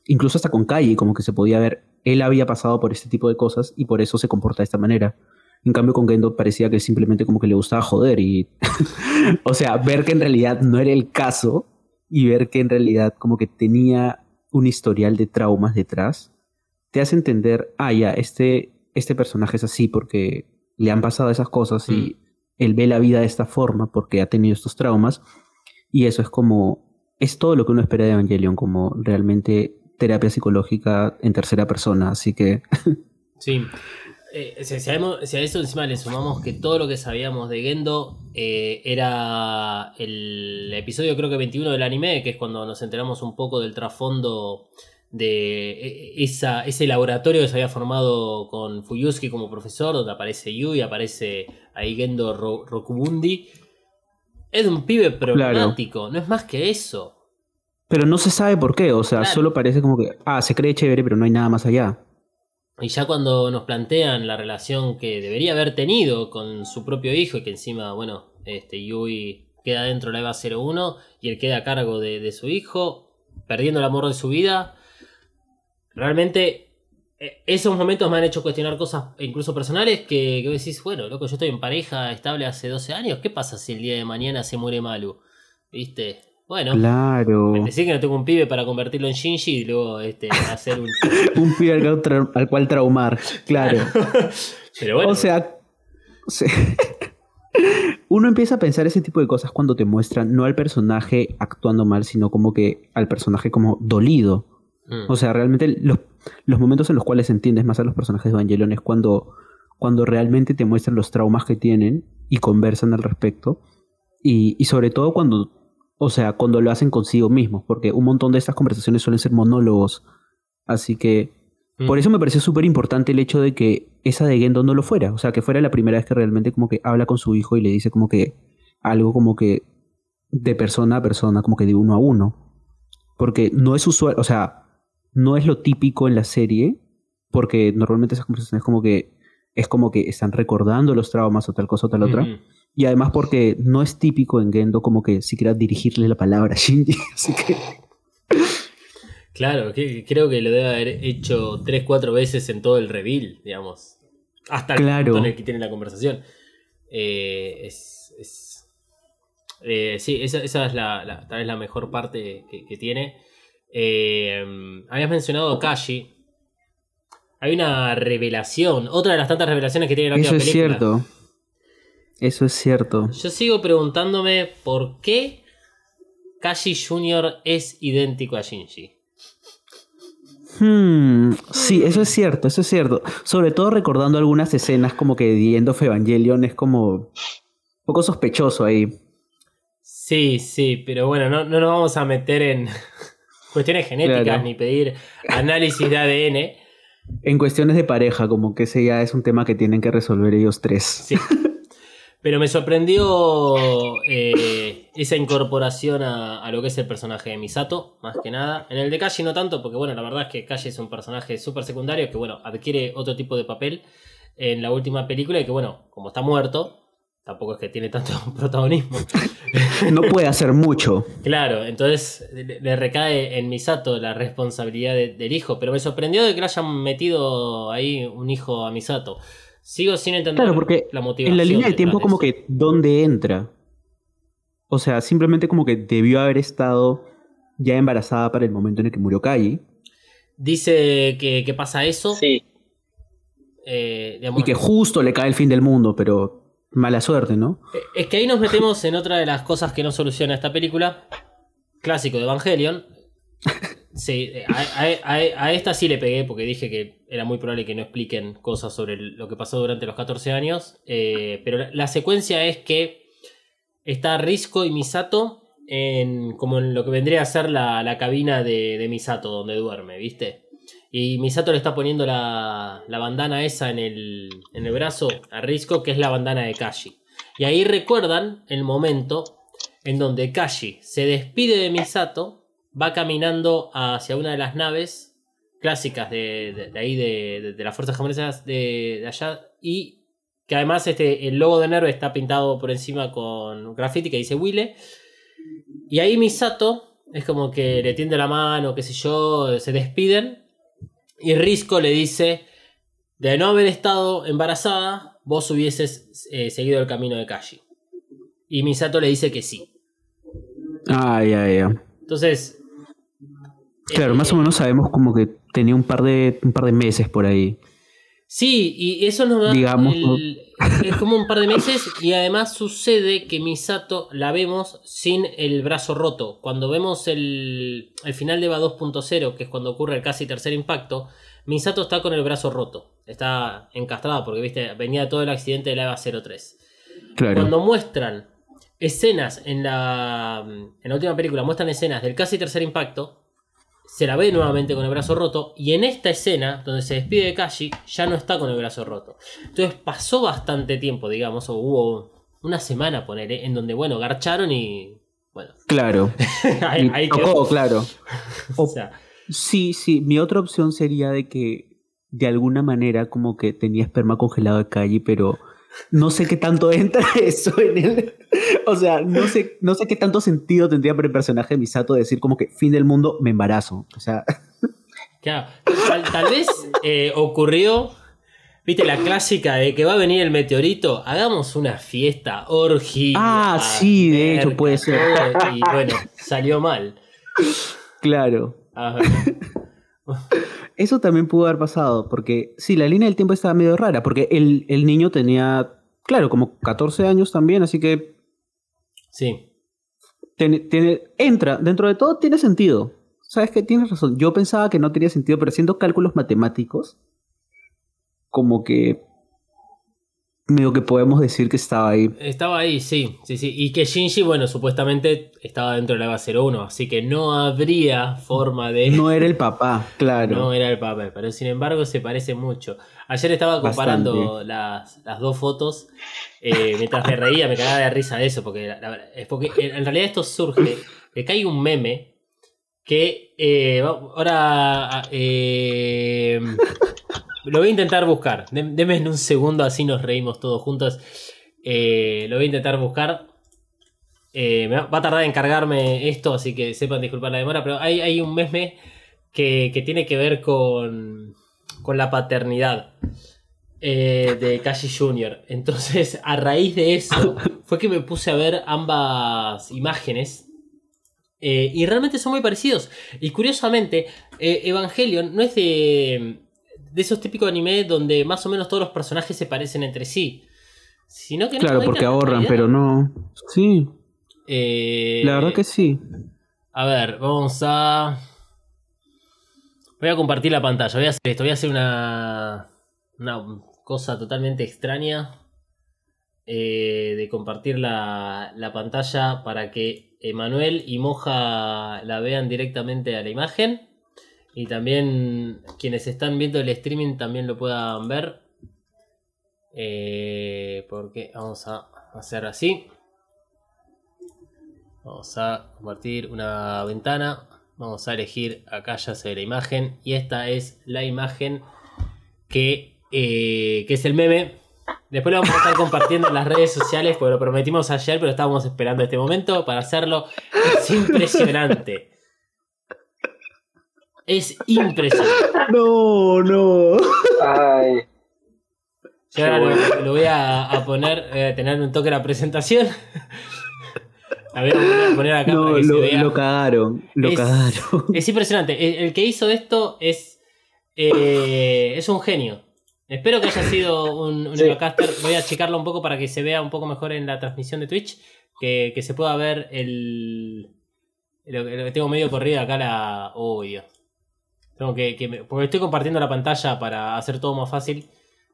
Incluso hasta con Kai, como que se podía ver, él había pasado por este tipo de cosas y por eso se comporta de esta manera. En cambio con Gendo parecía que simplemente como que le gustaba joder y... [LAUGHS] o sea, ver que en realidad no era el caso y ver que en realidad como que tenía un historial de traumas detrás, te hace entender, ah, ya, este, este personaje es así porque le han pasado esas cosas y él ve la vida de esta forma porque ha tenido estos traumas. Y eso es como, es todo lo que uno espera de Evangelion, como realmente terapia psicológica en tercera persona. Así que, Sí. Eh, si, sabemos- si a eso encima le sumamos que todo lo que sabíamos de Gendo eh, era el episodio creo que 21 del anime, que es cuando nos enteramos un poco del trasfondo de eh, esa, ese laboratorio que se había formado con Fuyusuki como profesor, donde aparece Yui, aparece ahí Gendo Ro- Rokubundi. Es un pibe problemático, no es más que eso. Pero no se sabe por qué, o sea, Claro. solo parece como que, ah, se cree chévere, pero no hay nada más allá. Y ya cuando nos plantean la relación que debería haber tenido con su propio hijo, y que encima, bueno, este Yui queda dentro de la EVA 01 y él queda a cargo de, de su hijo, perdiendo el amor de su vida. Realmente, eh, esos momentos me han hecho cuestionar cosas, incluso personales, que, que vos decís, bueno, loco, yo estoy en pareja estable hace 12 años, ¿qué pasa si el día de mañana se muere Malu? ¿Viste? Bueno, Claro. decir que no tengo un pibe para convertirlo en Shinji y luego este, hacer un... [LAUGHS] Un pibe al, cual tra- al cual traumar, claro. [LAUGHS] Pero bueno, O sea, o sea, [LAUGHS] uno empieza a pensar ese tipo de cosas cuando te muestran no al personaje actuando mal, sino como que al personaje como dolido. mm. O sea, realmente los, los momentos en los cuales entiendes más a los personajes de Evangelion es cuando, cuando realmente te muestran los traumas que tienen y conversan al respecto. Y, y sobre todo cuando, o sea, cuando lo hacen consigo mismos, porque un montón de estas conversaciones suelen ser monólogos. Así que Mm. por eso me pareció súper importante el hecho de que esa de Gendo no lo fuera. O sea, que fuera la primera vez que realmente como que habla con su hijo y le dice como que algo como que de persona a persona, como que de uno a uno. Porque no es usual, o sea, no es lo típico en la serie, porque normalmente esas conversaciones como que es como que están recordando los traumas o tal cosa o tal otra. Y además porque no es típico en Gendo como que siquiera dirigirle la palabra a Shinji. [LAUGHS] Así que Claro, que, creo que lo debe haber hecho 3-4 veces en todo el reveal, digamos. Hasta el Claro. punto en el que tiene la conversación. Eh, es. es- eh, sí, esa, esa es la, la- tal vez la mejor parte que, que tiene. Eh, habías mencionado Kashi. Hay una revelación, otra de las tantas revelaciones que tiene la eso última es película. cierto. Eso es cierto. Yo sigo preguntándome por qué Kashi Jr. es idéntico a Shinji. Hmm, sí, eso es cierto, eso es cierto. Sobre todo recordando algunas escenas como que The End of Evangelion es como un poco sospechoso ahí. Sí, sí, pero bueno, no, no nos vamos a meter en [LAUGHS] cuestiones genéticas Claro. ni pedir análisis de ADN. En cuestiones de pareja, como que ese ya es un tema que tienen que resolver ellos tres. Sí. Pero me sorprendió eh, esa incorporación a, lo que es el personaje de Misato, más que nada. En el de Kashi no tanto, porque bueno, la verdad es que Kashi es un personaje súper secundario que bueno, adquiere otro tipo de papel en la última película y que bueno, como está muerto, tampoco es que tiene tanto [LAUGHS] protagonismo. [LAUGHS] No puede hacer mucho. Claro, entonces le, recae en Misato la responsabilidad de- del hijo, pero me sorprendió de que le hayan metido ahí un hijo a Misato. Sigo sin entender Claro, porque la motivación. en la línea de detrás tiempo como que dónde entra. O sea, simplemente como que debió haber estado ya embarazada para el momento en el que murió Kai. Dice que, que pasa eso. Sí, eh, digamos, Y que justo le cae el fin del mundo, pero mala suerte, ¿no? Eh, Es que ahí nos metemos en otra de las cosas que no soluciona esta película. Clásico de Evangelion. [LAUGHS] Sí, a, a- a- a esta sí le pegué porque dije que era muy probable que no expliquen cosas sobre lo que pasó durante los 14 años. eh, pero la, la secuencia es que está Risco y Misato en como en lo que vendría a ser la, la cabina de, de Misato donde duerme, ¿viste? Y Misato le está poniendo la, la bandana esa en el, en el brazo a Risco, que es la bandana de Kashi. Y ahí recuerdan el momento en donde Kashi se despide de Misato, va caminando hacia una de las naves clásicas de, ahí, de, de- las fuerzas japonesas de, de allá. Y que además este, el logo de Nerve está pintado por encima con graffiti que dice Wille. Y ahí Misato es como que le tiende la mano, qué sé yo, se despiden. Y Risco le dice, de no haber estado embarazada, vos hubieses eh, seguido el camino de Kashi. Y Misato le dice que sí. Ah, ya, ya. Entonces... Claro, eh, más o menos sabemos como que tenía un par de, un par de meses por ahí. Sí, y eso nos da. Digamos, el- [LAUGHS] es como un par de meses. Y además sucede que Misato la vemos sin el brazo roto. Cuando vemos el, el final de EVA 2.0, que es cuando ocurre el casi tercer impacto, Misato está con el brazo roto. Está encastrada porque viste, venía todo el accidente de la EVA 03. Claro. Cuando muestran escenas en la, en la última película, muestran escenas del casi tercer impacto, se la ve nuevamente con el brazo roto, y en esta escena, donde se despide de Kashi, ya no está con el brazo roto. Entonces pasó bastante tiempo, digamos, o hubo una semana, poner en donde, bueno, garcharon y... Bueno, Claro. [LAUGHS] ahí, Y ahí tocó, quedó. claro. [LAUGHS] O sea, Sí, sí. Mi otra opción sería de que de alguna manera como que tenía esperma congelado de calle, pero no sé qué tanto entra [LAUGHS] eso en él. O sea, no sé, no sé qué tanto sentido tendría para el personaje de Misato decir como que fin del mundo, me embarazo. O sea, Claro, tal, tal vez eh, ocurrió, viste, la clásica de que va a venir el meteorito, hagamos una fiesta, orgía. Ah, sí, de hecho, puede ser. Y bueno, salió mal. claro. A ver, Eso también pudo haber pasado, porque sí, la línea del tiempo estaba medio rara, porque el, el niño tenía, claro, como 14 años también, así que Sí, tiene, tiene- entra, dentro de todo tiene sentido. ¿Sabes qué? Tienes razón. Yo pensaba que no tenía sentido, pero haciendo cálculos matemáticos, como que medio que podemos decir que estaba ahí. estaba ahí, sí, sí, sí. Y que Shinji, bueno, supuestamente estaba dentro de la EVA 01, así que no habría forma de... No era el papá, claro. No era el papel, pero sin embargo se parece mucho. Ayer estaba comparando las, las dos fotos eh, mientras me reía, me cagaba de risa de eso, porque, la- la- es porque en realidad esto surge de que hay un meme que eh, ahora eh, lo voy a intentar buscar. Dem- Denme en un segundo, así nos reímos todos juntos. Eh, lo voy a intentar buscar. Eh, va a tardar en cargarme esto, así que sepan disculpar la demora, pero hay, hay un meme que, que tiene que ver con, con la paternidad eh, de Kashi Jr. Entonces, a raíz de eso, [LAUGHS] fue que me puse a ver ambas imágenes. eh, y realmente son muy parecidos. Y curiosamente, Evangelion no es de, de esos típicos anime donde más o menos todos los personajes se parecen entre sí. Sino que Claro, porque ahorran, pero no. Sí, Eh, la verdad que sí. A ver, vamos a. Voy a compartir la pantalla. Voy a hacer esto. Voy a hacer una. Una cosa totalmente extraña. eh, de compartir la, la pantalla para que Emanuel y Moja la vean directamente a la imagen. Y también quienes están viendo el streaming también lo puedan ver. Eh, porque vamos a hacer así. Vamos a compartir una ventana. Vamos a elegir acá ya se ve la imagen. Y esta es la imagen que, eh, que es el meme. Después lo vamos a estar compartiendo en las redes sociales porque lo prometimos ayer, pero estábamos esperando este momento para hacerlo. Es impresionante. Es impresionante. [LAUGHS] No, no. Ay, Yo ahora lo, lo voy a, a poner, voy a tener un toque de la presentación. A ver, voy a poner acá No, para que lo, se vea. lo cagaron. Lo Es- cagaron. Es impresionante. El, el que hizo esto es. eh, es un genio. Espero que haya sido un, un Sí. Voy a achicarlo un poco para que se vea un poco mejor en la transmisión de Twitch. Que, que se pueda ver el. Lo, que- tengo medio corrido acá la. Uy, Dios. Tengo que. que me- porque estoy compartiendo la pantalla para hacer todo más fácil.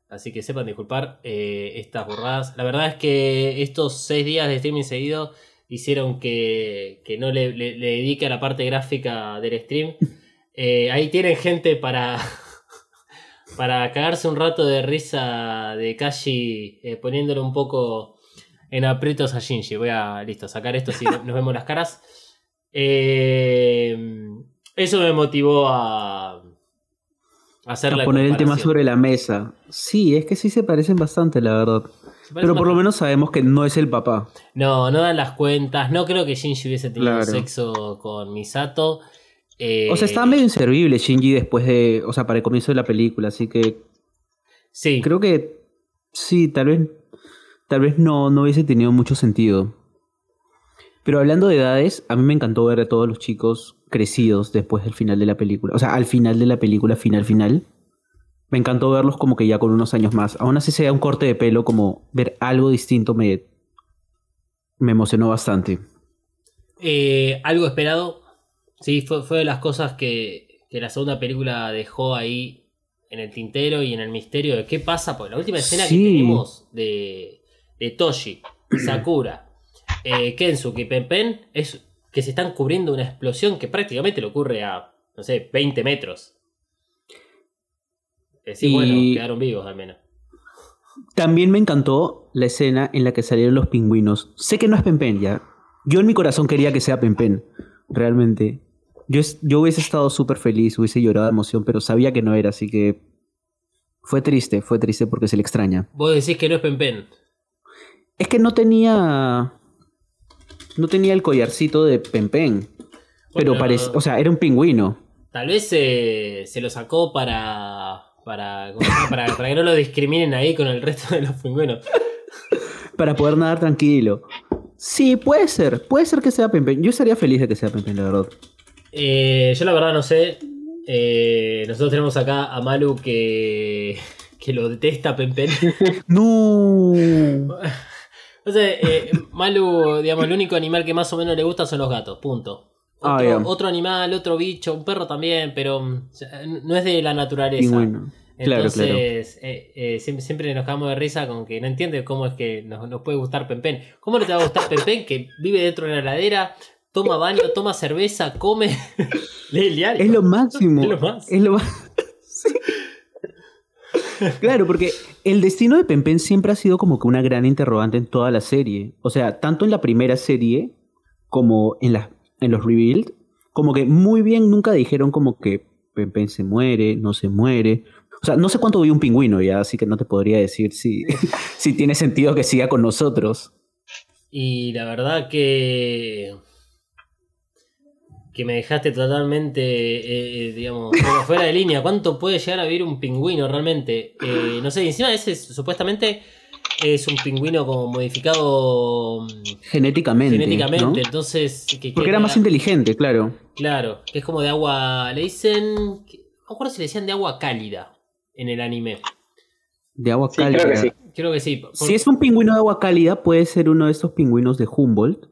Así que sepan disculpar eh, estas burradas. La verdad es que estos seis días de streaming seguido hicieron que, que no le, le- le dedique a la parte gráfica del stream. [LAUGHS] Eh, ahí tienen gente para, [LAUGHS] para cagarse un rato de risa de Kashi eh, poniéndole un poco en aprietos a Shinji. Voy a, listo, sacar esto si [LAUGHS] nos vemos las caras. Eh, eso me motivó a, hacer a la poner el tema sobre la mesa. Sí, es que sí se parecen bastante, la verdad. Pero por lo menos sabemos que no es el papá. No, no dan las cuentas. No creo que Shinji hubiese tenido Claro. sexo con Misato. Eh, O sea, estaba medio inservible Shinji después de. O sea, para el comienzo de la película, así que Sí, creo que sí, tal vez. Tal vez no, no hubiese tenido mucho sentido. Pero hablando de edades, a mí me encantó ver a todos los chicos crecidos después del final de la película. O sea, al final de la película, final, final. Me encantó verlos como que ya con unos años más. Aún así sea un corte de pelo, como ver algo distinto me, me emocionó bastante. Eh, algo esperado. Sí, fue, fue de las cosas que, que la segunda película dejó ahí en el tintero y en el misterio de qué pasa. Porque la última escena Sí. que tenemos de, de Toshi, Sakura, eh, Kensuke y Pen Pen es que se están cubriendo una explosión que prácticamente le ocurre a, no sé, 20 metros. Y- bueno, quedaron vivos al menos. También me encantó la escena en la que salieron los pingüinos. Sé que no es Pempen ya. Yo en mi corazón quería que sea Pempen, realmente. Yo, es- yo hubiese estado súper feliz, hubiese llorado de emoción, pero sabía que no era, así que fue triste, fue triste porque se le extraña. Vos decís que no es Pen Pen. Es que no tenía... No tenía el collarcito de Pempen, pero Bueno, parece, o sea, era un pingüino. Tal vez eh, se lo sacó para. Para, para. para que no lo discriminen ahí con el resto de los pingüinos. Para poder nadar tranquilo. Sí, puede ser, puede ser que sea Pempen. Yo estaría feliz de que sea Pempen, la verdad. Eh, yo la verdad no sé. Eh, nosotros tenemos acá a Malu que. que lo detesta Pen Pen. [LAUGHS] No. [LAUGHS] Sea, eh, Malu, digamos, el único animal que más o menos le gusta son los gatos, punto. Otro, Ah, otro animal, otro bicho, un perro también, pero mm, o sea, no es de la naturaleza. Pingüino. Claro, claro. Entonces, eh, eh, siempre, siempre nos cagamos de risa con que no entiende cómo es que nos, nos puede gustar Pempen. ¿Cómo no te va a gustar Pempen que vive dentro de la heladera, toma baño, toma cerveza, come, [LAUGHS] lee el diario? Es lo máximo. Es lo más. Es lo [LAUGHS] Sí. Claro, porque el destino de Pempen siempre ha sido como que una gran interrogante en toda la serie. O sea, tanto en la primera serie como en, la, en los Rebuild, como que muy bien nunca dijeron como que Pempen se muere, no se muere. O sea, no sé cuánto vive un pingüino ya, así que no te podría decir si, [LAUGHS] si tiene sentido que siga con nosotros. Y la verdad que. Que me dejaste totalmente, eh, eh, digamos, fuera- fuera de línea. ¿Cuánto puede llegar a vivir un pingüino realmente? Eh, no sé, y encima ese es- supuestamente es un pingüino como modificado mm, Genéticamente. genéticamente. ¿no? Entonces. Que, Porque que- era más inteligente, claro. Claro, que es como de agua. Le dicen. No me acuerdo si le decían de agua cálida en el anime. De agua Sí, cálida. creo que sí. Creo que sí. por- Si es un pingüino de agua cálida, puede ser uno de estos pingüinos de Humboldt.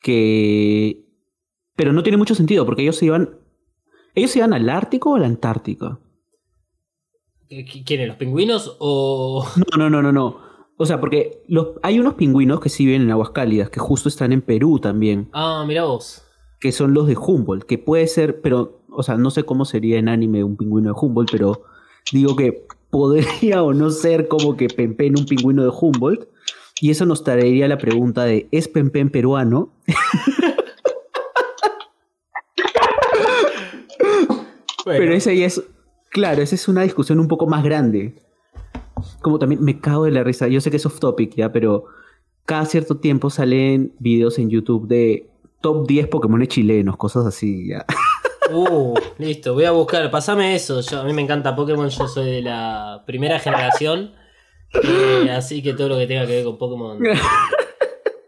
Que. Pero no tiene mucho sentido, porque ellos se iban. ¿Ellos se iban al Ártico o a la Antártica? ¿Qui- ¿Quiénes? ¿Los pingüinos o.? No, no, no, no, no. O sea, porque los, hay unos pingüinos que sí viven en aguas cálidas, que justo están en Perú también, Ah, mira vos. que son los de Humboldt, que puede ser, pero, o sea, no sé cómo sería en anime un pingüino de Humboldt, pero digo que podría o no ser como que Pempen un pingüino de Humboldt, y eso nos traería la pregunta de, ¿es Pempen peruano? [LAUGHS] Pero esa ya es, claro, esa es una discusión un poco más grande. Como también me cago de la risa, yo sé que es off topic ya, pero cada cierto tiempo salen videos en YouTube de top 10 Pokémon chilenos, cosas así ya. [LAUGHS] Uh, listo, voy a buscar, pasame eso. Yo, a mí me encanta Pokémon, yo soy de la primera generación. eh, así que todo lo que tenga que ver con Pokémon. [LAUGHS]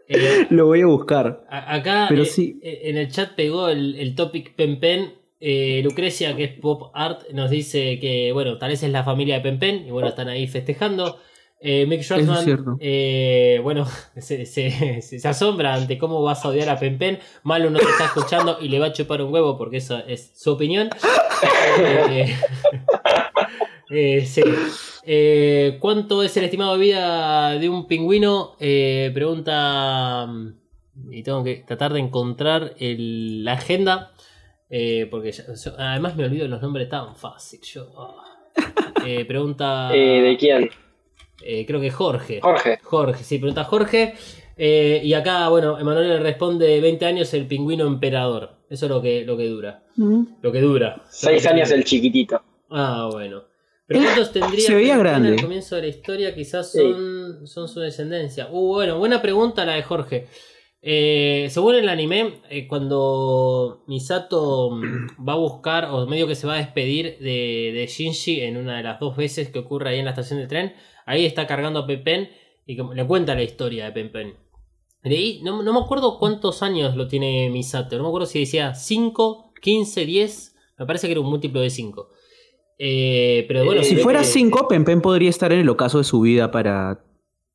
Eh, Lo voy a buscar. a- acá Pero eh, sí. en el chat pegó el, el topic Pen Pen. Eh, Lucrecia, que es Pop Art, nos dice que, bueno, tal vez es la familia de Pen Pen. Y bueno, están ahí festejando. Eh, Mick Schwartzman, eh, bueno, [LAUGHS] se, se- se- se asombra ante cómo vas a odiar a Pen Pen. Malo no te está escuchando y le va a chupar un huevo porque esa es su opinión. Sí. ¿Cuánto es el estimado de vida de un pingüino? Pregunta. mm, Y tengo que tratar de encontrar el- la agenda. Eh, porque ya- yo- además me olvido los nombres tan fácil. Yo, ah. Eh, pregunta. [LAUGHS] Eh, ¿De quién? eh, creo que Jorge. Jorge. Jorge, sí, pregunta Jorge. Eh, y acá, bueno, Emanuel le responde 20 años el pingüino emperador. Eso es lo que, lo que dura. Lo que dura. Seis años el chiquitito. Ah, bueno. Pero ¿cuántos tendría Se veía Pen grande. al comienzo de la historia? Quizás Sí. son, son su descendencia. Uh, bueno, buena pregunta la de Jorge. Eh, según el anime, eh, cuando Misato mm, va a buscar, o medio que se va a despedir de, de Shinji en una de las dos veces que ocurre ahí en la estación de tren, ahí está cargando a Pen y le cuenta la historia de Pen Pen. Leí, no, no me acuerdo cuántos años lo tiene Misato, no me acuerdo si decía 5, 15, 10, me parece que era un múltiplo de 5. Eh, pero bueno, Si fuera que- 5, Pen podría estar en el ocaso de su vida para,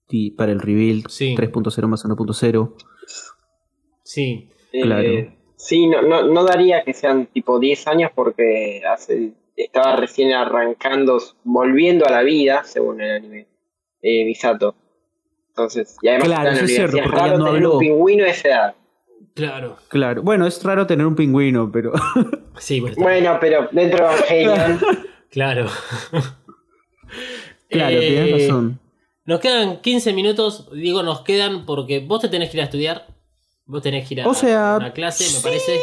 ti- para el reveal Sí. 3.0 más 1.0. Sí, Eh, Claro. sí, no, no, no daría que sean tipo 10 años porque hace, estaba recién arrancando, volviendo a la vida, según el anime, eh, Misato. Entonces, y además Claro, está en es cierto, porque raro no tener habló. un pingüino de esa edad. claro. Claro. Bueno, es raro tener un pingüino, pero. [LAUGHS] Sí, bueno, Bueno, pero dentro de Evangelion, claro. claro, [LAUGHS] Eh, tienes razón. Nos quedan 15 minutos, digo nos quedan porque vos te tenés que ir a estudiar, vos tenés que ir a O sea, una clase, me parece.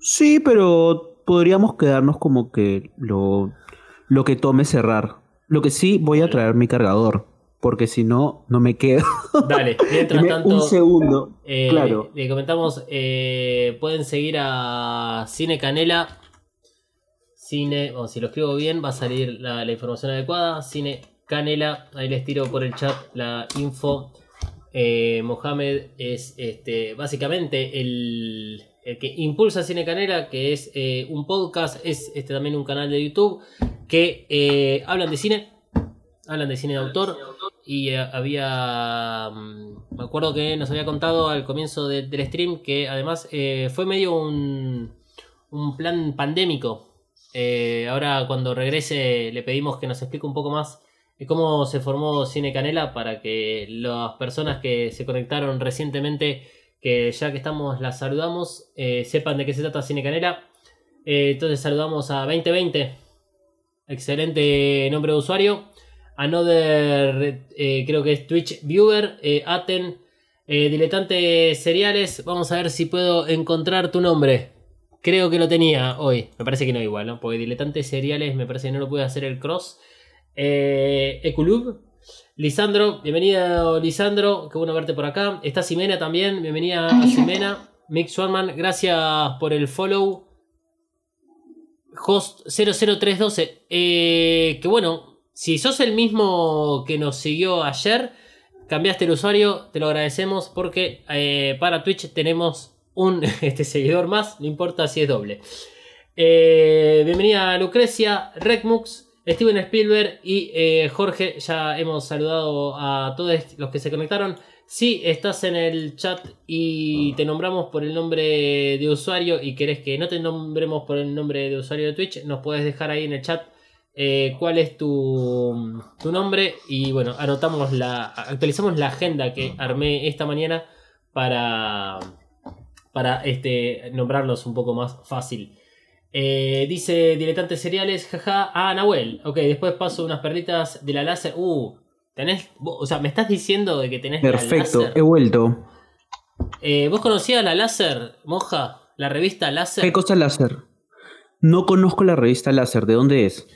Sí, pero podríamos quedarnos como que lo, lo que tome cerrar. Lo que sí, voy a traer mi cargador. Porque si no, no me quedo. Dale, [LAUGHS] mientras tanto... un segundo. Eh, claro. Le, comentamos, eh, pueden seguir a Cine Canela. Cine, o si lo escribo bien, va a salir la, la información adecuada. Cine Canela, ahí les tiro por el chat la info. Eh, Mohamed es este, básicamente el, el que impulsa Cine Canela, que es eh, un podcast, es este, también un canal de YouTube que eh, hablan de cine, hablan de cine de autor. Y había. mm, Me acuerdo que nos había contado al comienzo de- del stream que además fue medio un, un plan pandémico. Ahora, cuando regrese, le pedimos que nos explique un poco más cómo se formó Cine Canela para que las personas que se conectaron recientemente, que ya que estamos, las saludamos, eh, sepan de qué se trata Cine Canela. Eh, entonces, saludamos a 2020. Excelente nombre de usuario. Another, eh, creo que es Twitch Viewer, Aten, Diletante Seriales. Vamos a ver si puedo encontrar tu nombre. Creo que lo tenía hoy. Me parece que no igual, ¿no? Porque Diletante Seriales me parece que no lo puede hacer el cross. Eh, Eculub. Lisandro, bienvenido Lisandro, qué bueno verte por acá. Está Simena también, bienvenida a Simena. Mick Swanman, gracias por el follow. Host 00312. Eh, que bueno, si sos el mismo que nos siguió ayer, cambiaste el usuario, te lo agradecemos porque eh, para Twitch tenemos un [LAUGHS] este, seguidor más, no importa si es doble. Eh, bienvenida Lucrecia, Recmux, Steven Spielberg y eh, Jorge. Ya hemos saludado a todos los que se conectaron. Si estás en el chat y te nombramos por el nombre de usuario y querés que no te nombremos por el nombre de usuario de Twitch, nos puedes dejar ahí en el chat eh, cuál es tu, tu nombre y bueno, anotamos la, actualizamos la agenda que armé esta mañana para, para este, nombrarlos un poco más fácil. Eh, dice Diletantes Cereales, jaja. Ah, Nahuel. Ok, después paso unas perlitas de la láser. Uh, tenés. vos- O sea, me estás diciendo de que tenés Perfecto, la láser. he vuelto. Eh, ¿Vos conocías la láser, Moja? La revista láser. ¿Qué cosa láser? No conozco la revista láser, ¿de dónde es?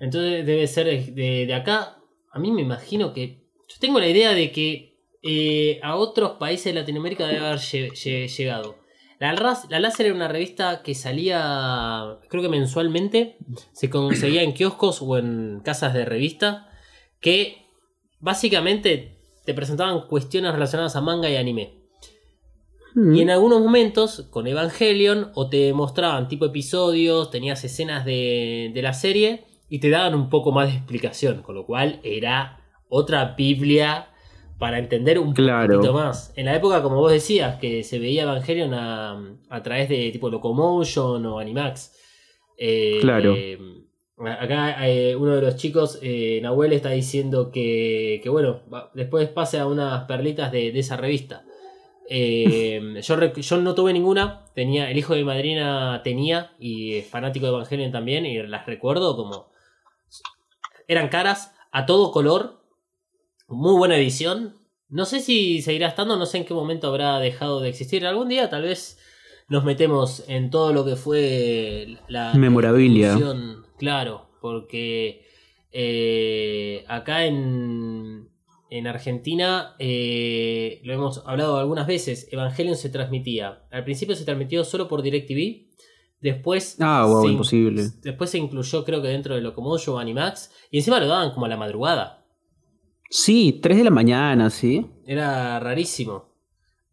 Entonces debe ser de, de acá. A mí me imagino que. Yo tengo la idea de que eh, a otros países de Latinoamérica debe haber lle- lle- llegado. La, láser era una revista que salía, creo que mensualmente. Se conseguía en kioscos o en casas de revista. Que básicamente te presentaban cuestiones relacionadas a manga y anime. Mm. Y en algunos momentos, con Evangelion, o te mostraban tipo episodios, tenías escenas de, de la serie y te daban un poco más de explicación, con lo cual era otra Biblia para entender un Claro. poquito más. En la época, como vos decías, que se veía Evangelion a, a través de tipo Locomotion o Animax. Eh, Claro. eh, acá eh, uno de los chicos, Nahuel, está diciendo que, que bueno, va- después pase a unas perlitas de, de esa revista. Yo, yo no tuve ninguna, tenía el hijo de mi madrina tenía y es fanático de Evangelion también y las recuerdo como eran caras a todo color, muy buena edición. No sé si seguirá estando, no sé en qué momento habrá dejado de existir. Algún día tal vez nos metemos en todo lo que fue la Memorabilia. Claro, porque eh, acá en, en Argentina, eh, lo hemos hablado algunas veces, Evangelion se transmitía. Al principio se transmitió solo por DirecTV, después, Ah, wow, se, imposible. después se incluyó creo que dentro de Locomotion Animax, y encima lo daban como a la madrugada. Sí, 3 de la mañana, sí. Era rarísimo.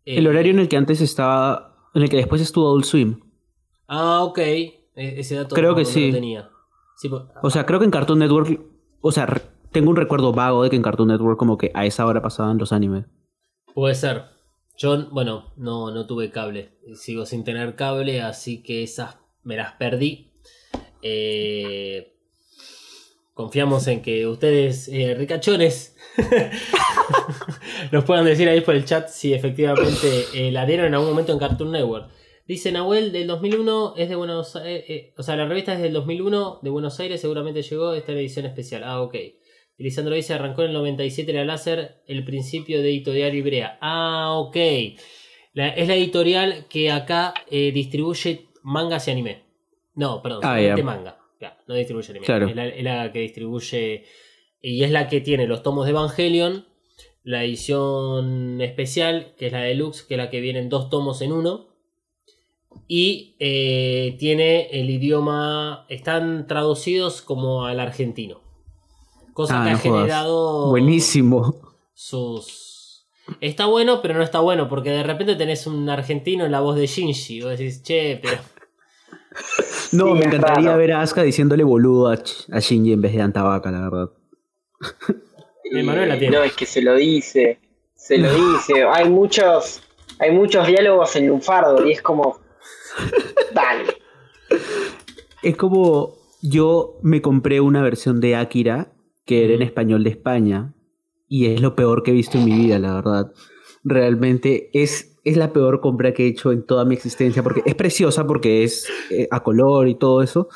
El Eh, horario en el que antes estaba, en el que después estuvo Adult Swim. Ah, ok. E- Ese dato Creo no- que no sí. lo tenía. Sí, po- O sea, creo que en Cartoon Network, o sea, tengo un recuerdo vago de que en Cartoon Network como que a esa hora pasaban los animes. Puede ser. Yo, bueno, no, no tuve cable. Sigo sin tener cable, así que esas me las perdí. Eh, confiamos en que ustedes, eh, ricachones, [LAUGHS] nos puedan decir ahí por el chat si efectivamente eh, la dieron en algún momento en Cartoon Network. Dice Nahuel, del 2001 es de Buenos Aires. o sea, la revista es del 2001 de Buenos Aires, seguramente llegó. Esta edición especial. Ah, ok. Lisandro dice, arrancó en el 97 la láser, el principio de Editorial Ibrea. Ah, ok. La- es la editorial que acá eh, distribuye mangas y anime. No, perdón, Ah, ya. manga. No distribuye anime. Claro. Es, la, es la que distribuye y es la que tiene los tomos de Evangelion, la edición especial, que es la deluxe, que es la que vienen dos tomos en uno. Y eh, tiene el idioma, están traducidos como al argentino. Cosa Ah, que no ha jodas. generado Buenísimo. sus... Está bueno, pero no está bueno, porque de repente tenés un argentino en la voz de Shinji. Y vos decís, che, pero... [LAUGHS] No, Sí, me encantaría raro. ver a Asuka diciéndole boludo a, Ch- a Shinji en vez de Antabaca, la verdad. Y- la tiene. No, es que se lo dice. Se lo [LAUGHS] dice. Hay muchos, hay muchos diálogos en lunfardo y es como. Dale. Es como yo me compré una versión de Akira que era en español de España y es lo peor que he visto en mi vida, la verdad. Realmente es, es la peor compra que he hecho en toda mi existencia porque es preciosa porque es eh, a color y todo eso,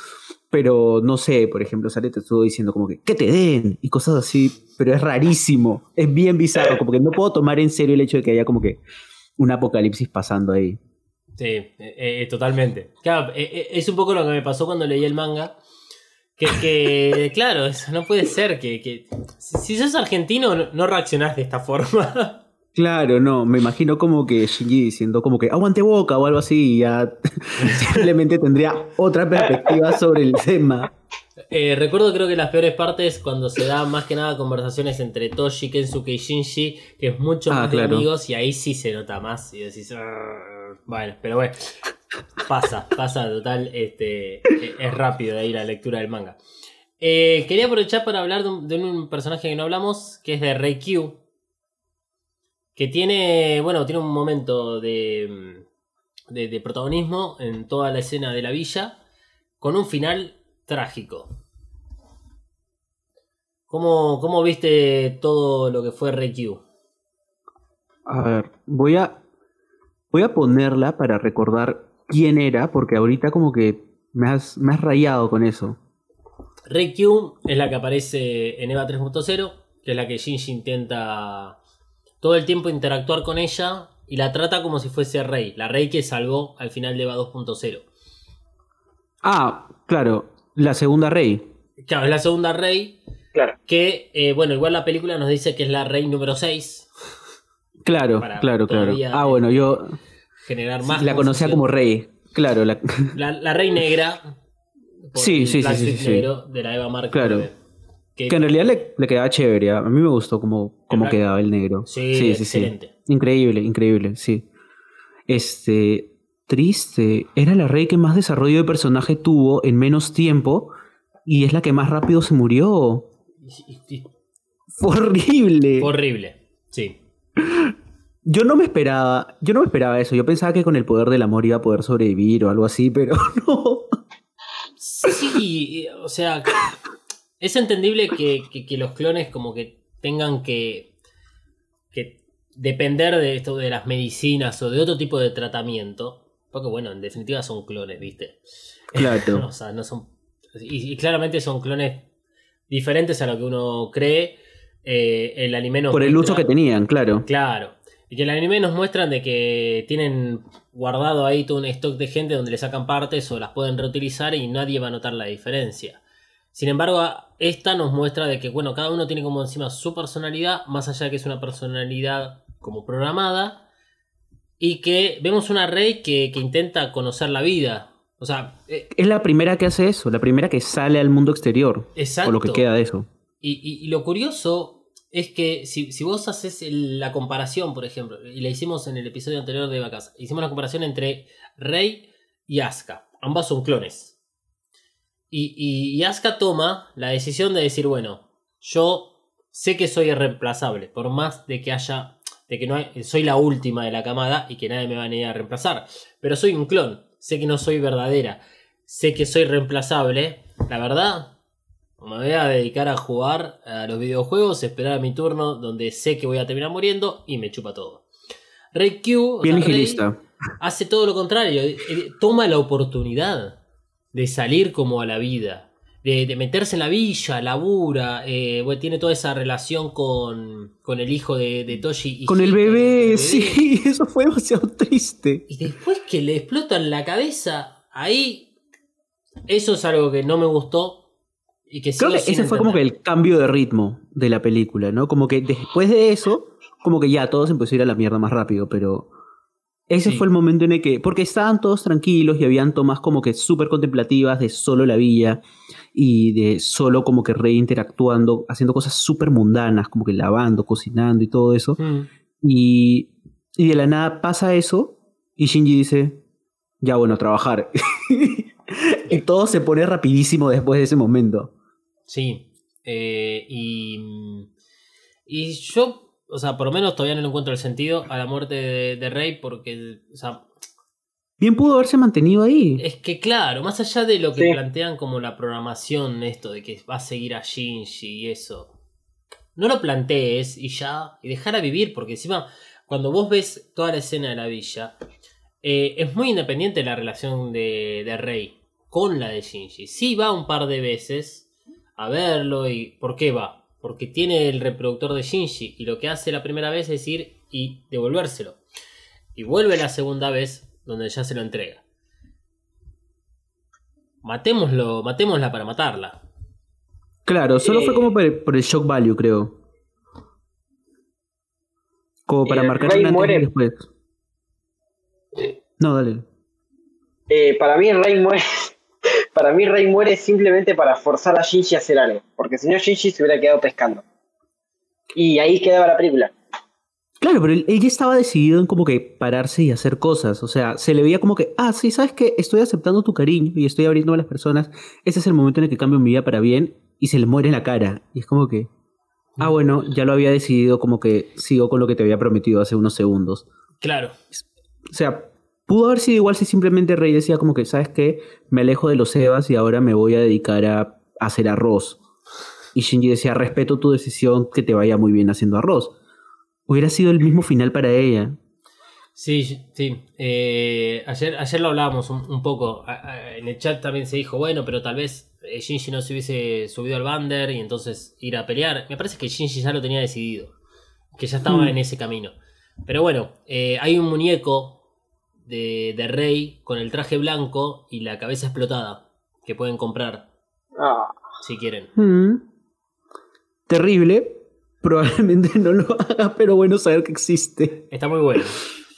pero no sé, por ejemplo, Sale te estuvo diciendo como que que te den y cosas así, pero es rarísimo, es bien bizarro, como que no puedo tomar en serio el hecho de que haya como que un apocalipsis pasando ahí. Sí, eh, eh, totalmente. Claro, eh, eh, es un poco lo que me pasó cuando leí el manga. Que, que [LAUGHS] claro, eso no puede ser que... que- si, si sos argentino no, no reaccionás de esta forma. Claro, no, me imagino como que Shinji diciendo como que aguante boca o algo así y ya [LAUGHS] simplemente tendría otra perspectiva sobre el tema. Eh, recuerdo creo que las peores partes cuando se da más que nada conversaciones entre Toshi, Kensuke y Shinji, que es mucho Ah, más de claro. amigos y ahí sí se nota más y decís, "Arr". bueno, pero bueno, pasa, pasa total, este, eh, es rápido de ahí la lectura del manga. Eh, quería aprovechar para hablar de un, de un personaje que no hablamos, que es de Reikyu, que tiene, bueno, tiene un momento de, de, de protagonismo en toda la escena de la villa, con un final trágico. ¿Cómo, cómo viste todo lo que fue Reikyu? A ver, voy a voy a ponerla para recordar quién era porque ahorita como que me has, me has rayado con eso. Reikyu es la que aparece en EVA 3.0, que es la que Shinji intenta todo el tiempo interactuar con ella y la trata como si fuese Rey, la Rey que salvó al final de EVA 2.0. Ah, claro, la segunda rey. Claro, es la segunda Rey Claro. que, eh, bueno, igual la película nos dice que es la Rey número 6, Claro, Para claro, claro. Ah, eh, bueno, yo generar más... la conocía como rey. Claro, la, La, la Rey Negra. por Sí, el sí, sí, sí, sí, negro De la Eva Mark Claro. Que, que en realidad le, le quedaba chévere. A mí me gustó como ¿El quedaba el negro. Sí, excelente. Increíble, increíble, sí. Este, triste. Era la rey que más desarrollo de personaje tuvo en menos tiempo y es la que más rápido se murió. Fue horrible. fue horrible. Sí. Yo no me esperaba, yo no me esperaba eso. Yo pensaba que con el poder del amor iba a poder sobrevivir o algo así, pero [LAUGHS] no. Sí, o sea, es entendible que, que- que los clones como que tengan que, que depender de esto de las medicinas o de otro tipo de tratamiento. Porque bueno, en definitiva son clones, ¿viste? Claro. [LAUGHS] o sea, no son. Y, y claramente son clones diferentes a lo que uno cree. Eh, el anime nos Por el uso que tenían, claro. Claro. Y que el anime nos muestran de que tienen guardado ahí todo un stock de gente donde le sacan partes o las pueden reutilizar y nadie va a notar la diferencia. Sin embargo, esta nos muestra de que, bueno, cada uno tiene como encima su personalidad, más allá de que es una personalidad como programada, y que vemos una Rey que, que intenta conocer la vida. O sea, eh, Es la primera que hace eso, la primera que sale al mundo exterior. exacto. O lo que queda de eso. Y, y- y lo curioso es que si, si vos haces el- la comparación, por ejemplo, y la hicimos en el episodio anterior de Vacas, hicimos la comparación entre Rey y Asuka. Ambas son clones. Y, y, y Asuka toma la decisión de decir, bueno, yo sé que soy irreemplazable, por más de que haya, de que no hay- soy la última de la camada y que nadie me va a venir a reemplazar. Pero soy un clon, sé que no soy verdadera, sé que soy reemplazable. La verdad, me voy a dedicar a jugar a los videojuegos, esperar a mi turno donde sé que voy a terminar muriendo y me chupa todo. Rey Q o Bien sea, Rey hace todo lo contrario, eh, toma la oportunidad de salir como a la vida, de, de meterse en la villa, labura, eh, bueno, tiene toda esa relación con, con el hijo de, de Toshi. y Con el bebé, sí, [LAUGHS] eso fue demasiado triste. y después que le explotan la cabeza, ahí eso es algo que no me gustó y que Creo que ese fue como que el cambio de ritmo de la película, ¿no? Como que después de eso, como que ya todos empezó a ir a la mierda más rápido, pero ese Sí. fue el momento en el que, porque estaban todos tranquilos y habían tomas como que súper contemplativas de solo la villa y de solo como que rey interactuando, haciendo cosas súper mundanas, como que lavando, cocinando y todo eso. Mm. Y, y de la nada pasa eso y Shinji dice, ya bueno, trabajar. [LAUGHS] y todo se pone rapidísimo después de ese momento. Sí. eh, y, y yo, o sea, por lo menos todavía no le encuentro el sentido a la muerte de, de Rey porque, o sea, Bien pudo haberse mantenido ahí. es que claro, más allá de lo que Sí. plantean como la programación, esto de que va a seguir a Shinji y eso, no lo plantees y ya, y dejar a vivir, porque encima, cuando vos ves toda la escena de la villa, eh, es muy independiente la relación de, de Rey con la de Shinji. Sí va un par de veces a verlo y ¿por qué va? Porque tiene el reproductor de Shinji y lo que hace la primera vez es ir y devolvérselo. Y vuelve la segunda vez donde ya se lo entrega. Matémoslo, matémosla para matarla. Claro, solo Eh, fue como por el, por el shock value, creo. Como para el marcar rey un antes y muere. después. No, dale. Eh, para mí Rey muere. [LAUGHS] Para mí Rey muere simplemente para forzar a Shinji a hacer algo. Porque si no Shinji se hubiera quedado pescando. Y ahí quedaba la película. Claro, pero él, ya estaba decidido en como que pararse y hacer cosas. O sea, se le veía como que, ah, sí, sabes que estoy aceptando tu cariño y estoy abriendo a las personas. Este es el momento en el que cambio mi vida para bien y se le muere en la cara. Y es como que, ah, bueno, ya lo había decidido, como que sigo con lo que te había prometido hace unos segundos. Claro. O sea, pudo haber sido igual si simplemente Rey decía como que, ¿sabes qué? Me alejo de los Evas y ahora me voy a dedicar a, hacer arroz. Y Shinji decía, respeto tu decisión, que te vaya muy bien haciendo arroz. Hubiera sido el mismo final para ella. Sí, sí. Eh, ayer, ayer lo hablábamos un, un poco. En el chat también se dijo, bueno, pero tal vez eh, Shinji no se hubiese subido al Bander y entonces ir a pelear. Me parece que Shinji ya lo tenía decidido. Que ya estaba Hmm. en ese camino. Pero bueno, eh, hay un muñeco de, de Rey con el traje blanco y la cabeza explotada que pueden comprar Ah, si quieren. Mm. Terrible. Probablemente [LAUGHS] no lo haga, pero bueno saber que existe. Está muy bueno.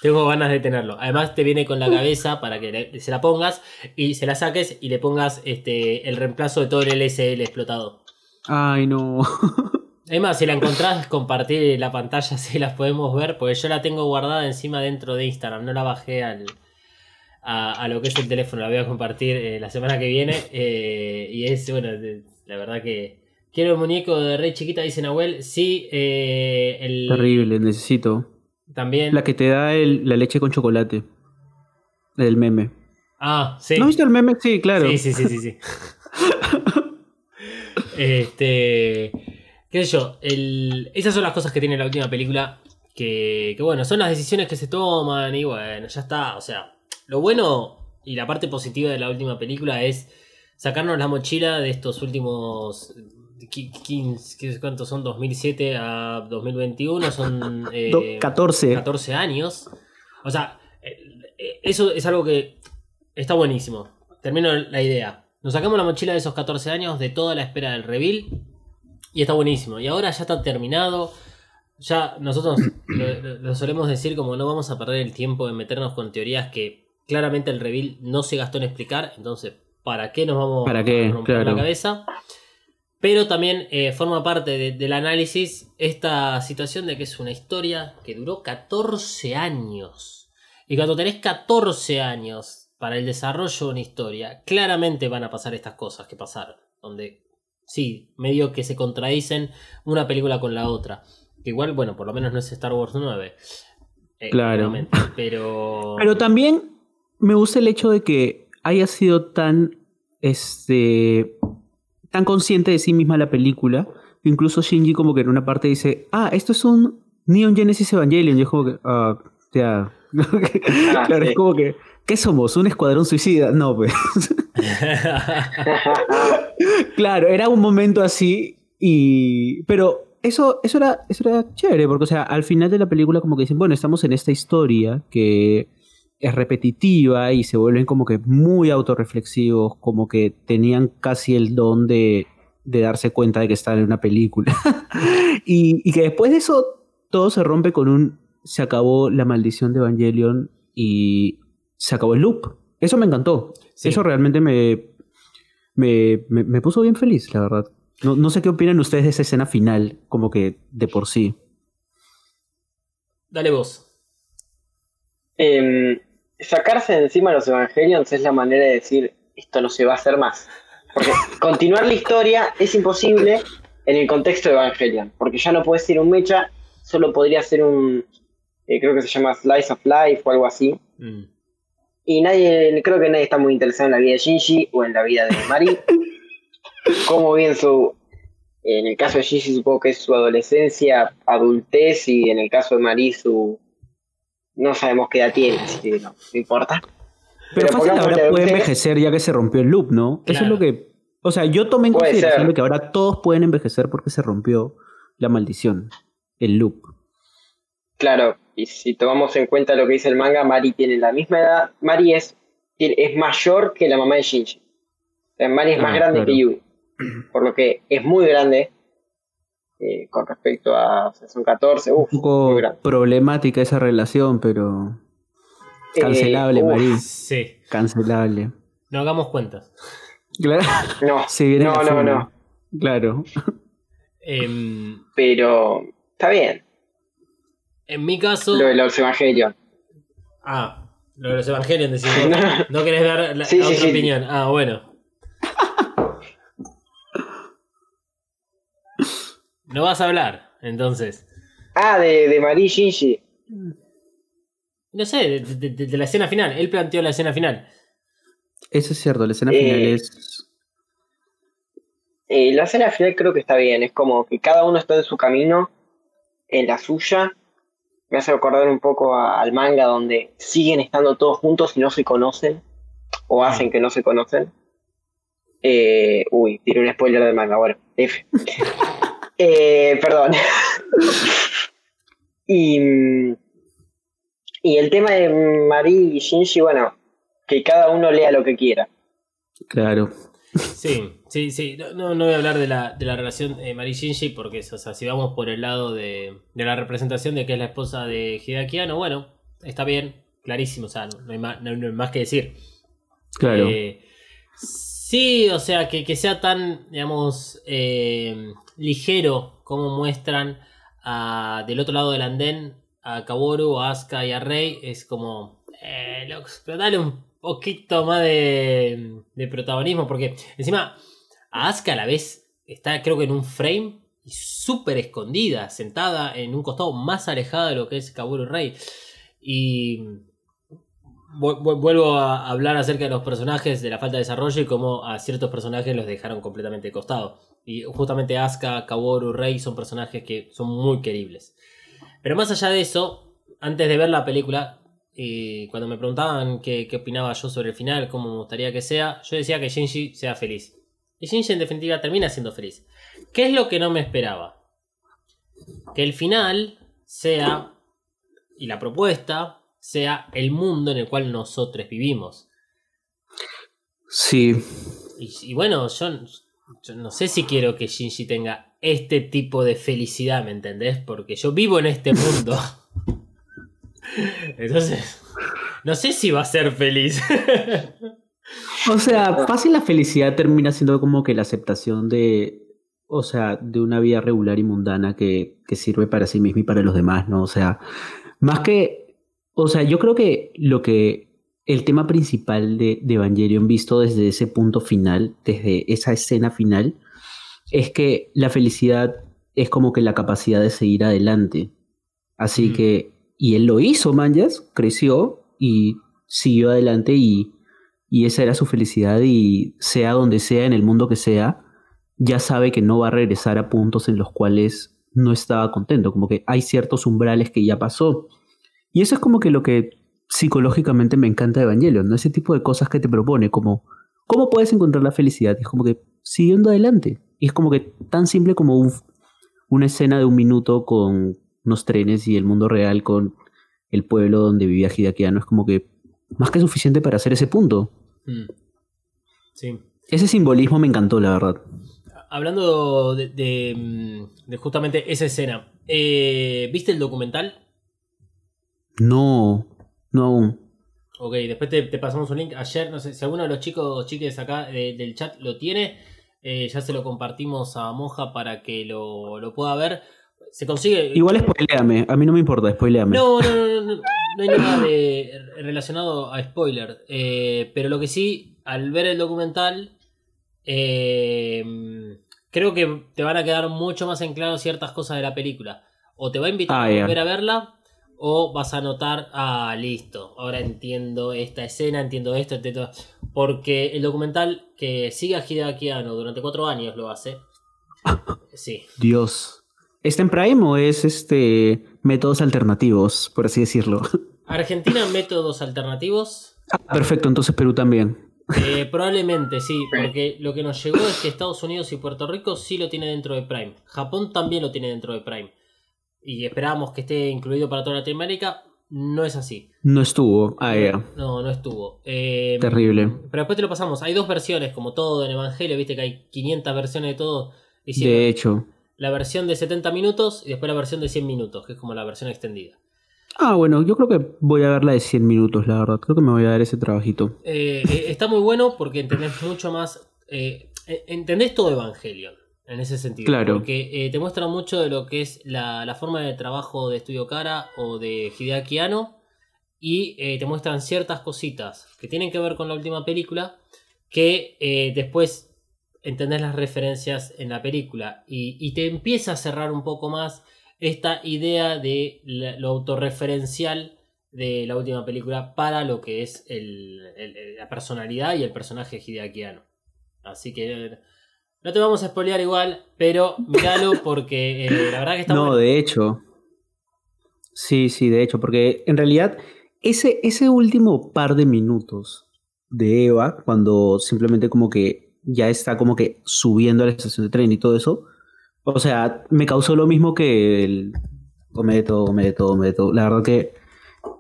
Tengo ganas de tenerlo. Además te viene con la cabeza para que le- se la pongas y se la saques y le pongas este el reemplazo de todo el LSL explotado. Ay, no. [LAUGHS] Además, si la encontrás, [LAUGHS] compartir la pantalla [LAUGHS] si las podemos ver, porque yo la tengo guardada encima dentro de Instagram. No la bajé al, a, a lo que es el teléfono. La voy a compartir eh, la semana que viene. [LAUGHS] eh, y es, bueno, la verdad que... Quiero el muñeco de Rey Chiquita, dice Nahuel. Sí, eh, el... Terrible, necesito. También... La que te da el- la leche con chocolate. El meme. Ah, sí. ¿No has visto el meme? Sí, claro. Sí, sí, sí, sí, sí. este. ¿Qué sé yo? El, esas son las cosas que tiene la última película. Que, que bueno, son las decisiones que se toman. Y bueno, ya está. O sea, lo bueno y la parte positiva de la última película es sacarnos la mochila de estos últimos. qui- 15, ¿qué- ¿Cuántos son? 2007 a 2021. Son. [LAUGHS] eh, Do- 14. 14 años. O sea, eh, eh, eso es algo que está buenísimo. Termino la idea. nos sacamos la mochila de esos 14 años, de toda la espera del reveal, y está buenísimo. Y ahora ya está terminado. Ya nosotros lo, solemos decir como no vamos a perder el tiempo en meternos con teorías que claramente el reveal no se gastó en explicar, entonces, ¿para qué nos vamos ¿Para qué? a romper Claro. la cabeza? Pero también eh, forma parte de- del análisis esta situación de que es una historia que duró 14 años. Y cuando tenés 14 años para el desarrollo de una historia, claramente van a pasar estas cosas que pasaron. Donde, sí, medio que se contradicen una película con la otra. Que igual, bueno, por lo menos no es Star Wars 9. eh, Claro. [LAUGHS] Pero... Pero también me gusta el hecho de que haya sido tan, este, tan consciente de sí misma la película. que Incluso Shinji como que en una parte dice, ah, esto es un Neon Genesis Evangelion. Y es como que, ah, ya. [LAUGHS] claro, sí. es como que, ¿qué somos? ¿Un escuadrón suicida? No, pues. [LAUGHS] Claro, era un momento así y... Pero eso, eso, era, eso era chévere, porque o sea, al final de la película como que dicen, bueno, estamos en esta historia que es repetitiva y se vuelven como que muy autorreflexivos, como que tenían casi el don de, de darse cuenta de que están en una película. [LAUGHS] y, y que después de eso todo se rompe con un... Se acabó la maldición de Evangelion y se acabó el loop. Eso me encantó. Sí. Eso realmente me, me, me, me puso bien feliz, la verdad. No, no sé qué opinan ustedes de esa escena final, como que de por sí. Dale vos. Em, sacarse de encima los Evangelions es la manera de decir esto no se va a hacer más. Porque [LAUGHS] continuar la historia es imposible en el contexto de Evangelion. Porque ya no puede ser un mecha, solo podría ser un. eh, creo que se llama Slice of Life o algo así. Mm. Y nadie, creo que nadie está muy interesado en la vida de Shinji o en la vida de Mari. [LAUGHS] Como bien su. En el caso de Shinji, supongo que es su adolescencia, adultez, y en el caso de Mari, su. No sabemos qué edad tiene, así que no, no importa. Pero, Pero fácil ahora puede envejecer ya que se rompió el loop, ¿no? Eso es lo que... O sea, yo tomé en Puede consideración que ahora todos pueden envejecer porque se rompió la maldición, el loop. Claro, y si tomamos en cuenta lo que dice el manga, Mari tiene la misma edad. Mari es, es mayor que la mamá de Shinji. O sea, Mari es más Ah, grande claro. que Yui. Por lo que es muy grande eh, con respecto a. o sea, son 14, uff, Un poco muy grande. problemática esa relación, pero... Eh, Cancelable, uf, Marí. Sí. Cancelable. No hagamos cuentas. Claro. No, [LAUGHS] Se viene no, no, no. Claro. Em, Pero está bien. En mi caso. Lo de los Evangelion. Ah, lo de los Evangelion decimos. [LAUGHS] No querés dar la, Sí, la sí, otra sí. opinión. Ah, bueno. No vas a hablar, entonces. Ah, de, de Mari y Shinji. No sé, de, de- de- de la escena final. Él planteó la escena final. Eso es cierto, la escena Eh, final es... Eh, la escena final creo que está bien. Es como que cada uno está en su camino, en la suya. Me hace acordar un poco a- al manga donde siguen estando todos juntos y no se conocen. O hacen que no se conocen. Eh, uy, tiré un spoiler del manga. Bueno, F. [LAUGHS] Eh, perdón. y, y el tema de Mari y Shinji, bueno, que cada uno lea lo que quiera. Claro. Sí, sí, sí. No, no, voy a hablar de la, de la relación de Mari Shinji porque, o sea, si vamos por el lado de, de la representación de que es la esposa de Hideaki Anno, bueno, está bien, clarísimo, o sea, no, no hay, más, no- no hay más que decir. Claro. Eh, sí, o sea, que, que sea tan, digamos, eh, ligero como muestran a- del otro lado del andén a Kaworu, a Asuka y a Rei, es como, eh, dale un poquito más de, de protagonismo, porque encima a Asuka a la vez está creo que en un frame y súper escondida, sentada en un costado más alejada de lo que es Kaworu y Rei. Y vu- vu- vuelvo a hablar acerca de los personajes, de la falta de desarrollo y cómo a ciertos personajes los dejaron completamente de costado. Y justamente Asuka, Kaworu, Rei son personajes que son muy queribles. Pero más allá de eso, antes de ver la película, y cuando me preguntaban qué, qué opinaba yo sobre el final, cómo me gustaría que sea, yo decía que Shinji sea feliz. Y Shinji en definitiva termina siendo feliz. ¿Qué es lo que no me esperaba? Que el final sea, y la propuesta, sea el mundo en el cual nosotros vivimos. Sí. Y, y bueno, yo, yo no sé si quiero que Shinji tenga este tipo de felicidad, ¿me entendés? Porque yo vivo en este mundo. [LAUGHS] Entonces, no sé si va a ser feliz. O sea, fácil la felicidad termina siendo como que la aceptación de, o sea, de una vida regular y mundana que, que sirve para sí misma y para los demás, ¿no? O sea, más que, o sea, yo creo que lo que, el tema principal de, de Evangelion visto desde ese punto final, desde esa escena final, es que la felicidad es como que la capacidad de seguir adelante. Así Mm. que, y él lo hizo, Manjas, creció y siguió adelante y, y esa era su felicidad y sea donde sea, en el mundo que sea, ya sabe que no va a regresar a puntos en los cuales no estaba contento, como que hay ciertos umbrales que ya pasó. Y eso es como que lo que psicológicamente me encanta de Evangelion, ¿no? Ese tipo de cosas que te propone, como, ¿cómo puedes encontrar la felicidad? Es como que siguiendo adelante. Y es como que tan simple como un- una escena de un minuto con unos trenes y el mundo real con el pueblo donde vivía Hideaki Anno es como que más que suficiente para hacer ese punto. Mm. Sí. Ese simbolismo me encantó, la verdad. Hablando de, de, mm, de justamente esa escena, eh, ¿viste el documental? No, no aún. Ok, después te, te pasamos un link. Ayer, no sé, si alguno de los chicos o chiques acá de- del chat lo tiene, eh, ya se lo compartimos a Moja para que lo, lo pueda ver. Se consigue. Igual spoileame, a mí no me importa, spoileame. No, no, no, no, no, no hay nada de, relacionado a spoiler. Eh, pero lo que sí, al ver el documental, eh, creo que te van a quedar mucho más en claro ciertas cosas de la película. O te va a invitar Ah, a volver a verla, o vas a notar, ah, listo, ahora entiendo esta escena, entiendo esto, entiendo. Porque el documental que sigue a Hideaki Anno durante cuatro años lo hace. [LAUGHS] Sí. Dios. ¿Está en Prime o es este métodos alternativos, por así decirlo? [LAUGHS] Argentina, métodos alternativos. Ah, perfecto, entonces Perú también. Eh, [LAUGHS] probablemente sí, porque lo que nos llegó es que Estados Unidos y Puerto Rico sí lo tienen dentro de Prime. Japón también lo tiene dentro de Prime. Y esperábamos que esté incluido para toda Latinoamérica. No es así. No estuvo. Ah, ya. No, no estuvo. Eh, Terrible. Pero después te lo pasamos. Hay dos versiones, como todo en Evangelio. Viste que hay 500 versiones de todo. De hecho. La versión de 70 minutos y después la versión de 100 minutos, que es como la versión extendida. Ah, bueno, yo creo que voy a ver la de 100 minutos, la verdad. Creo que me voy a dar ese trabajito. Eh, eh, está muy bueno porque entendés mucho más. eh, eh, entendés todo Evangelion en ese sentido. Claro. Porque te muestra mucho de lo que es la, la forma de trabajo de Estudio Kara o de Hideaki Anno. Y te muestran ciertas cositas que tienen que ver con la última película. Que después entendés las referencias en la película. Y, y te empieza a cerrar un poco más esta idea de lo autorreferencial de la última película para lo que es el- el- la personalidad y el personaje hideakiano. Así que no te vamos a spoilear igual, pero míralo [LAUGHS] porque eh, la verdad que está no, bueno. de hecho. Sí, sí, de hecho, porque en realidad ese, ese último par de minutos de Eva, cuando simplemente como que ya está como que subiendo a la estación de tren y todo eso, o sea, me causó lo mismo que el come de todo, come de todo, come de todo. La verdad que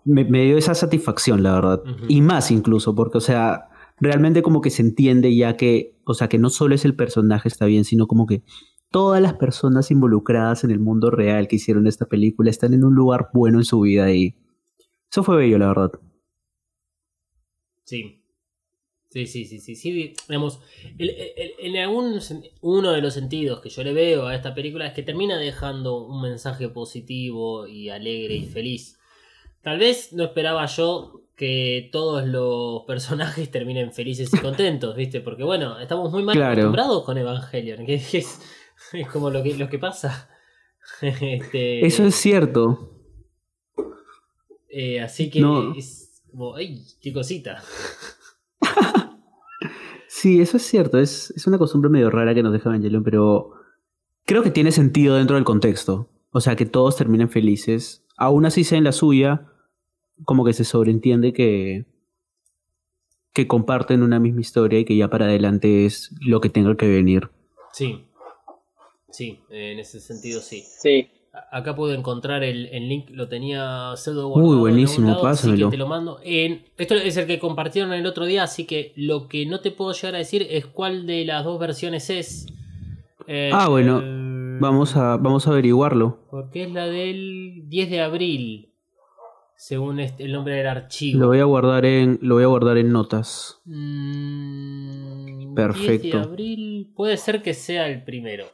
me, me dio esa satisfacción, la verdad. Ujú. Y más incluso, porque, o sea, realmente como que se entiende ya que, o sea, que no solo es el personaje está bien, sino como que todas las personas involucradas en el mundo real que hicieron esta película están en un lugar bueno en su vida y eso fue bello, la verdad. Sí. Sí, sí, sí, sí, sí. Digamos, el- el- en algún uno de los sentidos que yo le veo a esta película es que termina dejando un mensaje positivo y alegre y feliz. Tal vez no esperaba yo que todos los personajes [LAUGHS] terminen felices y contentos, ¿viste? Porque bueno, estamos muy mal Claro. acostumbrados con Evangelion, que es, es como lo que, lo que pasa. [LAUGHS] Este, Eso es cierto. eh, así que No. es como, ¡ay, qué cosita! [LAUGHS] Sí, eso es cierto. Es, es una costumbre medio rara que nos deja Evangelion, pero creo que tiene sentido dentro del contexto. O sea, que todos terminen felices. Aún así sea en la suya, como que se sobreentiende que, que comparten una misma historia y que ya para adelante es lo que tenga que venir. Sí, sí, en ese sentido sí. Sí. Acá puedo encontrar el, el link, lo tenía pseudo Uy, buenísimo, lado, así que pásamelo. te lo mando. En, esto es el que compartieron el otro día, así que lo que no te puedo llegar a decir es cuál de las dos versiones es. Eh, Ah, bueno, eh, Vamos a, vamos a averiguarlo. Porque es la del 10 de abril, según este- el nombre del archivo. Lo voy a guardar en, lo voy a guardar en notas. Mm, 10 de Perfecto. abril, puede ser que sea el primero,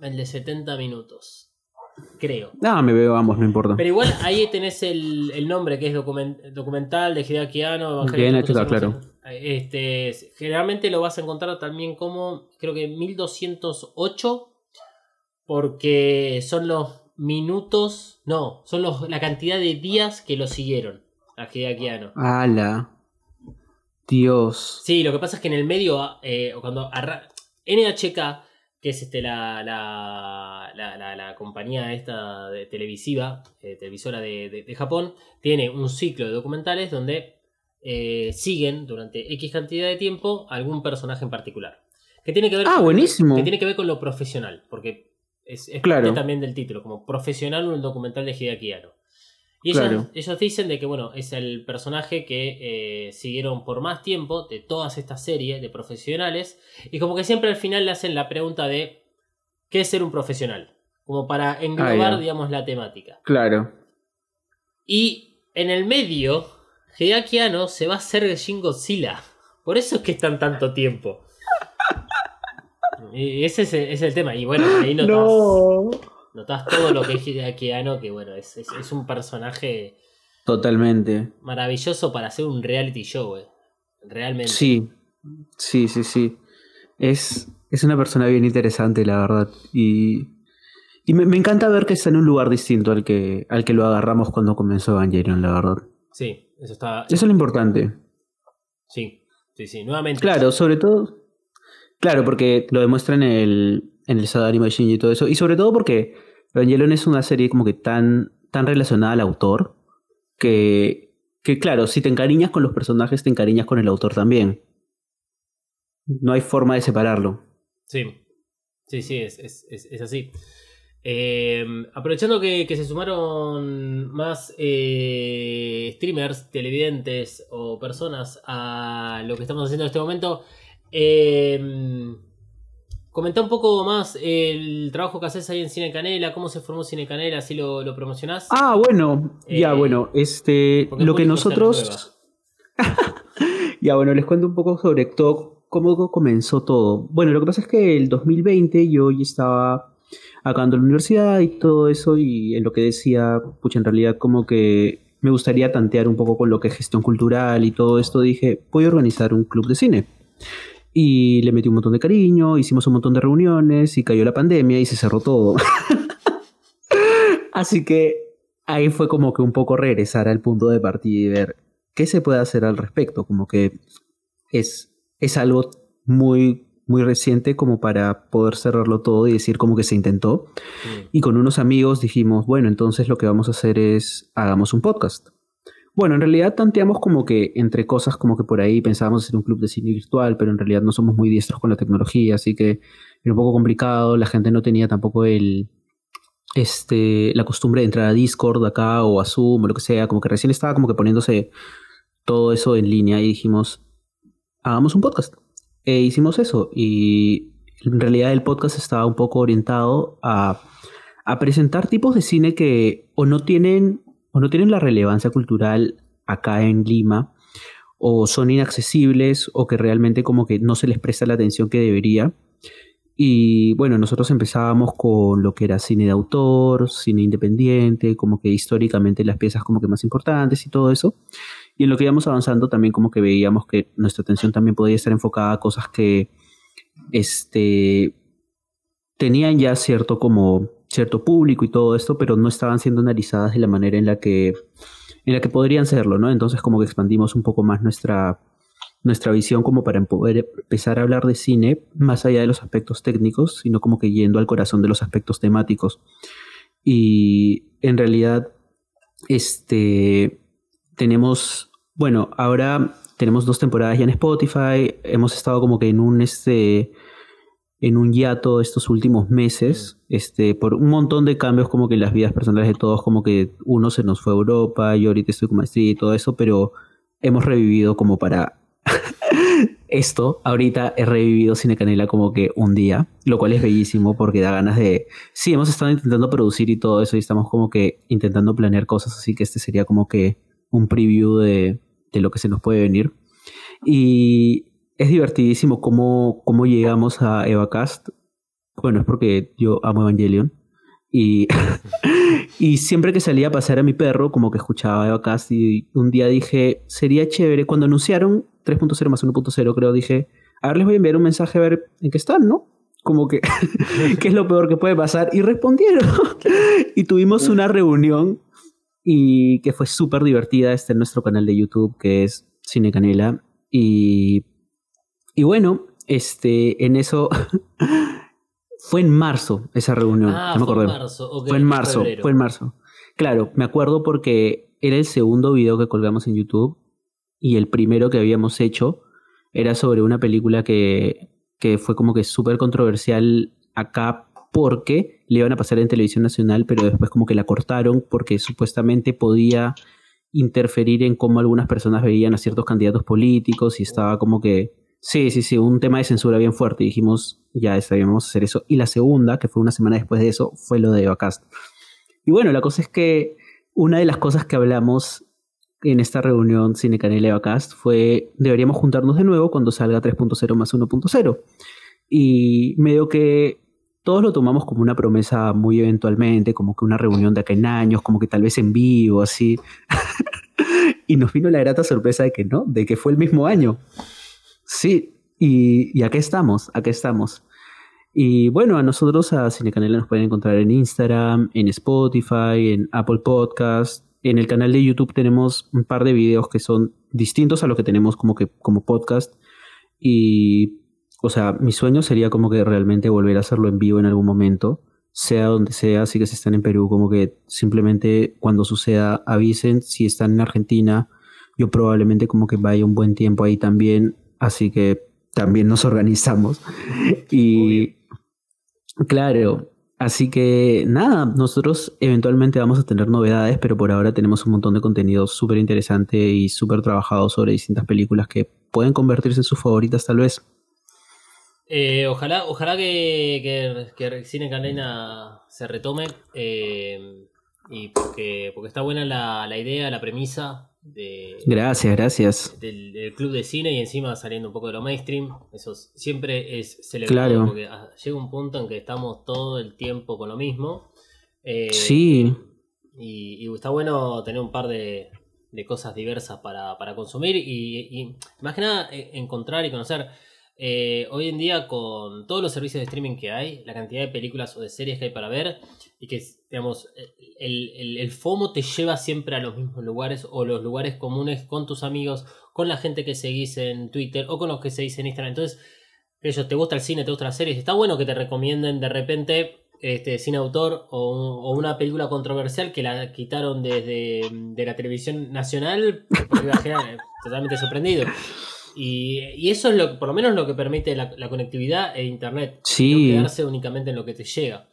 el de 70 minutos. Creo. Ah, me veo ambos, no importa. Pero igual ahí tenés el, el nombre que es document- documental de Hideaki Anno, Bien Somos- Este, generalmente lo vas a encontrar también como, creo que 1208, porque son los minutos, no, son los, la cantidad de días que lo siguieron a Hideaki Anno. ¡Hala! Dios. Sí, lo que pasa es que en el medio, eh, cuando NHK, que es este, la, la, la, la- compañía esta de televisiva, eh, televisora de, de- de Japón, tiene un ciclo de documentales donde eh, siguen durante X cantidad de tiempo algún personaje en particular. Que tiene que ver Ah, con, buenísimo. Que tiene que ver con lo profesional, porque es, es Claro. parte también del título, como profesional un documental de Hideaki Anno. Y ellos, Claro. ellos dicen de que bueno, es el personaje que eh, siguieron por más tiempo de todas estas series de profesionales. Y como que siempre al final le hacen la pregunta de ¿qué es ser un profesional? Como para englobar, Ah, digamos, la temática. Claro. Y en el medio, Hideaki Anno se va a hacer Shin Godzilla. Por eso es que están tanto tiempo. Y [LAUGHS] ese es el, ese es el tema. Y bueno, ahí notas, notas todo lo que es Hideaki Anno, que bueno, es, es- es un personaje Totalmente. maravilloso para hacer un reality show, eh. Realmente. Sí. Sí, sí, sí. Es, es una persona bien interesante, la verdad. Y, y me, me encanta ver que está en un lugar distinto al que, al que lo agarramos cuando comenzó Evangelion, la verdad. Sí, eso está. Eso es lo importante. Sí, sí, sí. Nuevamente. Claro, sobre todo. Claro, porque lo demuestra en el, en el Sadari Machine y todo eso. Y sobre todo porque Evangelion es una serie como que tan, tan relacionada al autor que, que, claro, si te encariñas con los personajes, te encariñas con el autor también. No hay forma de separarlo. Sí, sí, sí, es, es, es, así. Eh, aprovechando que, que se sumaron más eh, streamers, televidentes o personas a lo que estamos haciendo en este momento, eh, comenta un poco más el trabajo que haces ahí en Cine Canela, cómo se formó Cine Canela, así lo, lo promocionás. Ah, bueno, ya, Eh, bueno, este, lo que nosotros... [LAUGHS] Ya, bueno, les cuento un poco sobre todo cómo comenzó todo. Bueno, lo que pasa es que el 2020 yo ya estaba acabando la universidad y todo eso y en lo que decía, pucha, en realidad como que me gustaría tantear un poco con lo que es gestión cultural y todo esto, dije, voy a organizar un club de cine. Y le metí un montón de cariño, hicimos un montón de reuniones y cayó la pandemia y se cerró todo. [LAUGHS] Así que ahí fue como que un poco regresar al punto de partida y ver qué se puede hacer al respecto. Como que es, es algo muy, muy reciente como para poder cerrarlo todo y decir como que se intentó. Sí. Y con unos amigos dijimos, bueno, entonces lo que vamos a hacer es, hagamos un podcast. Bueno, en realidad tanteamos como que entre cosas como que por ahí pensábamos hacer un club de cine virtual, pero en realidad no somos muy diestros con la tecnología, así que era un poco complicado, la gente no tenía tampoco el, este, la costumbre de entrar a Discord acá o a Zoom o lo que sea, como que recién estaba como que poniéndose todo eso en línea y dijimos, hagamos un podcast. E hicimos eso y en realidad el podcast estaba un poco orientado a, a presentar tipos de cine que o no tienen no tienen la relevancia cultural acá en Lima o son inaccesibles o que realmente como que no se les presta la atención que debería. Y bueno, nosotros empezábamos con lo que era cine de autor, cine independiente, como que históricamente las piezas como que más importantes y todo eso. Y en lo que íbamos avanzando también como que veíamos que nuestra atención también podía estar enfocada a cosas que este, tenían ya cierto como cierto público y todo esto, pero no estaban siendo analizadas de la manera en la que en la que podrían serlo, ¿no? Entonces como que expandimos un poco más nuestra nuestra visión como para poder empezar a hablar de cine más allá de los aspectos técnicos, sino como que yendo al corazón de los aspectos temáticos. Y en realidad este tenemos, bueno, ahora tenemos dos temporadas ya en Spotify, hemos estado como que en un este en un hiato estos últimos meses, este, por un montón de cambios como que en las vidas personales de todos, como que uno se nos fue a Europa, yo ahorita estoy con maestría y todo eso, pero hemos revivido como para [LAUGHS] esto. Ahorita he revivido Cine Canela como que un día, lo cual es bellísimo porque da ganas de... Sí, hemos estado intentando producir y todo eso y estamos como que intentando planear cosas, así que este sería como que un preview de, de lo que se nos puede venir. Y es divertidísimo cómo, cómo llegamos a EvaCast. Bueno, es porque yo amo Evangelion. Y, [LAUGHS] y siempre que salía a pasear a mi perro, como que escuchaba EvaCast. Y un día dije, sería chévere. Cuando anunciaron 3.0 más 1.0, creo, dije, a ver, les voy a enviar un mensaje a ver en qué están, ¿no? Como que, [LAUGHS] ¿qué es lo peor que puede pasar? Y respondieron. [LAUGHS] y tuvimos una reunión y que fue súper divertida. Está en nuestro canal de YouTube, que es Cine Canela. Y y bueno, este, en eso [LAUGHS] fue en marzo esa reunión. Ah, no me fue en acuerdo. marzo. Fue en marzo, febrero. fue en marzo. Claro, me acuerdo porque era el segundo video que colgamos en YouTube y el primero que habíamos hecho era sobre una película que, que fue como que súper controversial acá porque le iban a pasar en televisión nacional, pero después como que la cortaron porque supuestamente podía interferir en cómo algunas personas veían a ciertos candidatos políticos y estaba como que Sí, sí, sí, un tema de censura bien fuerte. Y dijimos, ya a hacer eso. Y la segunda, que fue una semana después de eso, fue lo de Evacast. Y bueno, la cosa es que una de las cosas que hablamos en esta reunión Cine Canela Evacast fue, deberíamos juntarnos de nuevo cuando salga 3.0 más 1.0. Y medio que todos lo tomamos como una promesa muy eventualmente, como que una reunión de acá en años, como que tal vez en vivo, así. [LAUGHS] y nos vino la grata sorpresa de que no, de que fue el mismo año. Sí, y, y acá estamos, acá estamos. Y bueno, a nosotros a Cinecanela nos pueden encontrar en Instagram, en Spotify, en Apple Podcast. En el canal de YouTube tenemos un par de videos que son distintos a lo que tenemos como que como podcast. Y, o sea, mi sueño sería como que realmente volver a hacerlo en vivo en algún momento, sea donde sea, así que si están en Perú, como que simplemente cuando suceda avisen. Si están en Argentina, yo probablemente como que vaya un buen tiempo ahí también, así que también nos organizamos. Y claro, así que nada, nosotros eventualmente vamos a tener novedades, pero por ahora tenemos un montón de contenido súper interesante y súper trabajado sobre distintas películas que pueden convertirse en sus favoritas tal vez. Eh, ojalá, ojalá que, que, Cine Canela se retome. eh, y porque, porque está buena la, la idea, la premisa de, Gracias, gracias. del, del club de cine y encima saliendo un poco de lo mainstream. Eso siempre es celebrado Claro. porque ah, llega un punto en que estamos todo el tiempo con lo mismo. Eh, Sí, Y, y está bueno tener un par de, de cosas diversas para, para consumir y, y más que nada eh, encontrar y conocer. Eh, hoy en día con todos los servicios de streaming que hay, la cantidad de películas o de series que hay para ver y que, digamos, el, FOMO te lleva siempre a los mismos lugares o los lugares comunes con tus amigos, con la gente que seguís en Twitter o con los que seguís en Instagram. Entonces, ellos te gusta el cine, te gustan las series, está bueno que te recomienden de repente este cine autor o una película controversial que la quitaron desde de la televisión nacional porque iba a quedar, eh, totalmente sorprendido. Y, y eso es lo por lo menos lo que permite la, la conectividad e internet. Sí. No quedarse únicamente en lo que te llega.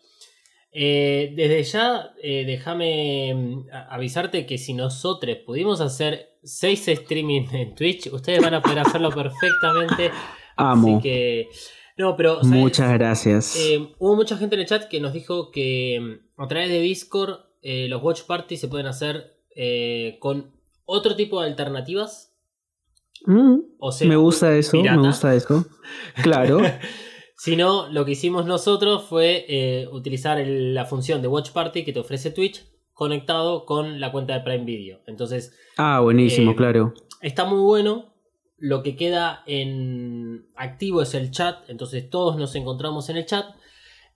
Eh, desde ya, eh, déjame mm, avisarte que si nosotros pudimos hacer seis streaming en Twitch, ustedes van a poder hacerlo perfectamente. [LAUGHS] amo. Así que. No, pero. ¿sabes? Muchas gracias. Eh, hubo mucha gente en el chat que nos dijo que mm, a través de Discord los watch parties se pueden hacer con otro tipo de alternativas. Mm, O sea, me gusta eso, pirata. me gusta eso. Claro. [LAUGHS] Si no, lo que hicimos nosotros fue eh, utilizar el- la función de Watch Party que te ofrece Twitch conectado con la cuenta de Prime Video. Entonces, Ah, buenísimo, Eh, claro. está muy bueno. Lo que queda en activo es el chat. Entonces, todos nos encontramos en el chat.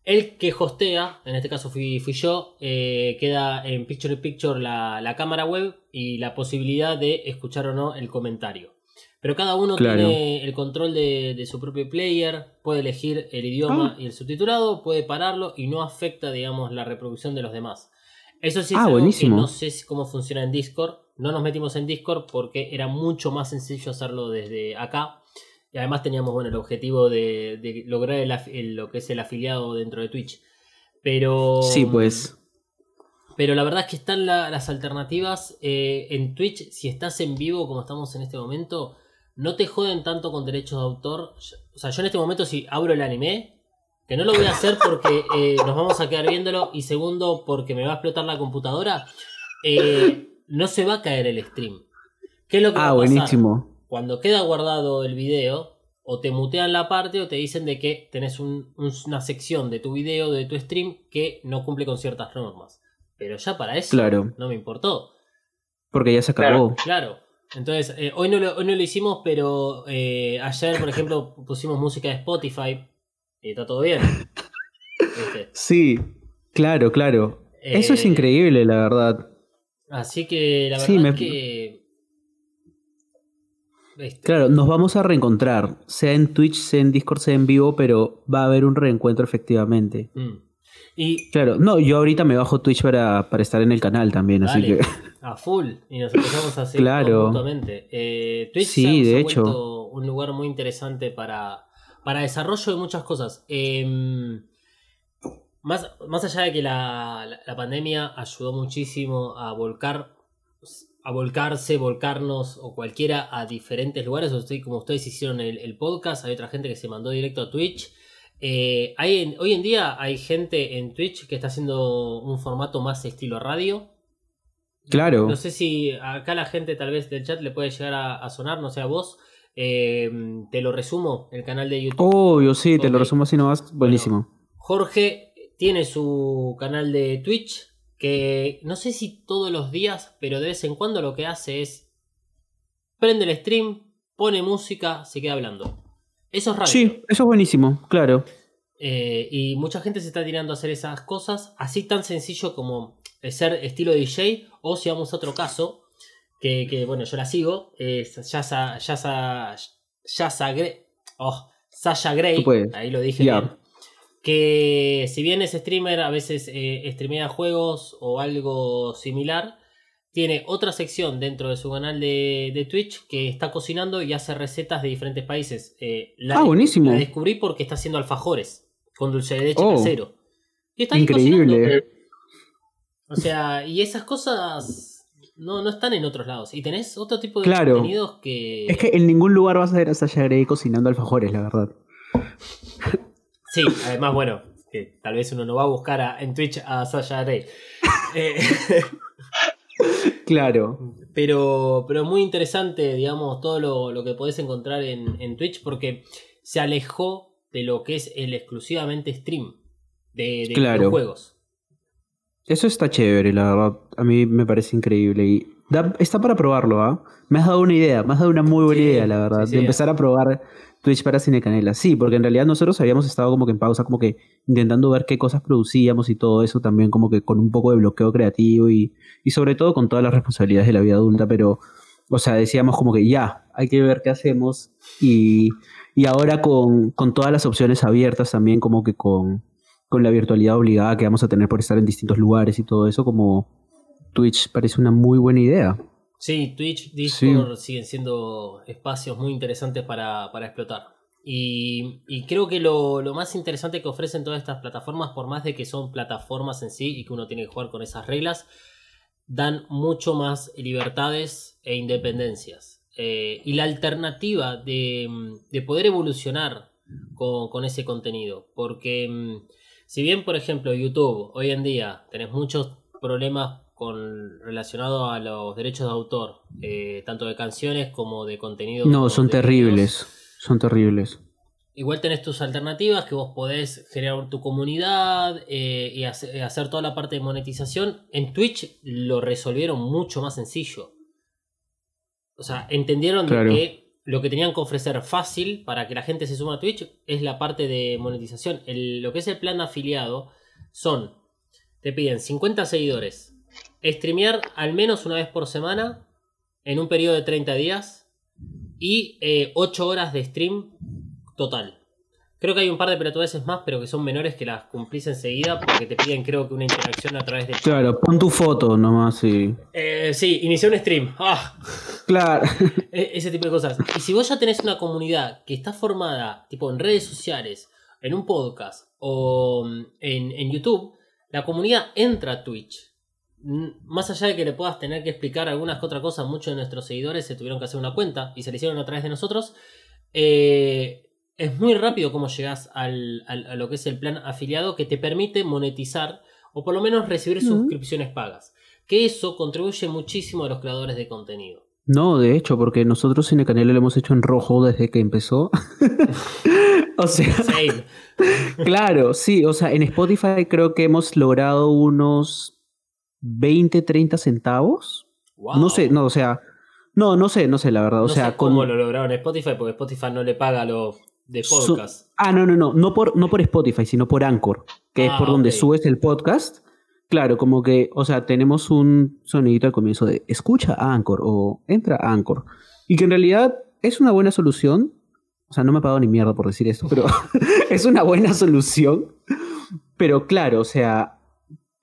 El que hostea, en este caso fui, fui yo, eh, queda en Picture in Picture la, la cámara web y la posibilidad de escuchar o no el comentario. Pero cada uno Claro. tiene el control de, de su propio player, puede elegir el idioma Ah. y el subtitulado, puede pararlo y no afecta, digamos, la reproducción de los demás. Eso sí es Ah, algo buenísimo. que no sé cómo funciona en Discord. No nos metimos en Discord porque era mucho más sencillo hacerlo desde acá. Y además teníamos bueno, el objetivo de, de lograr el af- el- lo que es el afiliado dentro de Twitch. Pero. Sí, pues. Pero la verdad es que están la- las alternativas eh, en Twitch. Si estás en vivo, como estamos en este momento, no te joden tanto con derechos de autor. O sea, yo en este momento, si abro el anime, que no lo voy a hacer porque [LAUGHS] eh, nos vamos a quedar viéndolo. Y segundo, porque me va a explotar la computadora, eh, no se va a caer el stream. ¿Qué es lo que va Ah, a pasar? buenísimo. Cuando queda guardado el video, o te mutean la parte o te dicen de que tenés un- un- una sección de tu video, de tu stream, que no cumple con ciertas normas. Pero ya para eso Claro. no me importó. Porque ya se acabó. Claro. Entonces, eh, hoy, no lo, hoy no lo hicimos, pero eh, ayer, por ejemplo, pusimos música de Spotify y está todo bien. [LAUGHS] Sí, claro, claro. Eso es Eh, increíble, la verdad. Así que la verdad Sí, me- es que. este, Claro, nos vamos a reencontrar, sea en Twitch, sea en Discord, sea en vivo, pero va a haber un reencuentro efectivamente. mm. Y Claro, no, yo ahorita me bajo Twitch para, para estar en el canal también, así que... a full y nos empezamos a hacer Claro. Eh, Twitch Sí, se ha- de hecho. un lugar muy interesante para, para desarrollo de muchas cosas. Em, más, más allá de que la, la- la pandemia ayudó muchísimo a volcar a volcarse, volcarnos o cualquiera a diferentes lugares, como ustedes hicieron el, el podcast, hay otra gente que se mandó directo a Twitch. Eh, hay hoy en día hay gente en Twitch que está haciendo un formato más estilo radio. Claro. No sé si acá la gente tal vez del chat le puede llegar a, a sonar, no sé a vos. Eh, te lo resumo, el canal de YouTube. Obvio, sí, te lo resumo así nomás. Buenísimo. Jorge tiene su canal de Twitch que no sé si todos los días, pero de vez en cuando lo que hace es prende el stream, pone música, se queda hablando. Eso es radio. Sí, eso es buenísimo, claro. Eh, y mucha gente se está tirando a hacer esas cosas, así tan sencillo como ser estilo DJ, o si vamos a otro caso, que, que, bueno, yo la sigo, es Yasa, Yasa, Yasa oh, Sasha Grey, ahí lo dije bien, que si bien es streamer, a veces eh, streamea juegos o algo similar, tiene otra sección dentro de su canal de, de Twitch que está cocinando y hace recetas de diferentes países. Eh, la, Ah, buenísimo. la descubrí porque está haciendo alfajores con dulce de leche Oh. casero. Y está Increíble. cocinando. O sea, y esas cosas no, no están en otros lados. Y tenés otro tipo de Claro. contenidos que. Es que en ningún lugar vas a ver a Sasha Grey cocinando alfajores, la verdad. Sí, además, bueno, que tal vez uno no va a buscar a- en Twitch a Sasha Grey. [LAUGHS] Eh, [LAUGHS] [LAUGHS] Claro. pero, pero muy interesante, digamos, todo lo, lo que podés encontrar en, en Twitch porque se alejó de lo que es el exclusivamente stream de, de Claro. videojuegos. Eso está chévere, la verdad. A mí me parece increíble. Y da- está para probarlo, ¿ah? Me has dado una idea, me has dado una muy buena Sí, idea, la verdad. sí, sí. de empezar a probar Twitch para Cine Canela. Sí, porque en realidad nosotros habíamos estado como que en pausa, como que intentando ver qué cosas producíamos y todo eso también, como que con un poco de bloqueo creativo y, y sobre todo con todas las responsabilidades de la vida adulta. Pero, o sea, decíamos como que ya, hay que ver qué hacemos. Y, y ahora con, con todas las opciones abiertas también, como que con con la virtualidad obligada que vamos a tener por estar en distintos lugares y todo eso, como Twitch parece una muy buena idea. Sí, Twitch, Discord siguen siendo espacios muy interesantes para, para explotar. Y, y creo que lo, lo más interesante que ofrecen todas estas plataformas, por más de que son plataformas en sí y que uno tiene que jugar con esas reglas, dan mucho más libertades e independencias. Eh, y la alternativa de, de poder evolucionar con, con ese contenido. Porque mm, si bien, por ejemplo, YouTube hoy en día tenés muchos problemas con relacionado a los derechos de autor, eh, tanto de canciones como de contenido. No, son videos. terribles, son terribles. Igual tenés tus alternativas que vos podés generar tu comunidad eh, y hace- eh, hacer toda la parte de monetización. En Twitch lo resolvieron mucho más sencillo. O sea, entendieron Claro. que lo que tenían que ofrecer fácil para que la gente se suma a Twitch es la parte de monetización. El- lo que es el plan de afiliado son, te piden 50 seguidores, streamear al menos una vez por semana en un periodo de 30 días y eh, 8 horas de stream total. Creo que hay un par de pelotudeces más, pero que son menores que las cumplís enseguida porque te piden creo que una interacción a través de... Claro, pon tu foto nomás y... Eh, sí, inicié un stream. Ah. Claro. [LAUGHS] E- ese tipo de cosas. Y si vos ya tenés una comunidad que está formada, tipo en redes sociales, en un podcast o mm, en, en YouTube, la comunidad entra a Twitch. Más allá de que le puedas tener que explicar algunas que otras cosas, muchos de nuestros seguidores se tuvieron que hacer una cuenta y se le hicieron a través de nosotros. eh, es muy rápido cómo llegas al, al- a lo que es el plan afiliado que te permite monetizar o por lo menos recibir suscripciones pagas. Que eso contribuye muchísimo a los creadores de contenido. No, de hecho, porque nosotros Cine Canela lo hemos hecho en rojo desde que empezó. [LAUGHS] o sea, [LAUGHS] claro, sí, o sea, en Spotify creo que hemos logrado unos 20, 30 centavos. Wow. No sé, no, o sea, no, no sé, no sé, la verdad. O No sea, sé con... cómo lo lograron Spotify, porque Spotify no le paga lo de podcast. Ah, no, no, no, no por, no por Spotify, sino por Anchor, que es Ah, por donde subes el podcast. Claro, como que, o sea, tenemos un sonidito al comienzo de escucha a Anchor o entra a Anchor. Y que en realidad es una buena solución. O sea, no me he pagado ni mierda por decir esto, pero [LAUGHS] es una buena solución. Pero claro, o sea,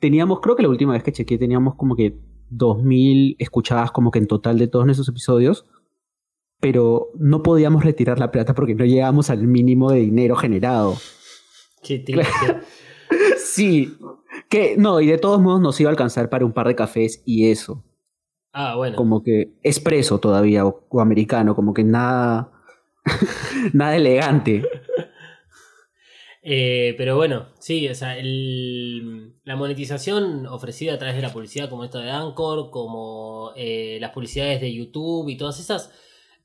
teníamos, creo que la última vez que chequeé teníamos como que 2000 escuchadas como que en total de todos nuestros episodios. Pero no podíamos retirar la plata porque no llegamos al mínimo de dinero generado. Qué. [LAUGHS] Sí, que no, y de todos modos nos iba a alcanzar para un par de cafés y eso. Ah, bueno. Como que expreso todavía o, o americano, como que nada, [LAUGHS] nada elegante. Eh, pero bueno, sí, o sea, el- la monetización ofrecida a través de la publicidad, como esto de Anchor, como eh, las publicidades de YouTube y todas esas,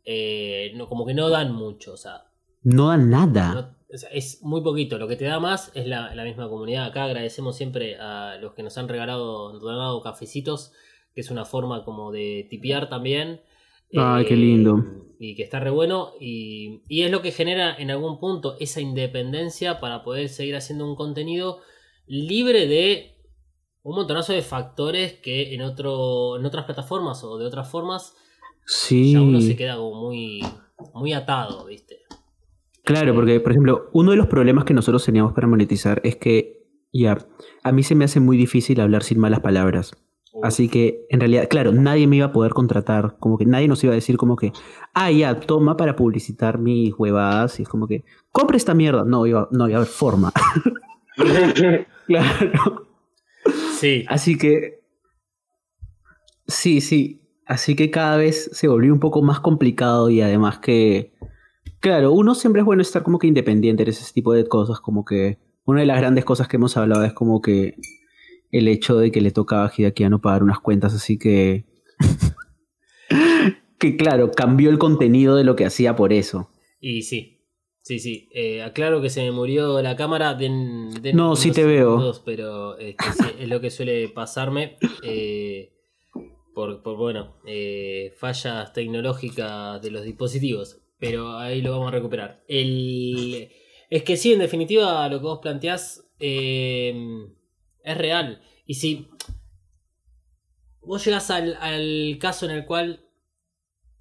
eh, no, como que no dan mucho, o sea, No da nada. no- o sea, es muy poquito. Lo que te da más es la, la misma comunidad. Acá agradecemos siempre a los que nos han regalado, donado cafecitos, que es una forma como de tipear también. Ay, qué Eh, lindo. Y que está re bueno. Y, y es lo que genera en algún punto esa independencia para poder seguir haciendo un contenido libre de un montonazo de factores que en, otro, en otras plataformas o de otras formas Sí. ya uno se queda como muy, muy atado, ¿viste? Claro, porque, por ejemplo, uno de los problemas que nosotros teníamos para monetizar es que, ya, a mí se me hace muy difícil hablar sin malas palabras. Así que, en realidad, claro, nadie me iba a poder contratar, como que nadie nos iba a decir como que, ah, ya, toma para publicitar mis huevadas, y es como que, compre esta mierda. No, iba, no iba a haber forma. [LAUGHS] claro. Sí. Así que, sí, sí, así que cada vez se volvió un poco más complicado y además que, claro, uno siempre es bueno estar como que independiente de ese tipo de cosas, como que una de las grandes cosas que hemos hablado es como que el hecho de que le toca a Hideakiano pagar unas cuentas, así que, [LAUGHS] que claro, cambió el contenido de lo que hacía por eso. Y sí, sí, sí. Eh, aclaro que se me murió la cámara. Den, den No, sí te veo. pero este, sí, es lo que suele pasarme. eh, por, por, bueno, eh, fallas tecnológicas de los dispositivos. Pero ahí lo vamos a recuperar. El, es que sí, en definitiva, lo que vos planteás eh, es real. Y si vos llegás al, al caso en el cual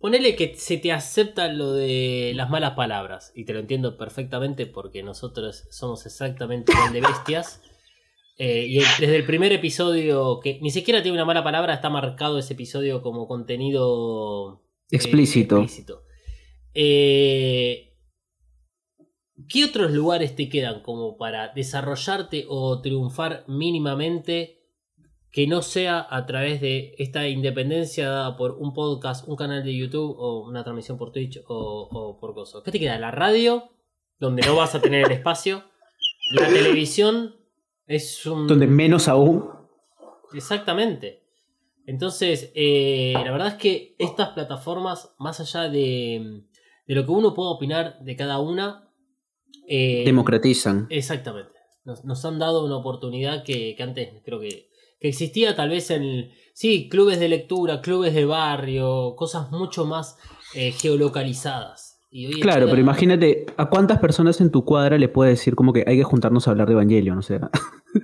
Ponele que se te acepta lo de las malas palabras. Y te lo entiendo perfectamente porque nosotros somos exactamente igual de bestias. [LAUGHS] Eh, y desde el primer episodio, que ni siquiera tiene una mala palabra, está marcado ese episodio como contenido eh, Explícito. explícito. Eh, ¿Qué otros lugares te quedan como para desarrollarte o triunfar mínimamente que no sea a través de esta independencia dada por un podcast, un canal de YouTube o una transmisión por Twitch o, o por cosas? ¿Qué te queda? La radio, donde no vas a tener el espacio. La televisión es un... Donde menos aún. Exactamente. Entonces, eh, la verdad es que estas plataformas, más allá de, de lo que uno pueda opinar de cada una, eh, Democratizan. Exactamente. Nos, nos han dado una oportunidad que, que antes creo que, que existía tal vez en, sí, clubes de lectura, clubes de barrio, cosas mucho más eh, geolocalizadas. Y Claro, pero imagínate, ¿a cuántas personas en tu cuadra le puedes decir como que hay que juntarnos a hablar de Evangelion? O sea, [LAUGHS]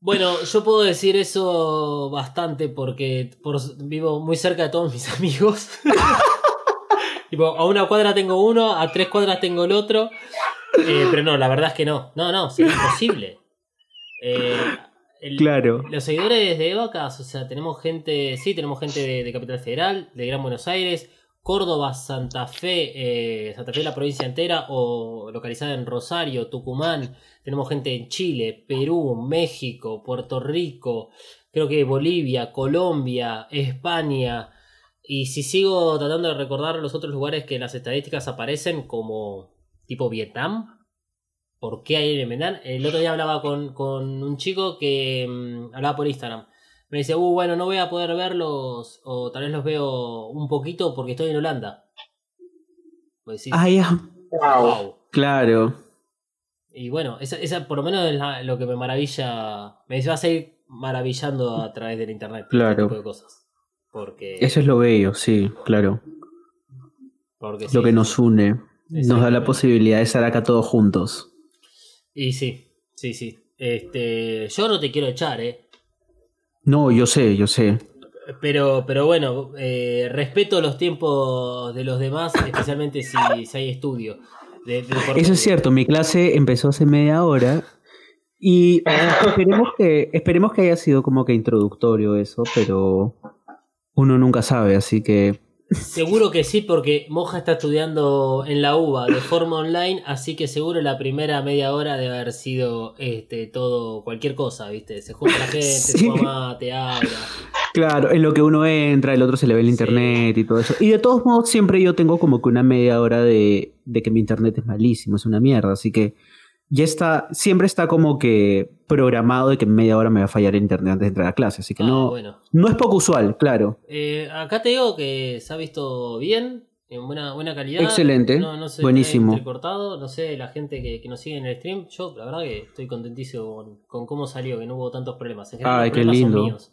Bueno, yo puedo decir eso bastante porque por- vivo muy cerca de todos mis [LAUGHS] amigos. [LAUGHS] tipo, a una cuadra tengo uno, a tres cuadras tengo el otro. Eh, pero no, la verdad es que no. No, no, sería [LAUGHS] imposible. Eh, el- Claro. Los seguidores de Evacas, o sea, tenemos gente, sí, tenemos gente de, de Capital Federal, de Gran Buenos Aires, Córdoba, Santa Fe, eh, Santa Fe la provincia entera o localizada en Rosario, Tucumán, tenemos gente en Chile, Perú, México, Puerto Rico, creo que Bolivia, Colombia, España, y si sigo tratando de recordar los otros lugares que en las estadísticas aparecen como tipo Vietnam, ¿Por qué hay en Vietnam? El otro día hablaba con, con un chico que mm, hablaba por Instagram. Me dice, uh, bueno, no voy a poder verlos, o tal vez los veo un poquito porque estoy en Holanda. Pues sí, Ah, ya. Wow. wow. Claro. Y bueno, esa, esa por lo menos es la- lo que me maravilla. Me dice, vas a ir maravillando a través del internet. Claro. Este tipo de cosas. Porque, Eso es lo bello, sí, claro. porque Lo sí. que nos une. Nos da la posibilidad de estar acá todos juntos. Y sí, sí, sí. Este, yo no te quiero echar, eh. No, yo sé, yo sé. Pero, pero bueno, eh, respeto los tiempos de los demás, especialmente si, si hay estudio. De- de por Eso es cierto, mi clase empezó hace media hora y esperemos que, esperemos que haya sido como que introductorio eso, pero uno nunca sabe, así que Seguro que sí, porque Moja está estudiando en la UBA de forma online, así que seguro la primera media hora debe haber sido este todo cualquier cosa, ¿viste? Se junta la gente, [LAUGHS] Sí. su mamá te habla. claro, en lo que uno entra, el otro se le ve el Sí. internet y todo eso. Y de todos modos siempre yo tengo como que una media hora de, de que mi internet es malísimo, es una mierda, así que ya está, siempre está como que programado de que en media hora me va a fallar el internet antes de entrar a clase, así que Ah, no, bueno. no es poco usual, claro. Eh, acá te digo que se ha visto bien, en buena, buena calidad. Excelente, No, no se buenísimo. ve entrecortado, no sé, la gente que, que nos sigue en el stream, yo la verdad que estoy contentísimo con, con cómo salió, que no hubo tantos problemas. En general, Ay, los qué son lindo. míos,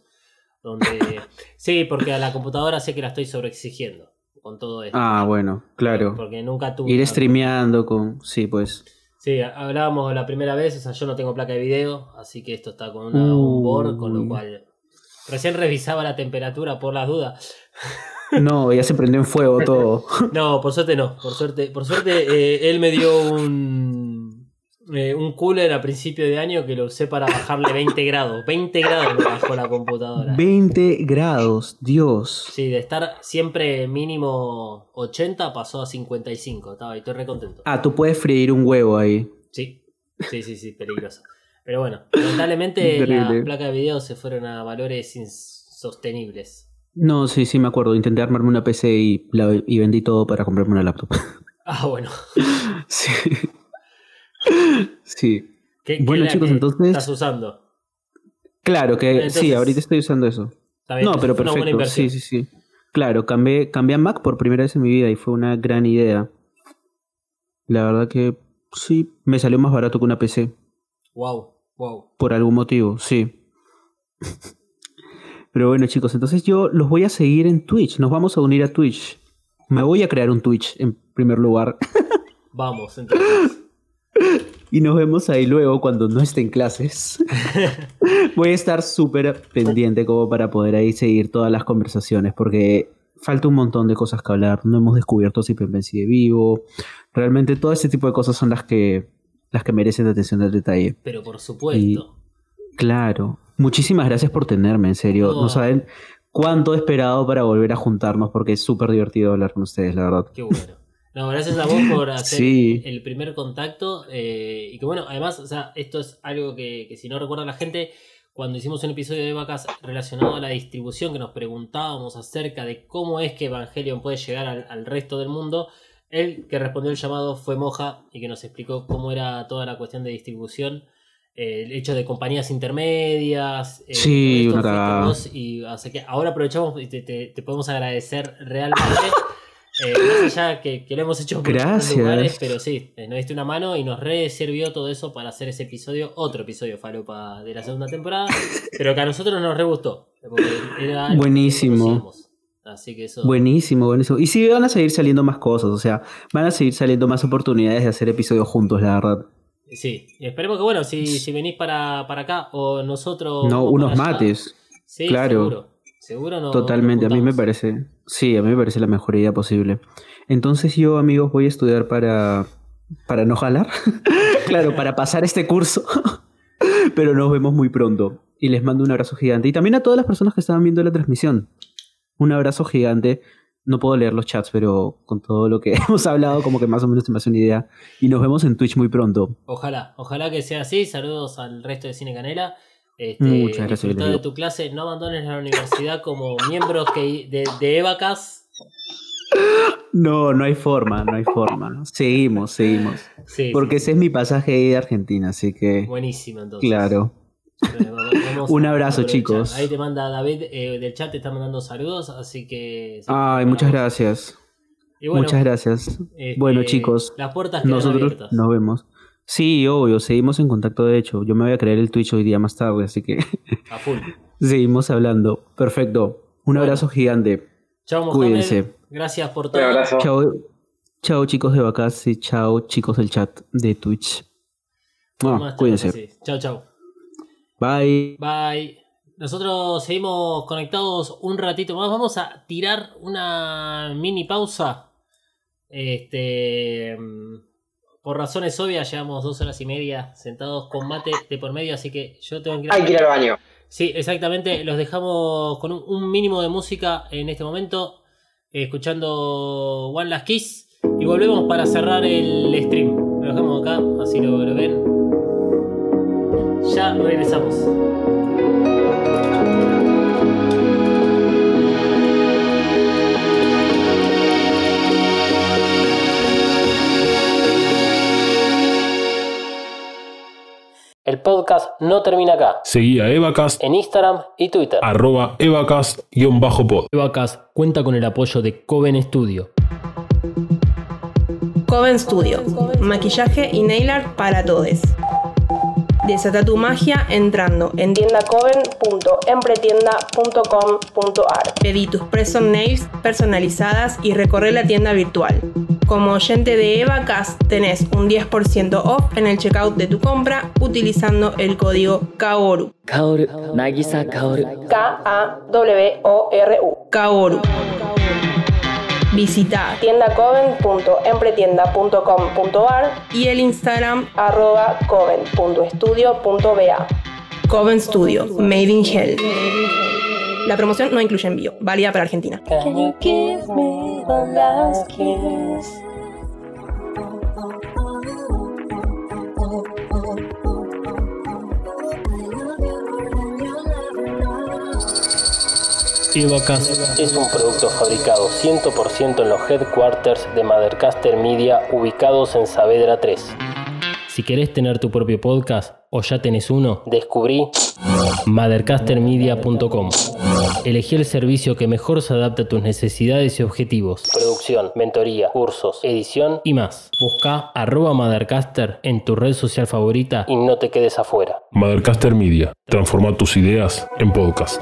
donde, [LAUGHS] sí, porque a la computadora sé que la estoy sobreexigiendo con todo esto. Ah, bueno, claro. Porque nunca tuve. Ir streameando con... Sí, pues... Sí, hablábamos la primera vez, o sea, yo no tengo placa de video, así que esto está con una, un board, con lo cual recién revisaba la temperatura por las dudas. [LAUGHS] No, ya se prendió en fuego todo. [LAUGHS] No, por suerte no. Por suerte, por suerte eh, él me dio un, eh, un cooler a principio de año que lo usé para bajarle [LAUGHS] 20 grados. 20 grados me bajó la computadora. 20 grados, Dios. Sí, de estar siempre mínimo 80 pasó a 55. Estaba, y estoy re contento. Ah, tú puedes freír un huevo ahí. Sí, sí, sí, sí, peligroso. Pero bueno, lamentablemente las placas de video se fueron a valores insostenibles. No, sí, sí, me acuerdo. Intenté armarme una PC y, la- y vendí todo para comprarme una laptop. Ah, bueno. [LAUGHS] sí. Sí. ¿Qué, qué Bueno, chicos, entonces- Estás usando. Claro que sí, ahorita estoy usando eso. Bien, No, pero perfecto. Sí, sí, sí. Claro, cambié, cambié a Mac por primera vez en mi vida y fue una gran idea. La verdad que sí, me salió más barato que una PC. Wow, wow. Por algún motivo, sí. [LAUGHS] Pero bueno, chicos, entonces yo los voy a seguir en Twitch. Nos vamos a unir a Twitch. Me voy a crear un Twitch en primer lugar. [LAUGHS] Vamos, entonces. Y nos vemos ahí luego cuando no esté en clases. [LAUGHS] voy a estar súper pendiente como para poder ahí seguir todas las conversaciones. Porque falta un montón de cosas que hablar. No hemos descubierto si Pepe sigue vivo. Realmente todo ese tipo de cosas son las que, las que merecen atención al detalle. Pero por supuesto. Claro. Muchísimas gracias por tenerme, en serio. No. No saben cuánto he esperado para volver a juntarnos porque es súper divertido hablar con ustedes, la verdad. Qué bueno. No, gracias a vos por hacer Sí. el primer contacto. eh, y que bueno, además, o sea, esto es algo que, que si no recuerda la gente, cuando hicimos un episodio de vacas relacionado a la distribución, que nos preguntábamos acerca de cómo es que Evangelion puede llegar al, al resto del mundo, el que respondió el llamado fue Moja y que nos explicó cómo era toda la cuestión de distribución. eh, el hecho de compañías intermedias. eh, Sí, una y sea que ahora aprovechamos y te, te- te podemos agradecer realmente. Eh, más allá que, que lo hemos hecho por Gracias. lugares, pero sí, eh, nos diste una mano y nos re sirvió todo eso para hacer ese episodio, otro episodio falopa de la segunda temporada, [LAUGHS] pero que a nosotros nos re gustó. era Buenísimo. Así que eso. Buenísimo, buenísimo. Y sí, van a seguir saliendo más cosas, o sea, van a seguir saliendo más oportunidades de hacer episodios juntos, la verdad. Sí, esperemos que bueno, si, si venís para, para acá o nosotros. No, unos allá, mates. Sí, claro. Seguro, seguro no. Totalmente, a mí me parece. Sí, a mí me parece la mejor idea posible. Entonces yo, amigos, voy a estudiar para. para no jalar. [LAUGHS] claro, para pasar este curso. [LAUGHS] Pero nos vemos muy pronto. y les mando un abrazo gigante. Y también a todas las personas que estaban viendo la transmisión. Un abrazo gigante. No puedo leer los chats, pero con todo lo que [LAUGHS] hemos hablado, como que más o menos se me hace una idea. Y nos vemos en Twitch muy pronto. Ojalá, ojalá que sea así. Saludos al resto de Cine Canela. Este, Muchas gracias, disfruta de tu clase. No abandones la universidad como [LAUGHS] miembros que, de, de Evacas. No, no hay forma, no hay forma. Seguimos, seguimos. Sí, Porque sí, ese es mi pasaje de Argentina, así que. Buenísimo, entonces. Claro. Bueno, [LAUGHS] Un abrazo, chicos. Ahí te manda David eh, del chat, te está mandando saludos, así que. Ay, muchas gracias. bueno, Muchas gracias. este, Bueno, chicos, Las puertas quedan Nosotros abiertas. nos vemos. Sí, obvio, seguimos en contacto de hecho. Yo me voy a creer el Twitch hoy día más tarde, así que A full. [LAUGHS] seguimos hablando. Perfecto. Un Bueno. abrazo gigante. Chao, Mohamed. Cuídense. Gracias por Un todo. abrazo. Chao, chao chicos de Vacas y chao chicos del chat de Twitch. Más Ah, cuídense. Chao, chao. Bye. Bye. Nosotros seguimos conectados un ratito más. Vamos a tirar una mini pausa. Este. Por razones obvias, llevamos dos horas y media sentados con mate de por medio, así que yo tengo que ir Hay que ir al baño. Sí, exactamente. Los dejamos con un, un mínimo de música en este momento, eh, escuchando One Last Kiss. Y volvemos para cerrar el stream. Lo dejamos acá, así lo, lo ven. Ya regresamos. El podcast no termina acá. Seguí a Evacast, En Instagram y Twitter. arroba Evacast-pod. Evacast cuenta con el apoyo de Coven Studio. Coven Studio. Maquillaje y nail art para todos. Desata tu magia entrando en tiendacoven.empretienda.com.ar. Pedí tus Present personalizadas y recorre la tienda virtual. Como oyente de Eva EvaCast tenés un 10% off en el checkout de tu compra utilizando el código KAORU. Kaoru, Nagisa Kaoru. K-A-W-O-R-U. Kaoru. Kaoru. Visita tiendacoven.empretienda.com.ar y el Instagram arroba coven.estudio.ba. Coven Studio, Made in Hell. La promoción no incluye envío, válida para Argentina. Evacast es un producto fabricado 100% en los headquarters de Mothercaster Media ubicados en Saavedra 3. Si querés tener tu propio podcast o ya tenés uno, descubrí mothercastermedia.com. Elegí el servicio que mejor se adapta a tus necesidades y objetivos. Producción, mentoría, cursos, edición y más. Busca arroba Mothercaster en tu red social favorita y no te quedes afuera. Mothercaster Media. Transforma tus ideas en podcast.